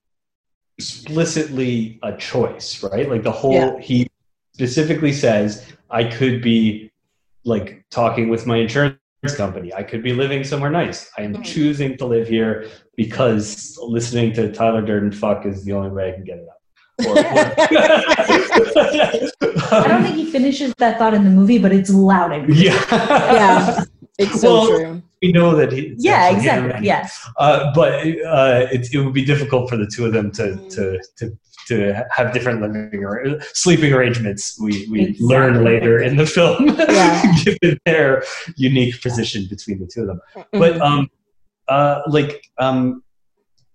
explicitly a choice, right? Like the whole Yeah. he specifically says I could be like talking with my insurance company. I could be living somewhere nice. I am choosing to live here because listening to Tyler Durden fuck is the only way I can get it up. Or- [laughs] I don't think he finishes that thought in the movie, but it's loud and yeah. [laughs] yeah it's so Well, true we know that he. yeah, exactly. him. Yeah. Uh, but uh, it, it would be difficult for the two of them to to to, to have different living or sleeping arrangements. We we Exactly. learn later in the film, Yeah. [laughs] given their unique position between the two of them. Mm-hmm. But um, uh, like um,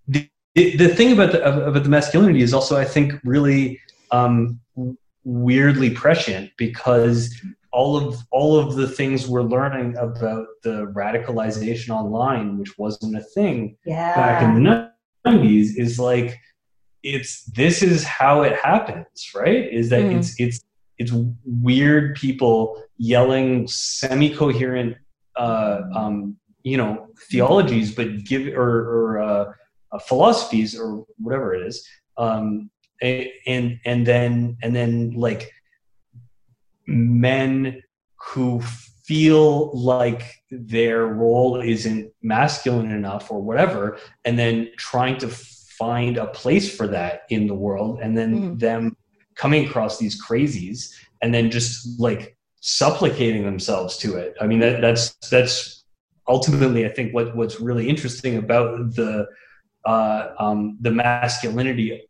the the the thing about the about the masculinity is also, I think, really um, weirdly prescient because all of all of the things we're learning about the radicalization online, which wasn't a thing Yeah. back in the nineties, is like it's this is how it happens, right? Is that Mm. it's it's it's weird people yelling semi-coherent, uh, um, you know, theologies, but give or, or uh, uh, philosophies or whatever it is, um, and and then and then like men who feel like their role isn't masculine enough or whatever and then trying to find a place for that in the world and then Mhm. them coming across these crazies and then just like supplicating themselves to it i mean that, that's that's ultimately i think what what's really interesting about the uh, um, the masculinity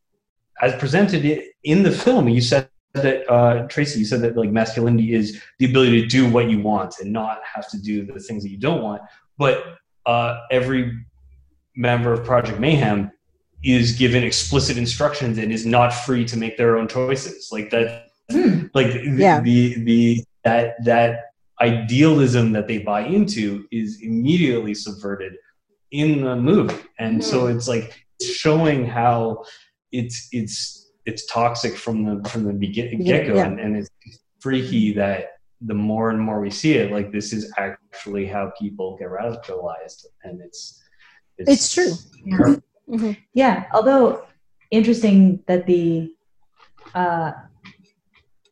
as presented in the film you said that uh, tracy you said that like masculinity is the ability to do what you want and not have to do the things that you don't want but uh, every member of project mayhem is given explicit instructions and is not free to make their own choices like that Hmm. like the, Yeah. the the that that idealism that they buy into is immediately subverted in the movie and so it's like showing how it's it's it's toxic from the from the begin, get-go yeah. and, and it's freaky that the more and more we see it like this is actually how people get radicalized and it's It's true. Yeah. Mhm. Yeah, although interesting that the uh,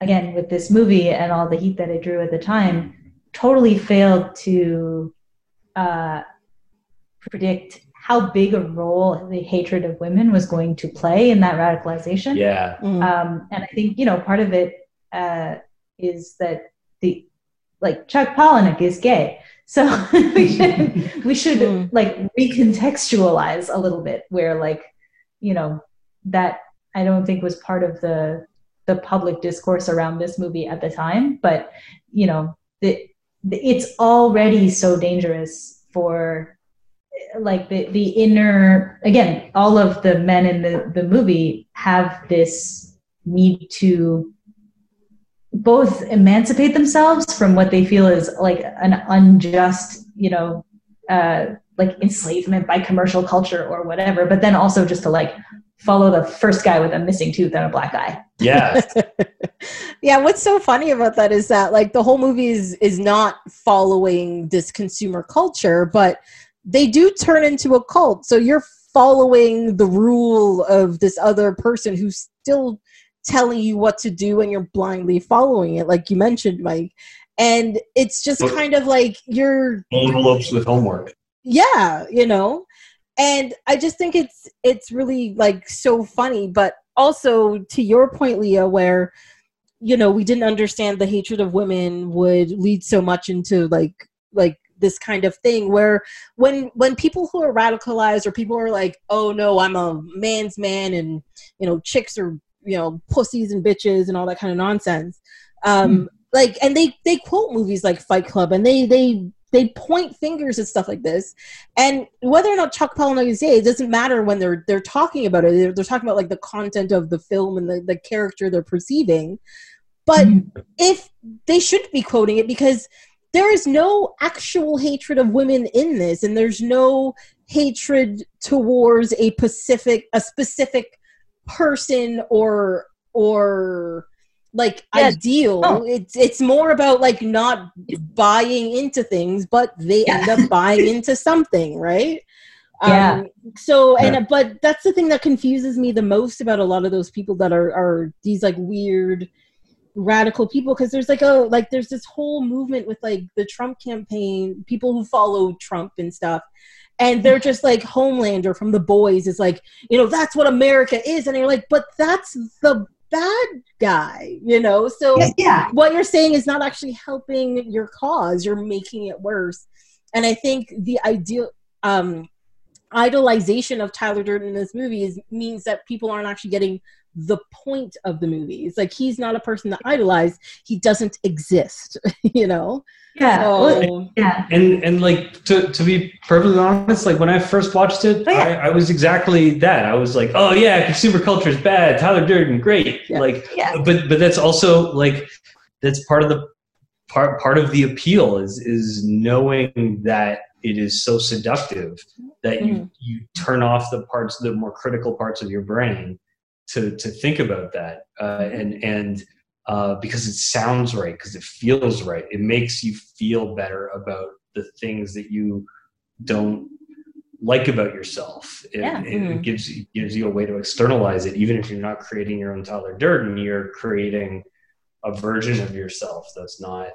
again with this movie and all the heat that it drew at the time, totally failed to uh, predict how big a role the hatred of women was going to play in that radicalization. yeah Mhm. Um, and I think you know part of it uh, is that the like Chuck Palahniuk is gay, so [laughs] we should [laughs] we should Mm. like recontextualize a little bit where like you know that I don't think was part of the the public discourse around this movie at the time, but you know the, the it's already so dangerous for like the the inner again all of the men in the the movie have this need to both emancipate themselves from what they feel is like an unjust you know uh like enslavement by commercial culture or whatever but then also just to like follow the first guy with a missing tooth and a black eye. Yeah [laughs] yeah what's so funny about that is that like the whole movie is is not following this consumer culture but they do turn into a cult. So you're following the rule of this other person who's still telling you what to do and you're blindly following it like you mentioned mike. And it's just Well- kind of like you're envelopes with homework. Yeah you know? And i just think it's it's really like so funny but also to your point leah where you know we didn't understand the hatred of women would lead so much into like like this kind of thing where when when people who are radicalized or people are like oh no i'm a man's man and you know chicks are you know pussies and bitches and all that kind of nonsense um like and they they quote movies like fight club and they they they point fingers at stuff like this. And whether or not chuck palahniuk is gay it doesn't matter when they're they're talking about it. They're, they're talking about like the content of the film and the, the character they're perceiving. But if they should be quoting it because there is no actual hatred of women in this and there's no hatred towards a specific a specific person or or like Yeah. ideal Oh. it's it's more about like not buying into things but they Yeah. end up buying into something right Yeah. um, so and but that's the thing that confuses me the most about a lot of those people that are are these like weird radical people because there's like a like there's this whole movement with like the Trump campaign, people who follow Trump and stuff. And they're just like Homelander from the boys is like, you know, that's what America is. And you're like, but that's the bad guy, you know? So yeah what you're saying is not actually helping your cause, you're making it worse. and I think the ideal um, idolization of Tyler Durden in this movie is means that people aren't actually getting the point of the movie. It's like he's not a person to idolize; he doesn't exist. [laughs] you know. Yeah. So, yeah. and and like to to be perfectly honest, like when I first watched it, Oh, yeah. I, I was exactly that. I was like, oh yeah, consumer culture is bad. Tyler Durden, great. Yeah. Like, Yeah. but but that's also like that's part of the part part of the appeal is is knowing that it is so seductive that you mm-hmm. you turn off the parts the more critical parts of your brain to to think about that uh, and and uh, because it sounds right because it feels right it makes you feel better about the things that you don't like about yourself it, Yeah. it, Mhm. gives you gives you a way to externalize it even if you're not creating your own Tyler Durden you're creating a version of yourself that's not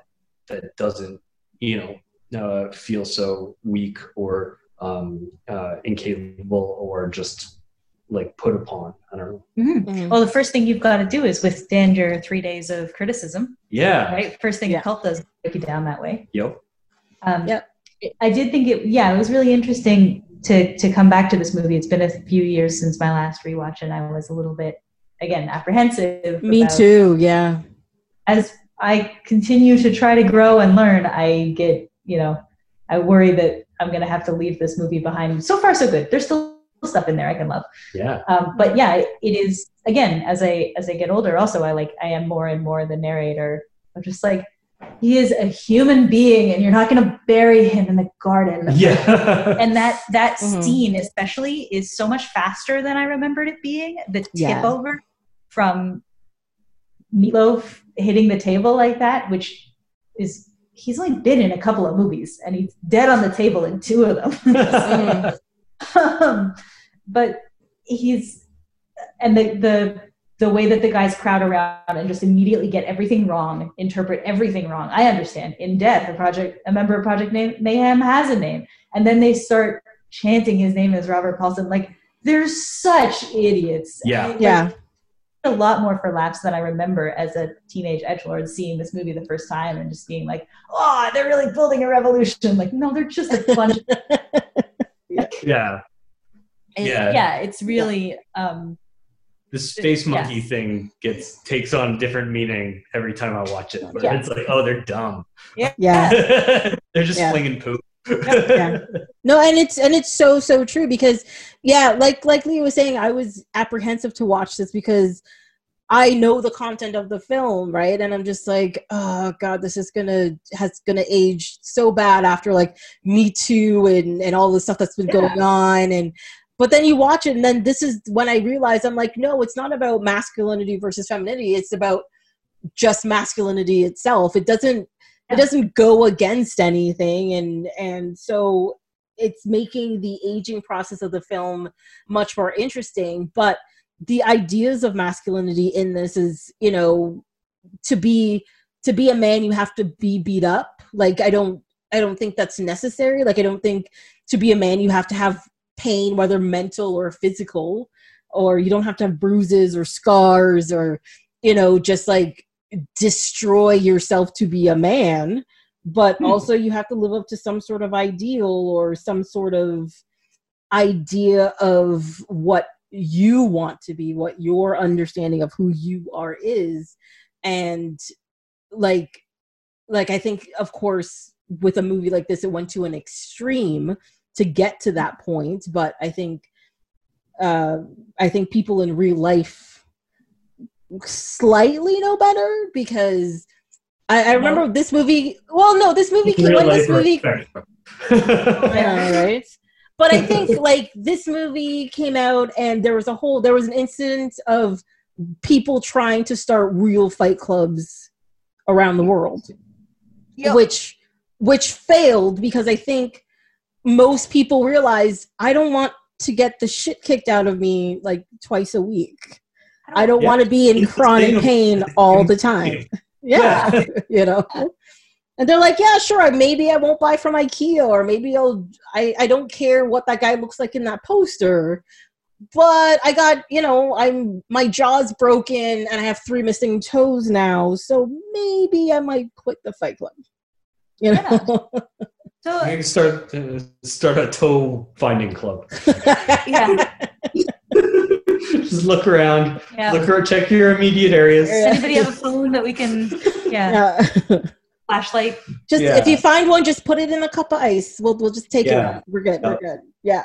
that doesn't you know uh, feel so weak or um, uh, incapable or just like put upon. I don't know. Mhm. mhm. Well, the first thing you've got to do is withstand your three days of criticism, Yeah. right? First thing Yeah. a cult does break you down that way. Yep. Um, Yep. I did think it. Yeah, it was really interesting to to come back to this movie. It's been a few years since my last rewatch, and I was a little bit again apprehensive. Me about- too. Yeah. As I continue to try to grow and learn, I get you know, I worry that I'm going to have to leave this movie behind. So far, so good. There's still stuff in there I can love. Yeah. Um, but yeah, it is again as I as I get older. Also, I like I am more and more the narrator. I'm just like he is a human being, and you're not going to bury him in the garden. [laughs] Yeah. And that that Mhm. scene especially is so much faster than I remembered it being. The tip Yeah. over from Meatloaf hitting the table like that, which is he's only been in a couple of movies, and he's dead on the table in two of them. [laughs] Um, but he's and the the the way that the guys crowd around and just immediately get everything wrong, interpret everything wrong. I understand. In death, a project, a member of Project May- Mayhem has a name, and then they start chanting his name as Robert Paulson. Like they're such idiots. Yeah. Like, Yeah. a lot more for laughs than I remember as a teenage edgelord seeing this movie the first time and just being like, "Oh, they're really building a revolution." Like, no, they're just a bunch [laughs] [laughs] yeah. And Yeah. yeah, it's really um The space monkey Yes. thing gets takes on different meaning every time I watch it. But Yeah. it's like, oh, they're dumb. Yeah. [laughs] yeah. [laughs] they're just Yeah. flinging poop. Yeah. No, and it's and it's so so true because yeah, like like Lee was saying, I was apprehensive to watch this because I know the content of the film, right? And I'm just like, oh god, this is gonna has gonna age so bad after like Me Too and and all the stuff that's been Yeah. going on and but then you watch it and then this is when I realized I'm like, no, it's not about masculinity versus femininity. It's about just masculinity itself. It doesn't Yeah. it doesn't go against anything and and so it's making the aging process of the film much more interesting but the ideas of masculinity in this is you know to be to be a man you have to be beat up. Like i don't i don't think that's necessary. Like i don't think to be a man you have to have pain whether mental or physical or you don't have to have bruises or scars or you know just like destroy yourself to be a man. But Hmm. also you have to live up to some sort of ideal or some sort of idea of what you want to be what your understanding of who you are is and like like i think of course with a movie like this it went to an extreme to get to that point but i think uh i think people in real life slightly know better because I, I remember this movie. Well, no, this movie when this movie. [laughs] I know, right? But I think like this movie came out, and there was a whole there was an incident of people trying to start real fight clubs around the world, Yep. which which failed because I think most people realize I don't want to get the shit kicked out of me like twice a week. I don't Yeah. want to be in It's chronic pain [laughs] all the time. Yeah, [laughs] you know. And they're like, yeah, sure. Maybe I won't buy from IKEA, or maybe I'll. I I don't care what that guy looks like in that poster, but I got you know I'm my jaw's broken and I have three missing toes now, so maybe I might quit the Fight Club. You know. [laughs] So I can start uh, start a toe finding club. [laughs] yeah, Just look around, yeah. look around, check your immediate areas. Yeah. Anybody have a phone that we can? Yeah, Yeah. [laughs] flashlight. just Yeah. if you find one, just put it in a cup of ice. We'll we'll just take Yeah. it. We're good. We're good. Yeah.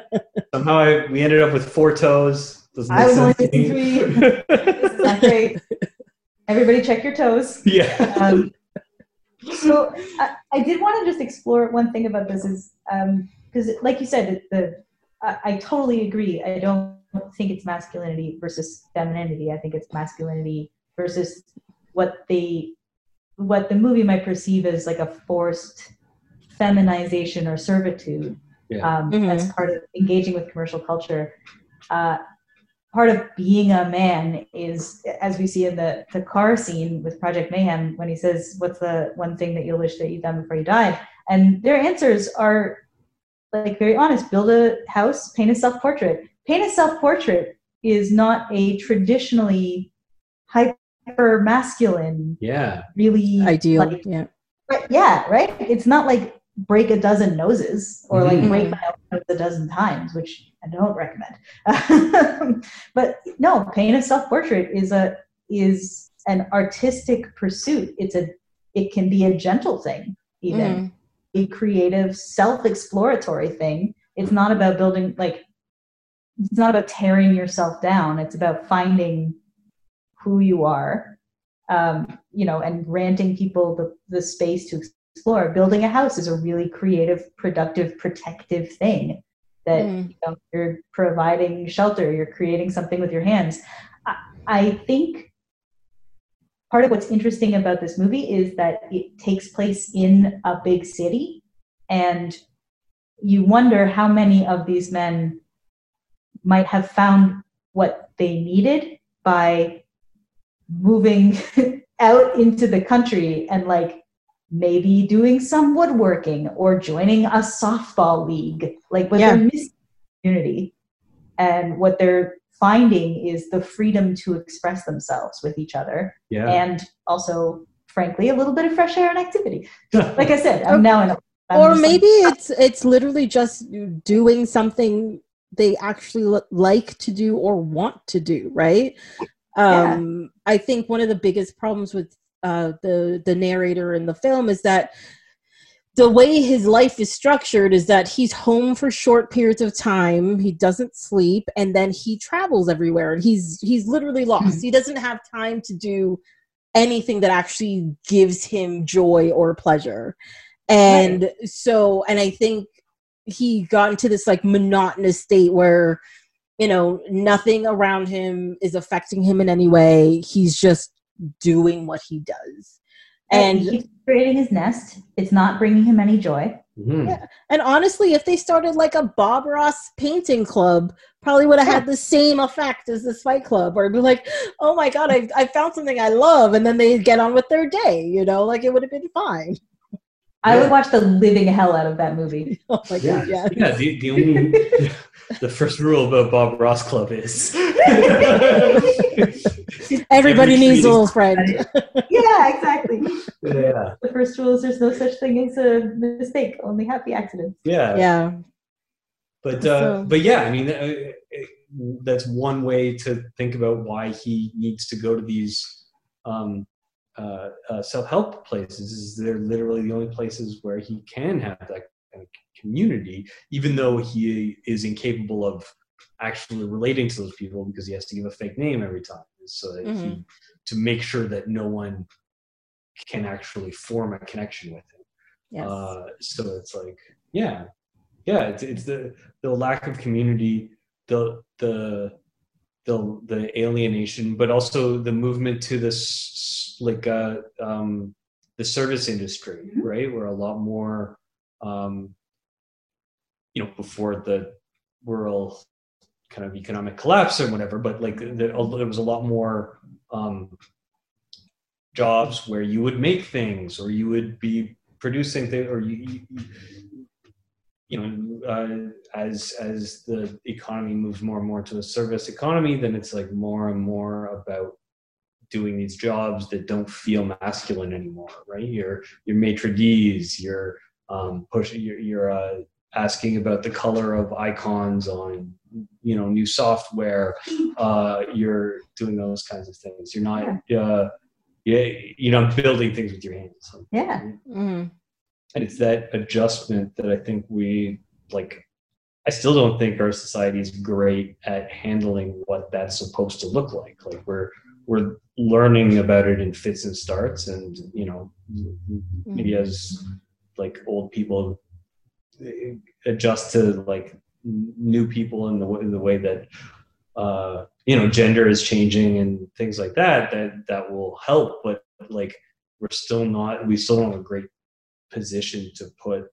[laughs] Somehow I, we ended up with four toes. Doesn't I was only to This is not great. Everybody check your toes. yeah. Um, so I, I did want to just explore one thing about this is because, like you said, the I, I totally agree. I don't think it's masculinity versus femininity. I think it's masculinity versus what they what the movie might perceive as like a forced feminization or servitude Yeah. um, Mhm. as part of engaging with commercial culture. Uh, part of being a man is, as we see in the, the car scene with Project Mayhem, when he says, What's the one thing that you wish that you'd done before you died? And their answers are like very honest build a house, paint a self portrait. Paint a self portrait is not a traditionally hyper masculine, Yeah. really Ideal. like, yeah. Right, yeah, right. It's not like break a dozen noses or like Mhm. break my nose a dozen times, which I don't recommend. [laughs] but no, paint a self portrait is a is an artistic pursuit. It's a it can be a gentle thing, even Mhm. a creative, self exploratory thing. It's not about building like it's not about tearing yourself down. It's about finding who you are, um, you know, and granting people the, the space to explore. Building a house is a really creative, productive, protective thing that Mm. you know, you're providing shelter, you're creating something with your hands. I, I think part of what's interesting about this movie is that it takes place in a big city and you wonder how many of these men might have found what they needed by moving [laughs] out into the country and like maybe doing some woodworking or joining a softball league like what Yeah. they're missing community and what they're finding is the freedom to express themselves with each other Yeah. and also frankly a little bit of fresh air and activity [laughs] like i said i'm now in a I'm or just like, maybe it's it's literally just doing something they actually li- like to do or want to do right Yeah. um i think one of the biggest problems with uh the the narrator in the film is that the way his life is structured is that he's home for short periods of time he doesn't sleep and then he travels everywhere. And he's he's literally lost. He doesn't have time to do anything that actually gives him joy or pleasure. And so and i think he got into this like monotonous state where you know nothing around him is affecting him in any way he's just doing what he does and and he's creating his nest it's not bringing him any joy Mhm. Yeah. And honestly, if they started like a Bob Ross painting club, probably would have had the same effect as this fight club, or be like, oh my God, I, I found something I love. And then they get on with their day, you know, like it would have been fine. i Yeah. would watch the living hell out of that movie [laughs] Oh my Yeah. God, yeah. Yeah. The, the only [laughs] the first rule about Bob Ross Club is [laughs] Everybody Every needs a little friend. [laughs] yeah exactly yeah. the first rule is there's no such thing as a mistake only happy accidents Yeah. yeah. But uh, So- but yeah, I mean, uh, uh, that's one way to think about why he needs to go to these um, uh, uh, self-help places. Is they're literally the only places where he can have that kind of community, even though he is incapable of actually relating to those people because he has to give a fake name every time, so that he, to make sure that no one can actually form a connection with him. Yes. Uh, so it's like, yeah, yeah, it's, it's the the lack of community, the the the the alienation, but also the movement to this like uh, um, the service industry, Mhm. right? Where a lot more, um, you know, before the world kind of economic collapse or whatever, but like there, there was a lot more um, jobs where you would make things or you would be producing things or you, you you know uh, as as the economy moves more and more to a service economy then it's like more and more about doing these jobs that don't feel masculine anymore right? Your your maitre d's your um, push you're, you're uh, asking about the color of icons on you know new software uh, you're doing those kinds of things. You're not uh, yeah, you know building things with your hands. Yeah. Mhm. and it's that adjustment that i think we like i still don't think our society is great at handling what that's supposed to look like. Like we're we're learning about it in fits and starts and you know maybe as like old people adjust to like new people in the way, in the way that uh you know gender is changing and things like that that that will help. But like we're still not we still don't have a great position to put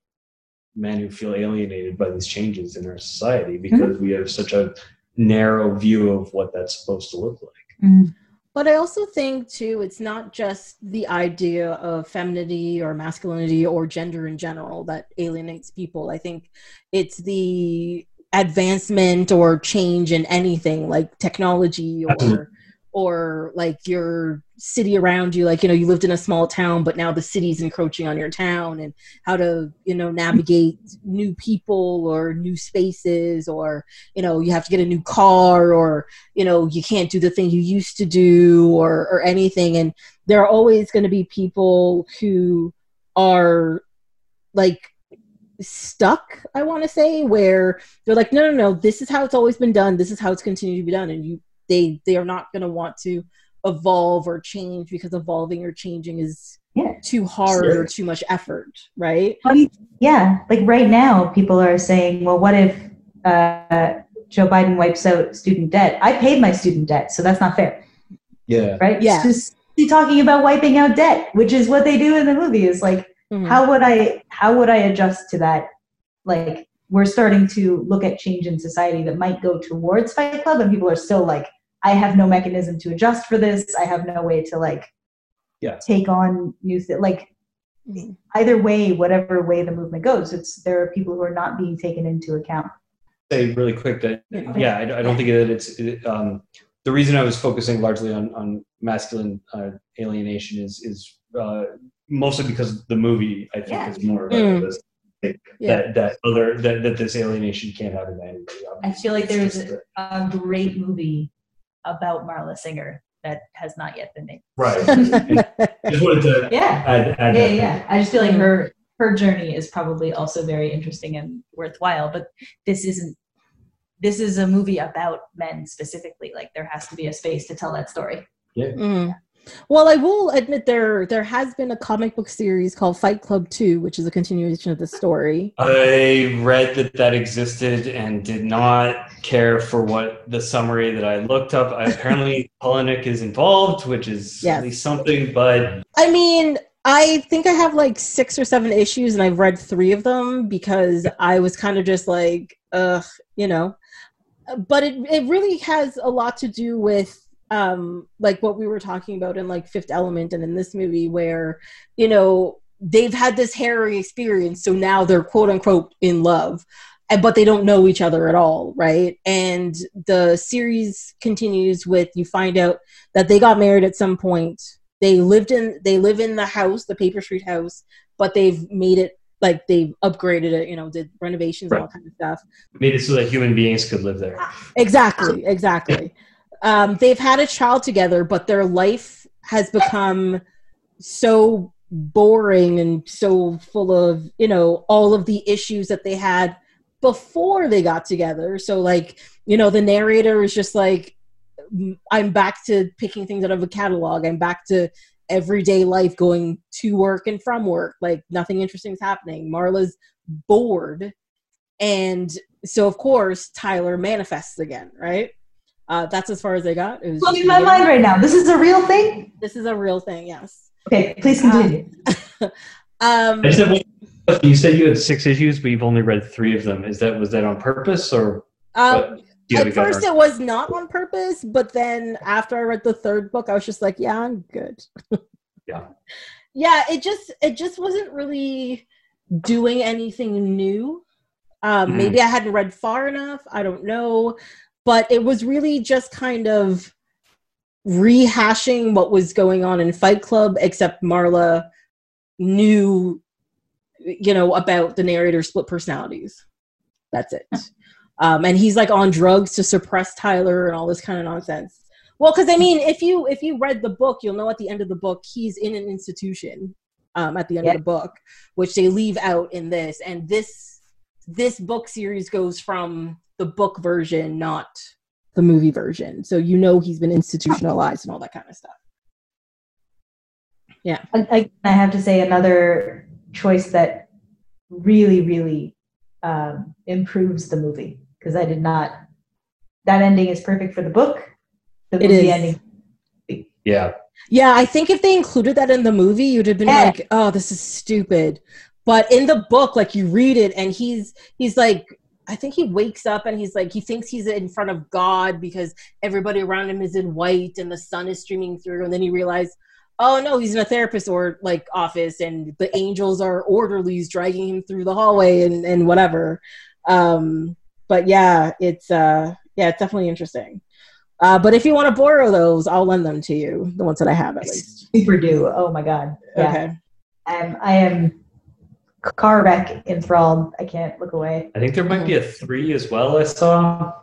men who feel alienated by these changes in our society because we have such a narrow view of what that's supposed to look like. Mm. But I also think too, it's not just the idea of femininity or masculinity or gender in general that alienates people. I think it's the advancement or change in anything like technology or. Or like your city around you like you know you lived in a small town but now the city's encroaching on your town and how to you know navigate new people or new spaces or you know you have to get a new car or you know you can't do the thing you used to do or or anything. And there are always going to be people who are like stuck i want to say where they're like no no no this is how it's always been done. This is how it's continued to be done. And you they they are not going to want to evolve or change because evolving or changing is Yeah. too hard Sure. or too much effort right Yeah, like right now, people are saying, well, what if uh, Joe Biden wipes out student debt? I paid my student debt, so that's not fair, yeah right? Yeah. It's just be talking about wiping out debt, which is what they do in the movie. Is like, Mhm. how would I, how would I adjust to that? Like, we're starting to look at change in society that might go towards Fight Club, and people are still like, I have no mechanism to adjust for this. I have no way to like, Yeah. take on new th- like Mhm. either way, whatever way the movement goes, it's there are people who are not being taken into account. say really quick that Yeah. yeah I, I don't think that it's it, um, the reason I was focusing largely on on masculine uh, alienation is is uh, mostly because the movie I think Yeah. is more about Mm. this yeah that that other that, that this alienation can't happen to anybody. I feel like there's a- a great movie about Marla Singer that has not yet been made. right. [laughs] just wanted to Yeah. add, add Yeah, yeah. I just feel like her her journey is probably also very interesting and worthwhile. But this isn't. This is a movie about men specifically. Like there has to be a space to tell that story. Mhm. Well, I will admit there there has been a comic book series called Fight Club 2, which is a continuation of the story. I read that that existed and did not care for what the summary that I looked up. I, apparently, [laughs] Palahniuk is involved, which is Yes. at least something. But I mean, I think I have like six or seven issues, and I've read three of them because I was kind of just like, ugh, you know. But it it really has a lot to do with um like what we were talking about in like Fifth Element and in this movie, where you know they've had this harrowing experience, so now they're quote unquote in love. But they don't know each other at all, right? And the series continues with you find out that they got married at some point they lived in they live in the house the paper street house but they've made it like they've upgraded it you know did renovations and all kind of stuff made it so that human beings could live there. exactly exactly um, they've had a child together but their life has become so boring and so full of you know all of the issues that they had before they got together. So like you know the narrator is just like i'm back to picking things out of a catalog. I'm back to everyday life going to work and from work. Like nothing interesting is happening. Marla's bored. And so of course tyler manifests again right uh, that's as far as I got it was Blowing my mind right now. This is a real thing. this is a real thing yes Okay, please continue. [laughs] um I just have one question. You said you had six issues, but you've only read three of them. Is that was that on purpose or? um, do you have at first it was not on purpose but then after i read the third book i was just like yeah i'm good [laughs] Yeah. yeah it just it just wasn't really doing anything new um Mhm. maybe i hadn't read far enough i don't know but it was really just kind of rehashing what was going on in fight club except marla knew you know, about the narrator split personalities. That's it. [laughs] Um, and he's like on drugs to suppress Tyler and all this kind of nonsense. Well, because I mean, if you if you read the book, you'll know at the end of the book he's in an institution. Um, at the end Yeah. of the book, which they leave out in this, and this this book series goes from the book version, not the movie version. So you know he's been institutionalized and all that kind of stuff. Yeah. I, I have to say another choice that really, really um, improves the movie because I did not. That ending is perfect for the book. The It movie is. ending. Yeah. Yeah, I think if they included that in the movie, you'd have been Yeah. like, "Oh, this is stupid." But in the book, like you read it, and he's he's like, I think he wakes up and he's like, he thinks he's in front of God because everybody around him is in white and the sun is streaming through, and then he realizes, oh no, he's in a therapist or like office, and the angels are orderlies dragging him through the hallway and and whatever. Um, but yeah, it's uh, yeah, it's definitely interesting. Uh, but if you want to borrow those, I'll lend them to you. The ones that I have, at least. Super do. Oh my god. Yeah. Okay. I'm, I am car wreck enthralled. I can't look away. I think there might be a three as well. I saw.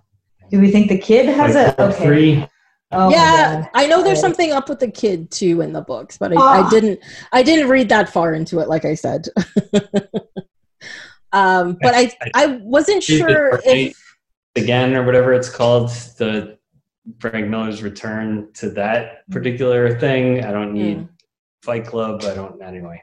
Do we think the kid has Like, a okay? three. Oh yeah. I know there's Okay. something up with the kid too in the books, but I, I Ah. didn't I didn't read that far into it, like I said. [laughs] um, but I I wasn't sure if again or whatever it's called the frank miller's return to that particular thing i don't need Mm. fight club i don't anyway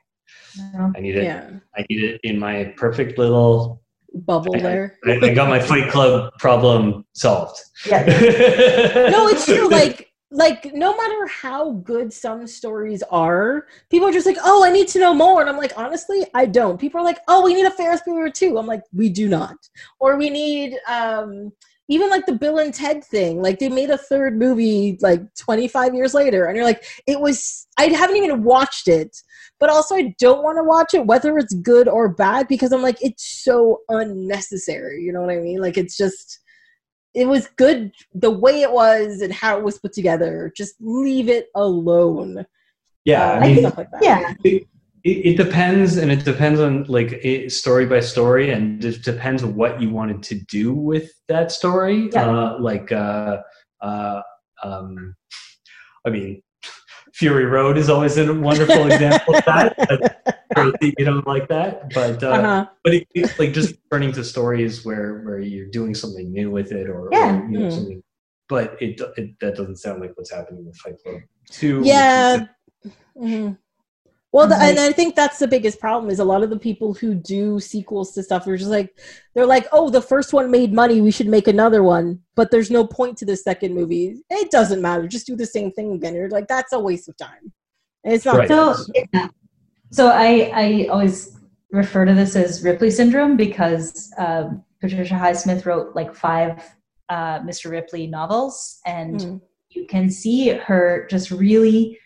No. i need it yeah i need it in my perfect little bubble I- there. I, I got my fight club problem solved Yeah. [laughs] no, it's true. Like like no matter how good some stories are, people are just like, oh, I need to know more. And I'm like, honestly, I don't. People are like, oh, we need a Ferris Bueller too. I'm like, we do not. Or we need um even like the Bill and Ted thing. Like they made a third movie like 25 years later, and you're like, it was. I haven't even watched it, but also I don't want to watch it, whether it's good or bad, because I'm like, it's so unnecessary. You know what I mean? Like it's just it was good the way it was and how it was put together. Just leave it alone. yeah Uh, i mean stuff like that. Yeah. It, it depends and it depends on like it, story by story and it depends on what you wanted to do with that story Yeah. uh, like uh, uh, um, i mean fury road is always a wonderful [laughs] example of that but you don't like that but uh, Uh-huh. but it, it, like just turning to stories where where you're doing something new with it or, or, Yeah. you know Mm. something but it, it that doesn't sound like what's happening with fight club 2 which is- Yeah. Mhm. Well, the, and I think that's the biggest problem is a lot of the people who do sequels to stuff are just like they're like, oh, the first one made money, we should make another one, but there's no point to the second movie. It doesn't matter, just do the same thing again. You're like, that's a waste of time. And it's not. Right. So, yeah. so I, I always refer to this as Ripley syndrome because um, Patricia Highsmith wrote like five uh, Mr. Ripley novels, and Mm. you can see her just really,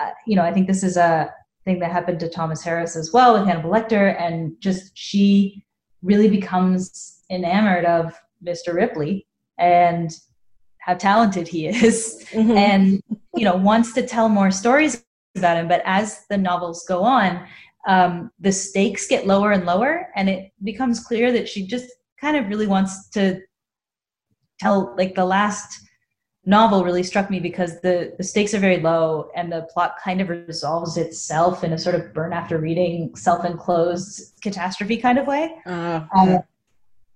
uh, you know, I think this is a thing that happened to Thomas Harris as well with Hannibal Lecter, and just she really becomes enamored of Mr. Ripley and how talented he is Mhm. and you know wants to tell more stories about him but as the novels go on um, the stakes get lower and lower and it becomes clear that she just kind of really wants to tell like the last novel really struck me because the the stakes are very low and the plot kind of resolves itself in a sort of burn after reading self-enclosed catastrophe kind of way. Uh, um,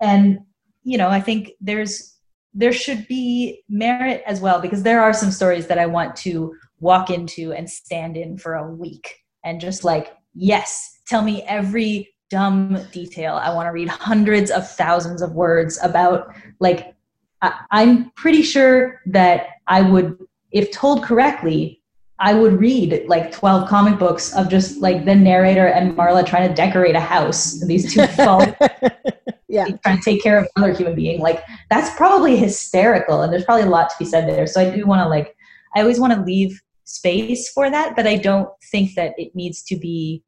and you know i think there's there should be merit as well because there are some stories that i want to walk into and stand in for a week and just like yes tell me every dumb detail. I want to read hundreds of thousands of words about like I, i'm pretty sure that i would if told correctly i would read like 12 comic books of just like the narrator and marla trying to decorate a house and these two fall [laughs] yeah. trying to take care of another human being. Like that's probably hysterical and there's probably a lot to be said there. So i do want to like i always want to leave space for that but i don't think that it needs to be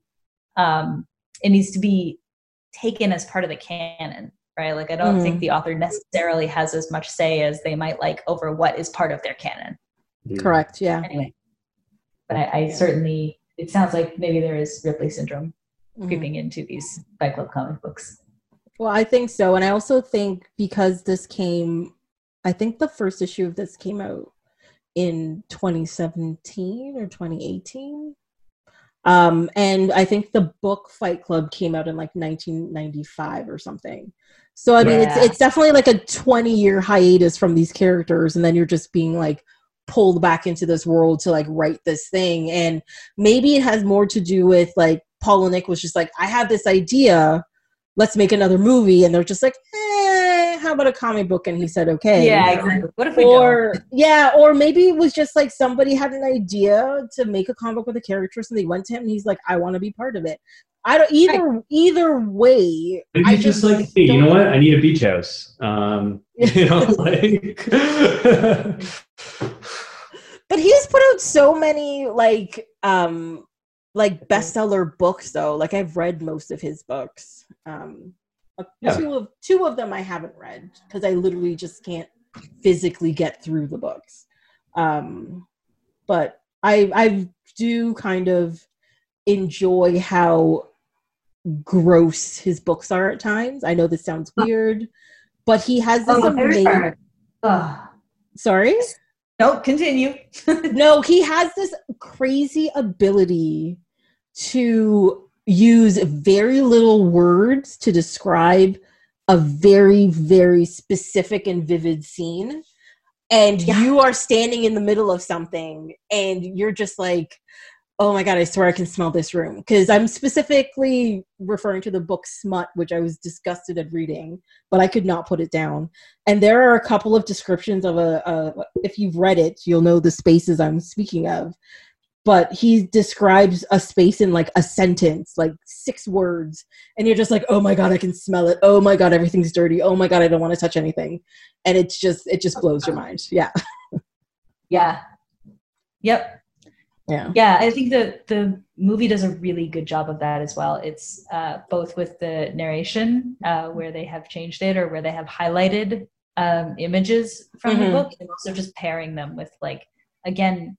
um it needs to be taken as part of the canon right like i don't Mhm. think the author necessarily has as much say as they might like over what is part of their canon Correct. Yeah. anyway but i, I certainly it sounds like maybe there is ripley syndrome Mhm. creeping into these Fight Club comic books. Well, I think so. And I also think because this came, I think the first issue of this came out in 2017 or 2018. Um, and I think the book Fight Club came out in like 1995 or something. So I mean, Yeah. it's it's definitely like a 20 year hiatus from these characters, and then you're just being like pulled back into this world to like write this thing. And maybe it has more to do with like Palahniuk was just like, I have this idea, let's make another movie, and they're just like, eh, how about a comic book? And he said, okay Yeah, exactly. What if we don't? or yeah, or maybe it was just like somebody had an idea to make a comic book with a character, so they went to him and he's like, "I want to be part of it." I don't either. Either way, Maybe I he's just like, hey, you know what? I need a beach house. Um, [laughs] you know, [laughs] like. But he's put out so many like um like bestseller books though. Like I've read most of his books. Um, Yeah. two of two of them I haven't read because I literally just can't physically get through the books. Um, but I I do kind of enjoy how gross his books are at times. I know this sounds weird, but he has this Oh, amazing. Sorry. Nope, continue. [laughs] no, he has this crazy ability to use very little words to describe a very, very specific and vivid scene. And Yeah. you are standing in the middle of something and you're just like, oh my God, I swear I can smell this room. Because I'm specifically referring to the book Smut, which I was disgusted at reading, but I could not put it down. And there are a couple of descriptions of a, a if you've read it you'll know the spaces i'm speaking of. But he describes a space in like a sentence like six words. And you're just like oh my god i can smell it. Oh my god everything's dirty. Oh my god i don't want to touch anything. And it's just it just blows your [laughs] mind. Yeah. Yeah. Yep. Yeah Yeah, I think the the movie does a really good job of that as well. It's uh, both with the narration, uh, where they have changed it or where they have highlighted um, images from Mhm. the book, and also just pairing them with like again,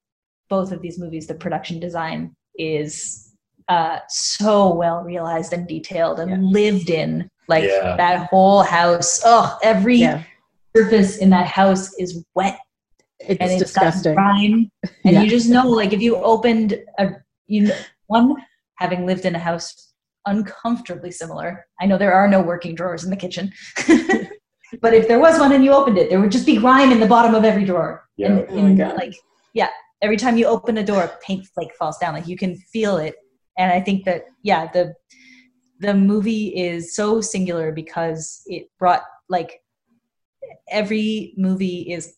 both of these movies, the production design is uh, so well realized and detailed and Yeah. lived in. Like Yeah. that whole house. Oh, every yeah surface in that house is wet it's, and it's disgusting got grime, [laughs] and Yeah. you just know, like, if you opened a, you know, one having lived in a house uncomfortably similar. I know there are no working drawers in the kitchen, [laughs] but if there was one and you opened it, there would just be grime in the bottom of every drawer. Yeah. And, Oh my and, God. like, yeah, every time you open a door, paint flake falls down. Like you can feel it, and I think that yeah, the the movie is so singular because it brought like every movie is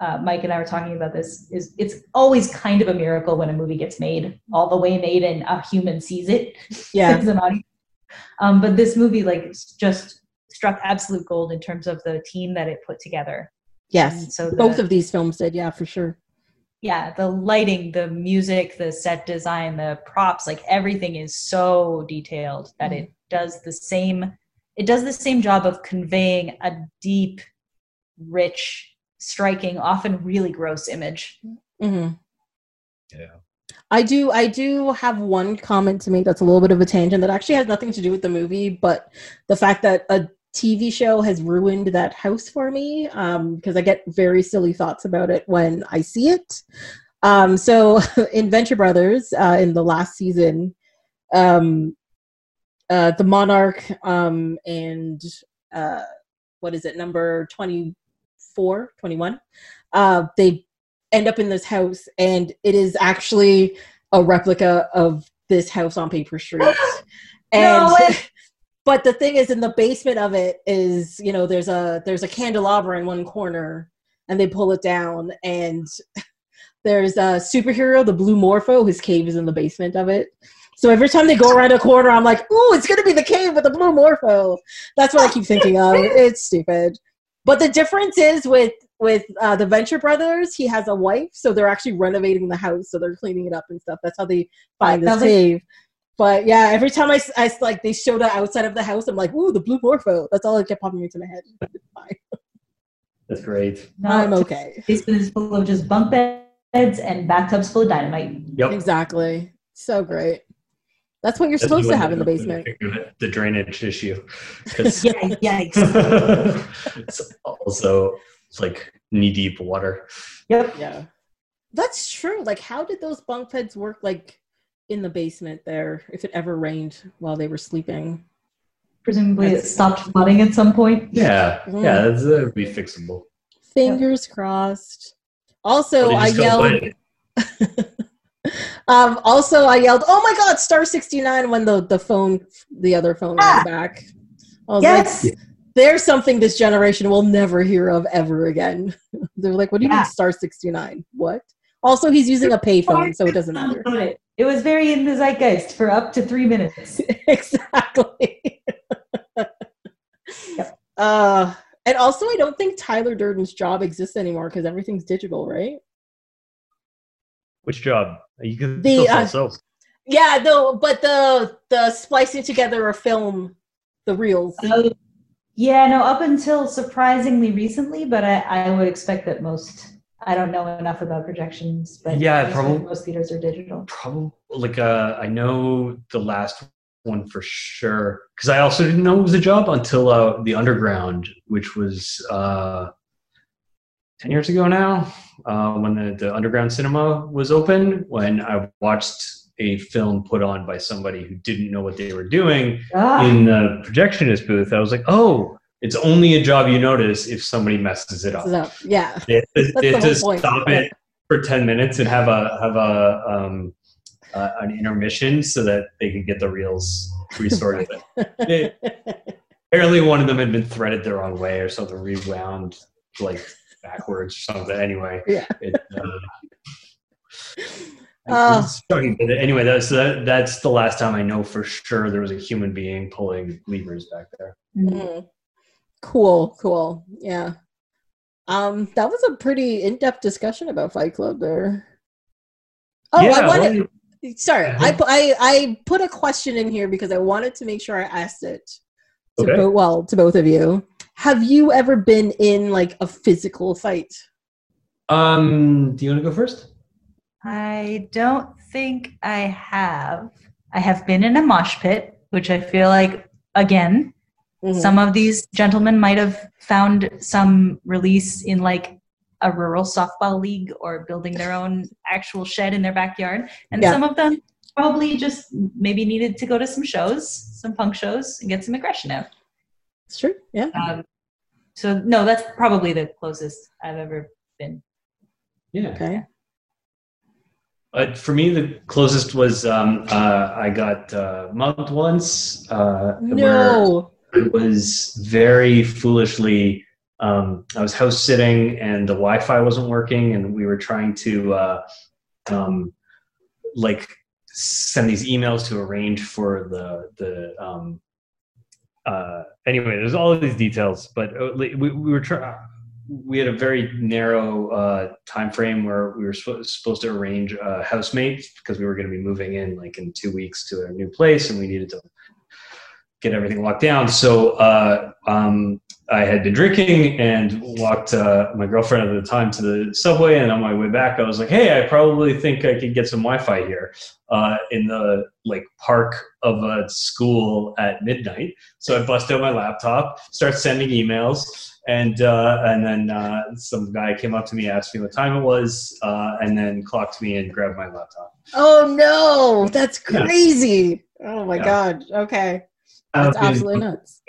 uh, Mike and I were talking about this is it's always kind of a miracle when a movie gets made all the way made and a human sees it. Yeah. [laughs] As an audience. Um, but this movie like just struck absolute gold in terms of the team that it put together. yes. And so the, both of these films did yeah for sure. Yeah, the lighting, the music, the set design, the props, like everything is so detailed that it does the same it does the same job of conveying a deep, rich, striking, often really gross image. hmm Yeah. I do I do have one comment to make that's a little bit of a tangent that actually has nothing to do with the movie, but the fact that a TV show has ruined that house for me because I get very silly thoughts about it when I see it. Um, so [laughs] in Venture Brothers, uh, in the last season, um, uh, the Monarch um, and uh, what is it, number 24, 21, uh, they end up in this house and it is actually a replica of this house on Paper Street. [gasps] And No way. [laughs] but the thing is in the basement of it is, you know, there's a there's a candelabra in one corner and they pull it down and [laughs] there's a superhero, the blue morpho, his cave is in the basement of it. So every time they go around a corner, I'm like, "Ooh, it's gonna be the cave with the blue morpho." That's what I keep thinking of. It's stupid, but the difference is with with uh, the Venture Brothers, he has a wife, so they're actually renovating the house, so they're cleaning it up and stuff. That's how they find this Sounds like- cave. But yeah, every time I, s- I s- like they show the outside of the house, I'm like, "Ooh, the blue morpho." That's all that kept popping into my head. [laughs] That's great. No, I'm okay. Basement is full of just bunk beds and bathtubs full of dynamite. Yep. Exactly. So great. That's what you're That's supposed to have in the basement. The drainage issue. [laughs] Yeah, yikes. [laughs] it's also it's like knee deep water. Yep. Yeah. That's true. Like, how did those bunk beds work, like, in the basement there, if it ever rained while they were sleeping? Presumably it stopped flooding at some point. Yeah, Mm. yeah, that's, that would be fixable. Fingers crossed. Also, I just don't yelled. [laughs] bite it. um, also, I yelled, "Oh my God, star sixty nine!" when the the phone, the other phone Ah! rang back. I was Yes. like, "There's something this generation will never hear of ever again." [laughs] They're like, "What do you Yeah. mean star sixty nine? What?" Also, he's using a payphone, so it doesn't matter. It was very in the zeitgeist for up to three minutes. [laughs] exactly. [laughs] Uh, and also, I don't think Tyler Durden's job exists anymore because everything's digital, right? Which job? You can The, still sell uh, soap. Yeah, no, but the the splicing together a film, the reels. Oh, yeah, no, up until surprisingly recently, but I, I would expect that most. I don't know enough about projections, but Yeah, probably- most theaters are digital. Probably like uh, I know the last one for sure because I also didn't know it was a job until uh, the Underground, which was uh, ten years ago now, uh, when the, the Underground Cinema was open. When I watched a film put on by somebody who didn't know what they were doing Ah, in the projectionist booth, I was like, oh. It's only a job you notice if somebody messes it up. So, yeah, [laughs] They have to, they the have whole point. stop it for 10 minutes and have a have a um, uh, an intermission so that they can get the reels restored. [laughs] Apparently, one of them had been threaded the wrong way or something, rewound like backwards or something. Anyway, Yeah. It, uh, [laughs] it's. But anyway, that's that, that's the last time I know for sure there was a human being pulling levers back there. Mhm. Cool, cool. Yeah. Um, that was a pretty in-depth discussion about Fight Club there. Oh, I wanted. well, Sorry, I Mhm. put I I put a question in here because I wanted to make sure I asked it to Okay. bo- well to both of you. Have you ever been in like a physical fight? um, do you want to go first? I don't think I have. I have been in a mosh pit, which I feel like, again, Mhm. some of these gentlemen might have found some release in like a rural softball league or building their own actual shed in their backyard. And Yeah. some of them probably just maybe needed to go to some shows, some punk shows, and get some aggression out. It's true. Yeah. Um, so, no, that's probably the closest I've ever been. Yeah. Okay. But for me, the closest was um, uh, I got uh, mugged once. Uh, No. I was very foolishly. Um, I was house sitting and the Wi-Fi wasn't working, and we were trying to uh, um, like send these emails to arrange for the the. Um, uh, anyway, there's all these details, but uh, we, we were trying. We had a very narrow uh, time frame where we were supposed to arrange a housemate because we were going to be moving in like in two weeks to a new place, and we needed to get everything locked down. So uh, um, I had been drinking and walked uh, my girlfriend at the time to the subway. And on my way back, I was like, "Hey, I probably think I could get some Wi-Fi here uh, in the like park of a school at midnight." So I bust out my laptop, start sending emails, and uh, and then uh, some guy came up to me, asked me what time it was, uh, and then clocked me and grabbed my laptop. Oh no, that's Yeah. crazy. Oh my Yeah. god. Okay. That's absolutely nuts.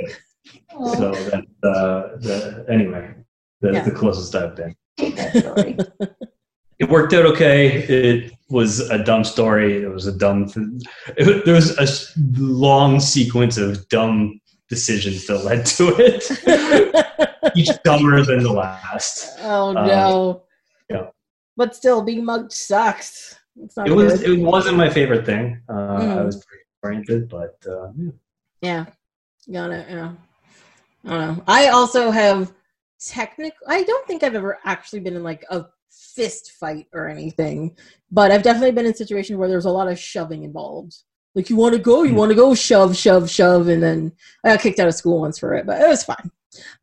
So that uh, the anyway, the, Yeah. the closest I've been. hate that story. [laughs] It worked out okay. It was a dumb story. It was a dumb. Th- it, there was a long sequence of dumb decisions that led to it. [laughs] Each dumber than the last. oh Um, no. yeah. But still, being mugged sucks. It's not It was. good. It wasn't my favorite thing. Uh, I Mhm. was pretty oriented, but uh, yeah. Yeah. Got it. Yeah. I don't know. I also have technical. I don't think I've ever actually been in like a fist fight or anything, but I've definitely been in situations where there's a lot of shoving involved. Like you want to go, you Hmm. want to go, shove, shove, shove, and then I got kicked out of school once for it, but it was fine.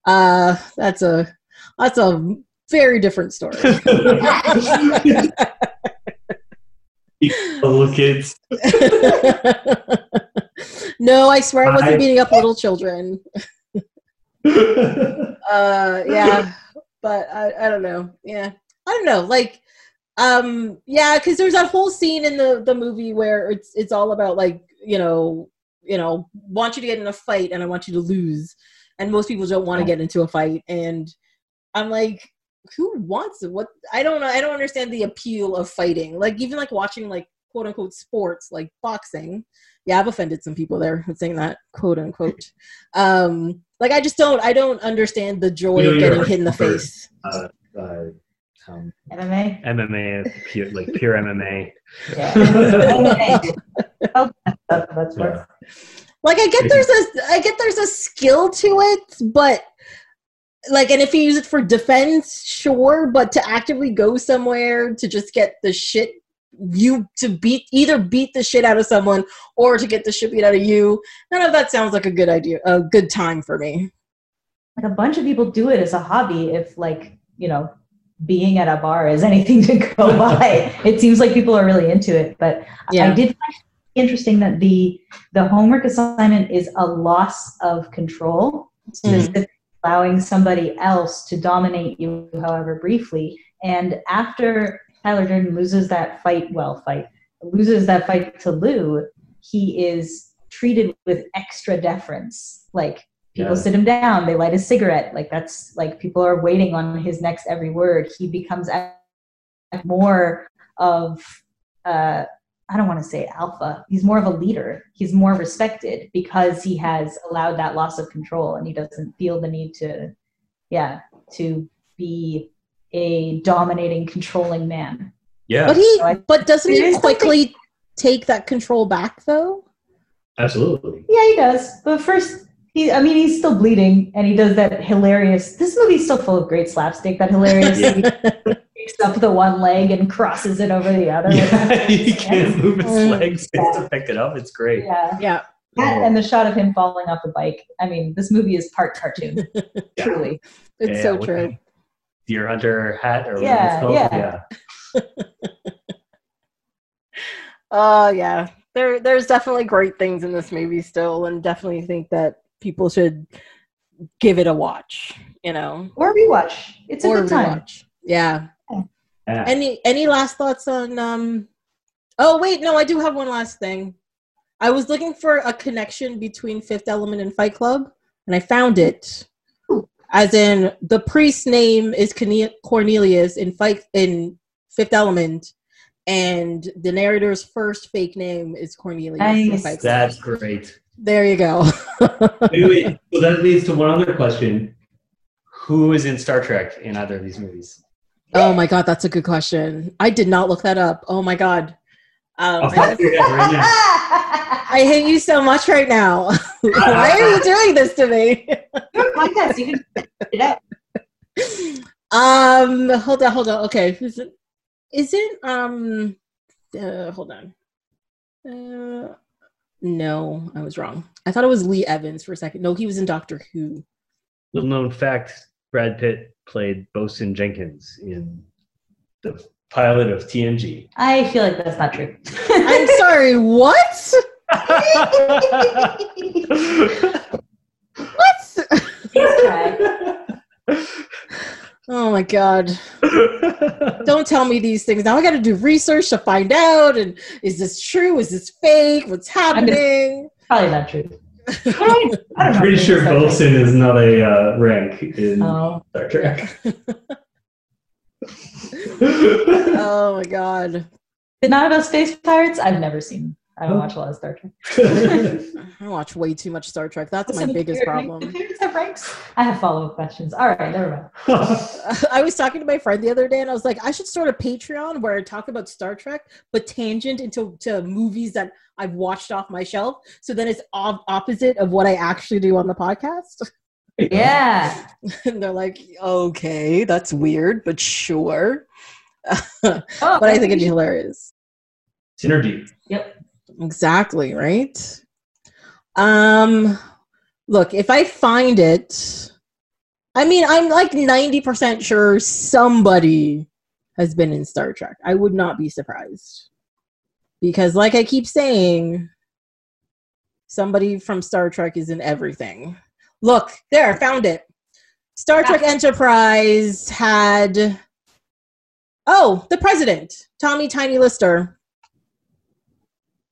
Uh, that's a that's a very different story. little kids. [laughs] no, I swear I wasn't beating up little children. [laughs] uh yeah but I, I don't know. Yeah i don't know like um yeah because there's that whole scene in the the movie where it's it's all about like you know you know want you to get in a fight and i want you to lose. And most people don't want to get into a fight and i'm like who wants it? What i don't know i don't understand the appeal of fighting. Like even like watching like quote unquote sports like boxing yeah i've offended some people there with saying that quote unquote um like i just don't i don't understand the joy You know, of getting hit in the bird. face uh, uh, um, MMA. MMA, pure, like pure MMA. Yeah. [laughs] MMA. Oh, that's Yeah. worse. like i get there's a i get there's a skill to it but like and if you use it for defense sure but to actively go somewhere to just get the shit you to beat either beat the shit out of someone or to get the shit beat out of you none of that sounds like a good idea a good time for me Like a bunch of people do it as a hobby. If like you know, being at a bar is [laughs] anything to go by, it seems like people are really into it. But yeah I did find it interesting that the the homework assignment is a loss of control, mm-hmm. specifically allowing somebody else to dominate you, however briefly. And after Tyler Durden loses that fight, well, fight loses that fight to Lou, he is treated with extra deference. Like people Yeah. sit him down, they light a cigarette. Like that's like people are waiting on his next every word. He becomes more of uh, I don't want to say alpha. He's more of a leader. He's more respected because he has allowed that loss of control and he doesn't feel the need to, yeah, to be a dominating, controlling man. Yeah, but he So I- but doesn't he is quickly take that control back though absolutely. Yeah, he does. But first, he, I mean, he's still bleeding and he does that hilarious. This movie's still full of great slapstick. That hilarious. [laughs] Yeah. He picks up the one leg and crosses it over the other. Yeah, [laughs] he can't move his Mm. legs. He has to pick it up. It's great. Yeah. yeah That and the shot of him falling off the bike. I mean, this movie is part cartoon. Yeah. [laughs] Truly. it's Yeah, so true the Deer hunter hat or Yeah, whatever it's called. yeah. Uh [laughs] yeah. There there's definitely great things in this movie still and definitely think that people should give it a watch, you know. Or rewatch. It's a or good time. rewatch. Yeah. Yeah. Any any last thoughts on um Oh wait, no, I do have one last thing. I was looking for a connection between Fifth Element and Fight Club and I found it. As in the priest's name is Cornelius in Fight in Fifth Element and the narrator's first fake name is Cornelius. Nice. That's great. There you go. [laughs] Wait, wait. So that leads to one other question. Who is in Star Trek in either of these movies? oh my god, that's a good question. I did not look that up. Oh my god. Um, Off the top of right. I hate you so much right now. [laughs] Why are you doing this to me? Podcast, you can it out. um, hold on, hold on. Okay, is it? Is it? Um, uh, hold on. Uh, no, I was wrong. I thought it was Lee Evans for a second. No, he was in Doctor Who. Little known fact: Brad Pitt played Bosun Jenkins in the pilot of TNG. I feel like that's not true. [laughs] I'm sorry. What? What? Oh my god. Don't tell me these things. Now I got to do research to find out. And is this true? Is this fake? What's happening? Probably not true. I don't I'm pretty sure Bosun is not a uh, rank in Oh, Star Trek. [laughs] Oh my god. But not about space pirates. I've never seen. I don't watch a lot of Star Trek. [laughs] I watch way too much Star Trek. That's my biggest do problem. parents have ranks? I have follow up questions. All right, never mind. [laughs] I was talking to my friend the other day, and I was like, I should start a Patreon where I talk about Star Trek, but tangent into to movies that I've watched off my shelf. So then it's op- opposite of what I actually do on the podcast. [laughs] [laughs] Yeah. [laughs] and they're like, okay, that's weird, but sure. [laughs] Oh, but I think it'd be hilarious. Synergy. Yep. Exactly, right? Um look, if I find it I mean, I'm like 90% sure somebody has been in Star Trek. I would not be surprised. because, like I keep saying, somebody from Star Trek is in everything. Look, there, found it. Star Trek Enterprise had oh, the president, Tommy Tiny Lister.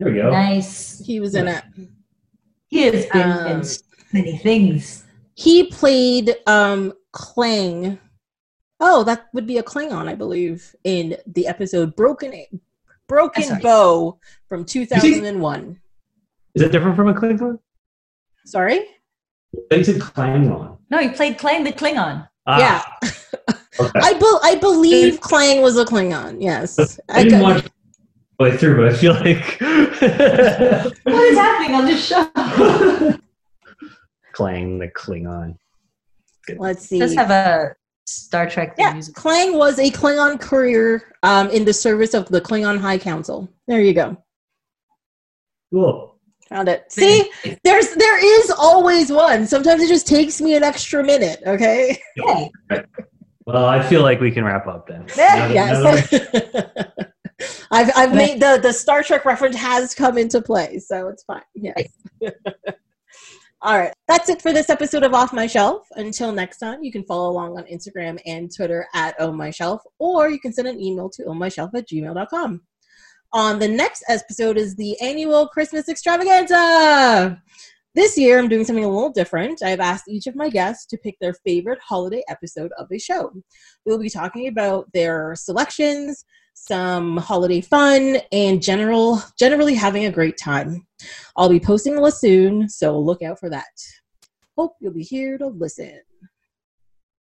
There we go. Nice. He was in it. He has been Um, in so many things. He played um Klaang. Oh, that would be a Klingon, I believe, in the episode Broken Broken Bow from 2001. Is that different from a Klingon? Sorry? You said Klingon. No, he played Klaang the Klingon. Ah, Yeah. Okay. I, be- I believe Klaang was a Klingon. Yes. I didn't got- watch it the way through, but I feel like [laughs] What is happening on this show? [laughs] Klaang the Klingon. Let's It see. does have a Star Trek Yeah, music. Klaang was a Klingon courier um, in the service of the Klingon High Council. There you go. Cool. Found it. See, there's there is always one. Sometimes it just takes me an extra minute. Okay. Yeah. [laughs] Well, I feel like we can wrap up then. Now that- now that yes. [laughs] I've I've made the the Star Trek reference has come into play, so it's fine. Yes. [laughs] All right. That's it for this episode of Off My Shelf. Until next time, you can follow along on Instagram and Twitter at Oh My Shelf, or you can send an email to ohmyshelf at gmail.com. On the next episode is the annual Christmas extravaganza. This year, I'm doing something a little different. I've asked each of my guests to pick their favorite holiday episode of a show. We'll be talking about their selections, some holiday fun, and general generally having a great time. I'll be posting a list soon, so look out for that. Hope you'll be here to listen.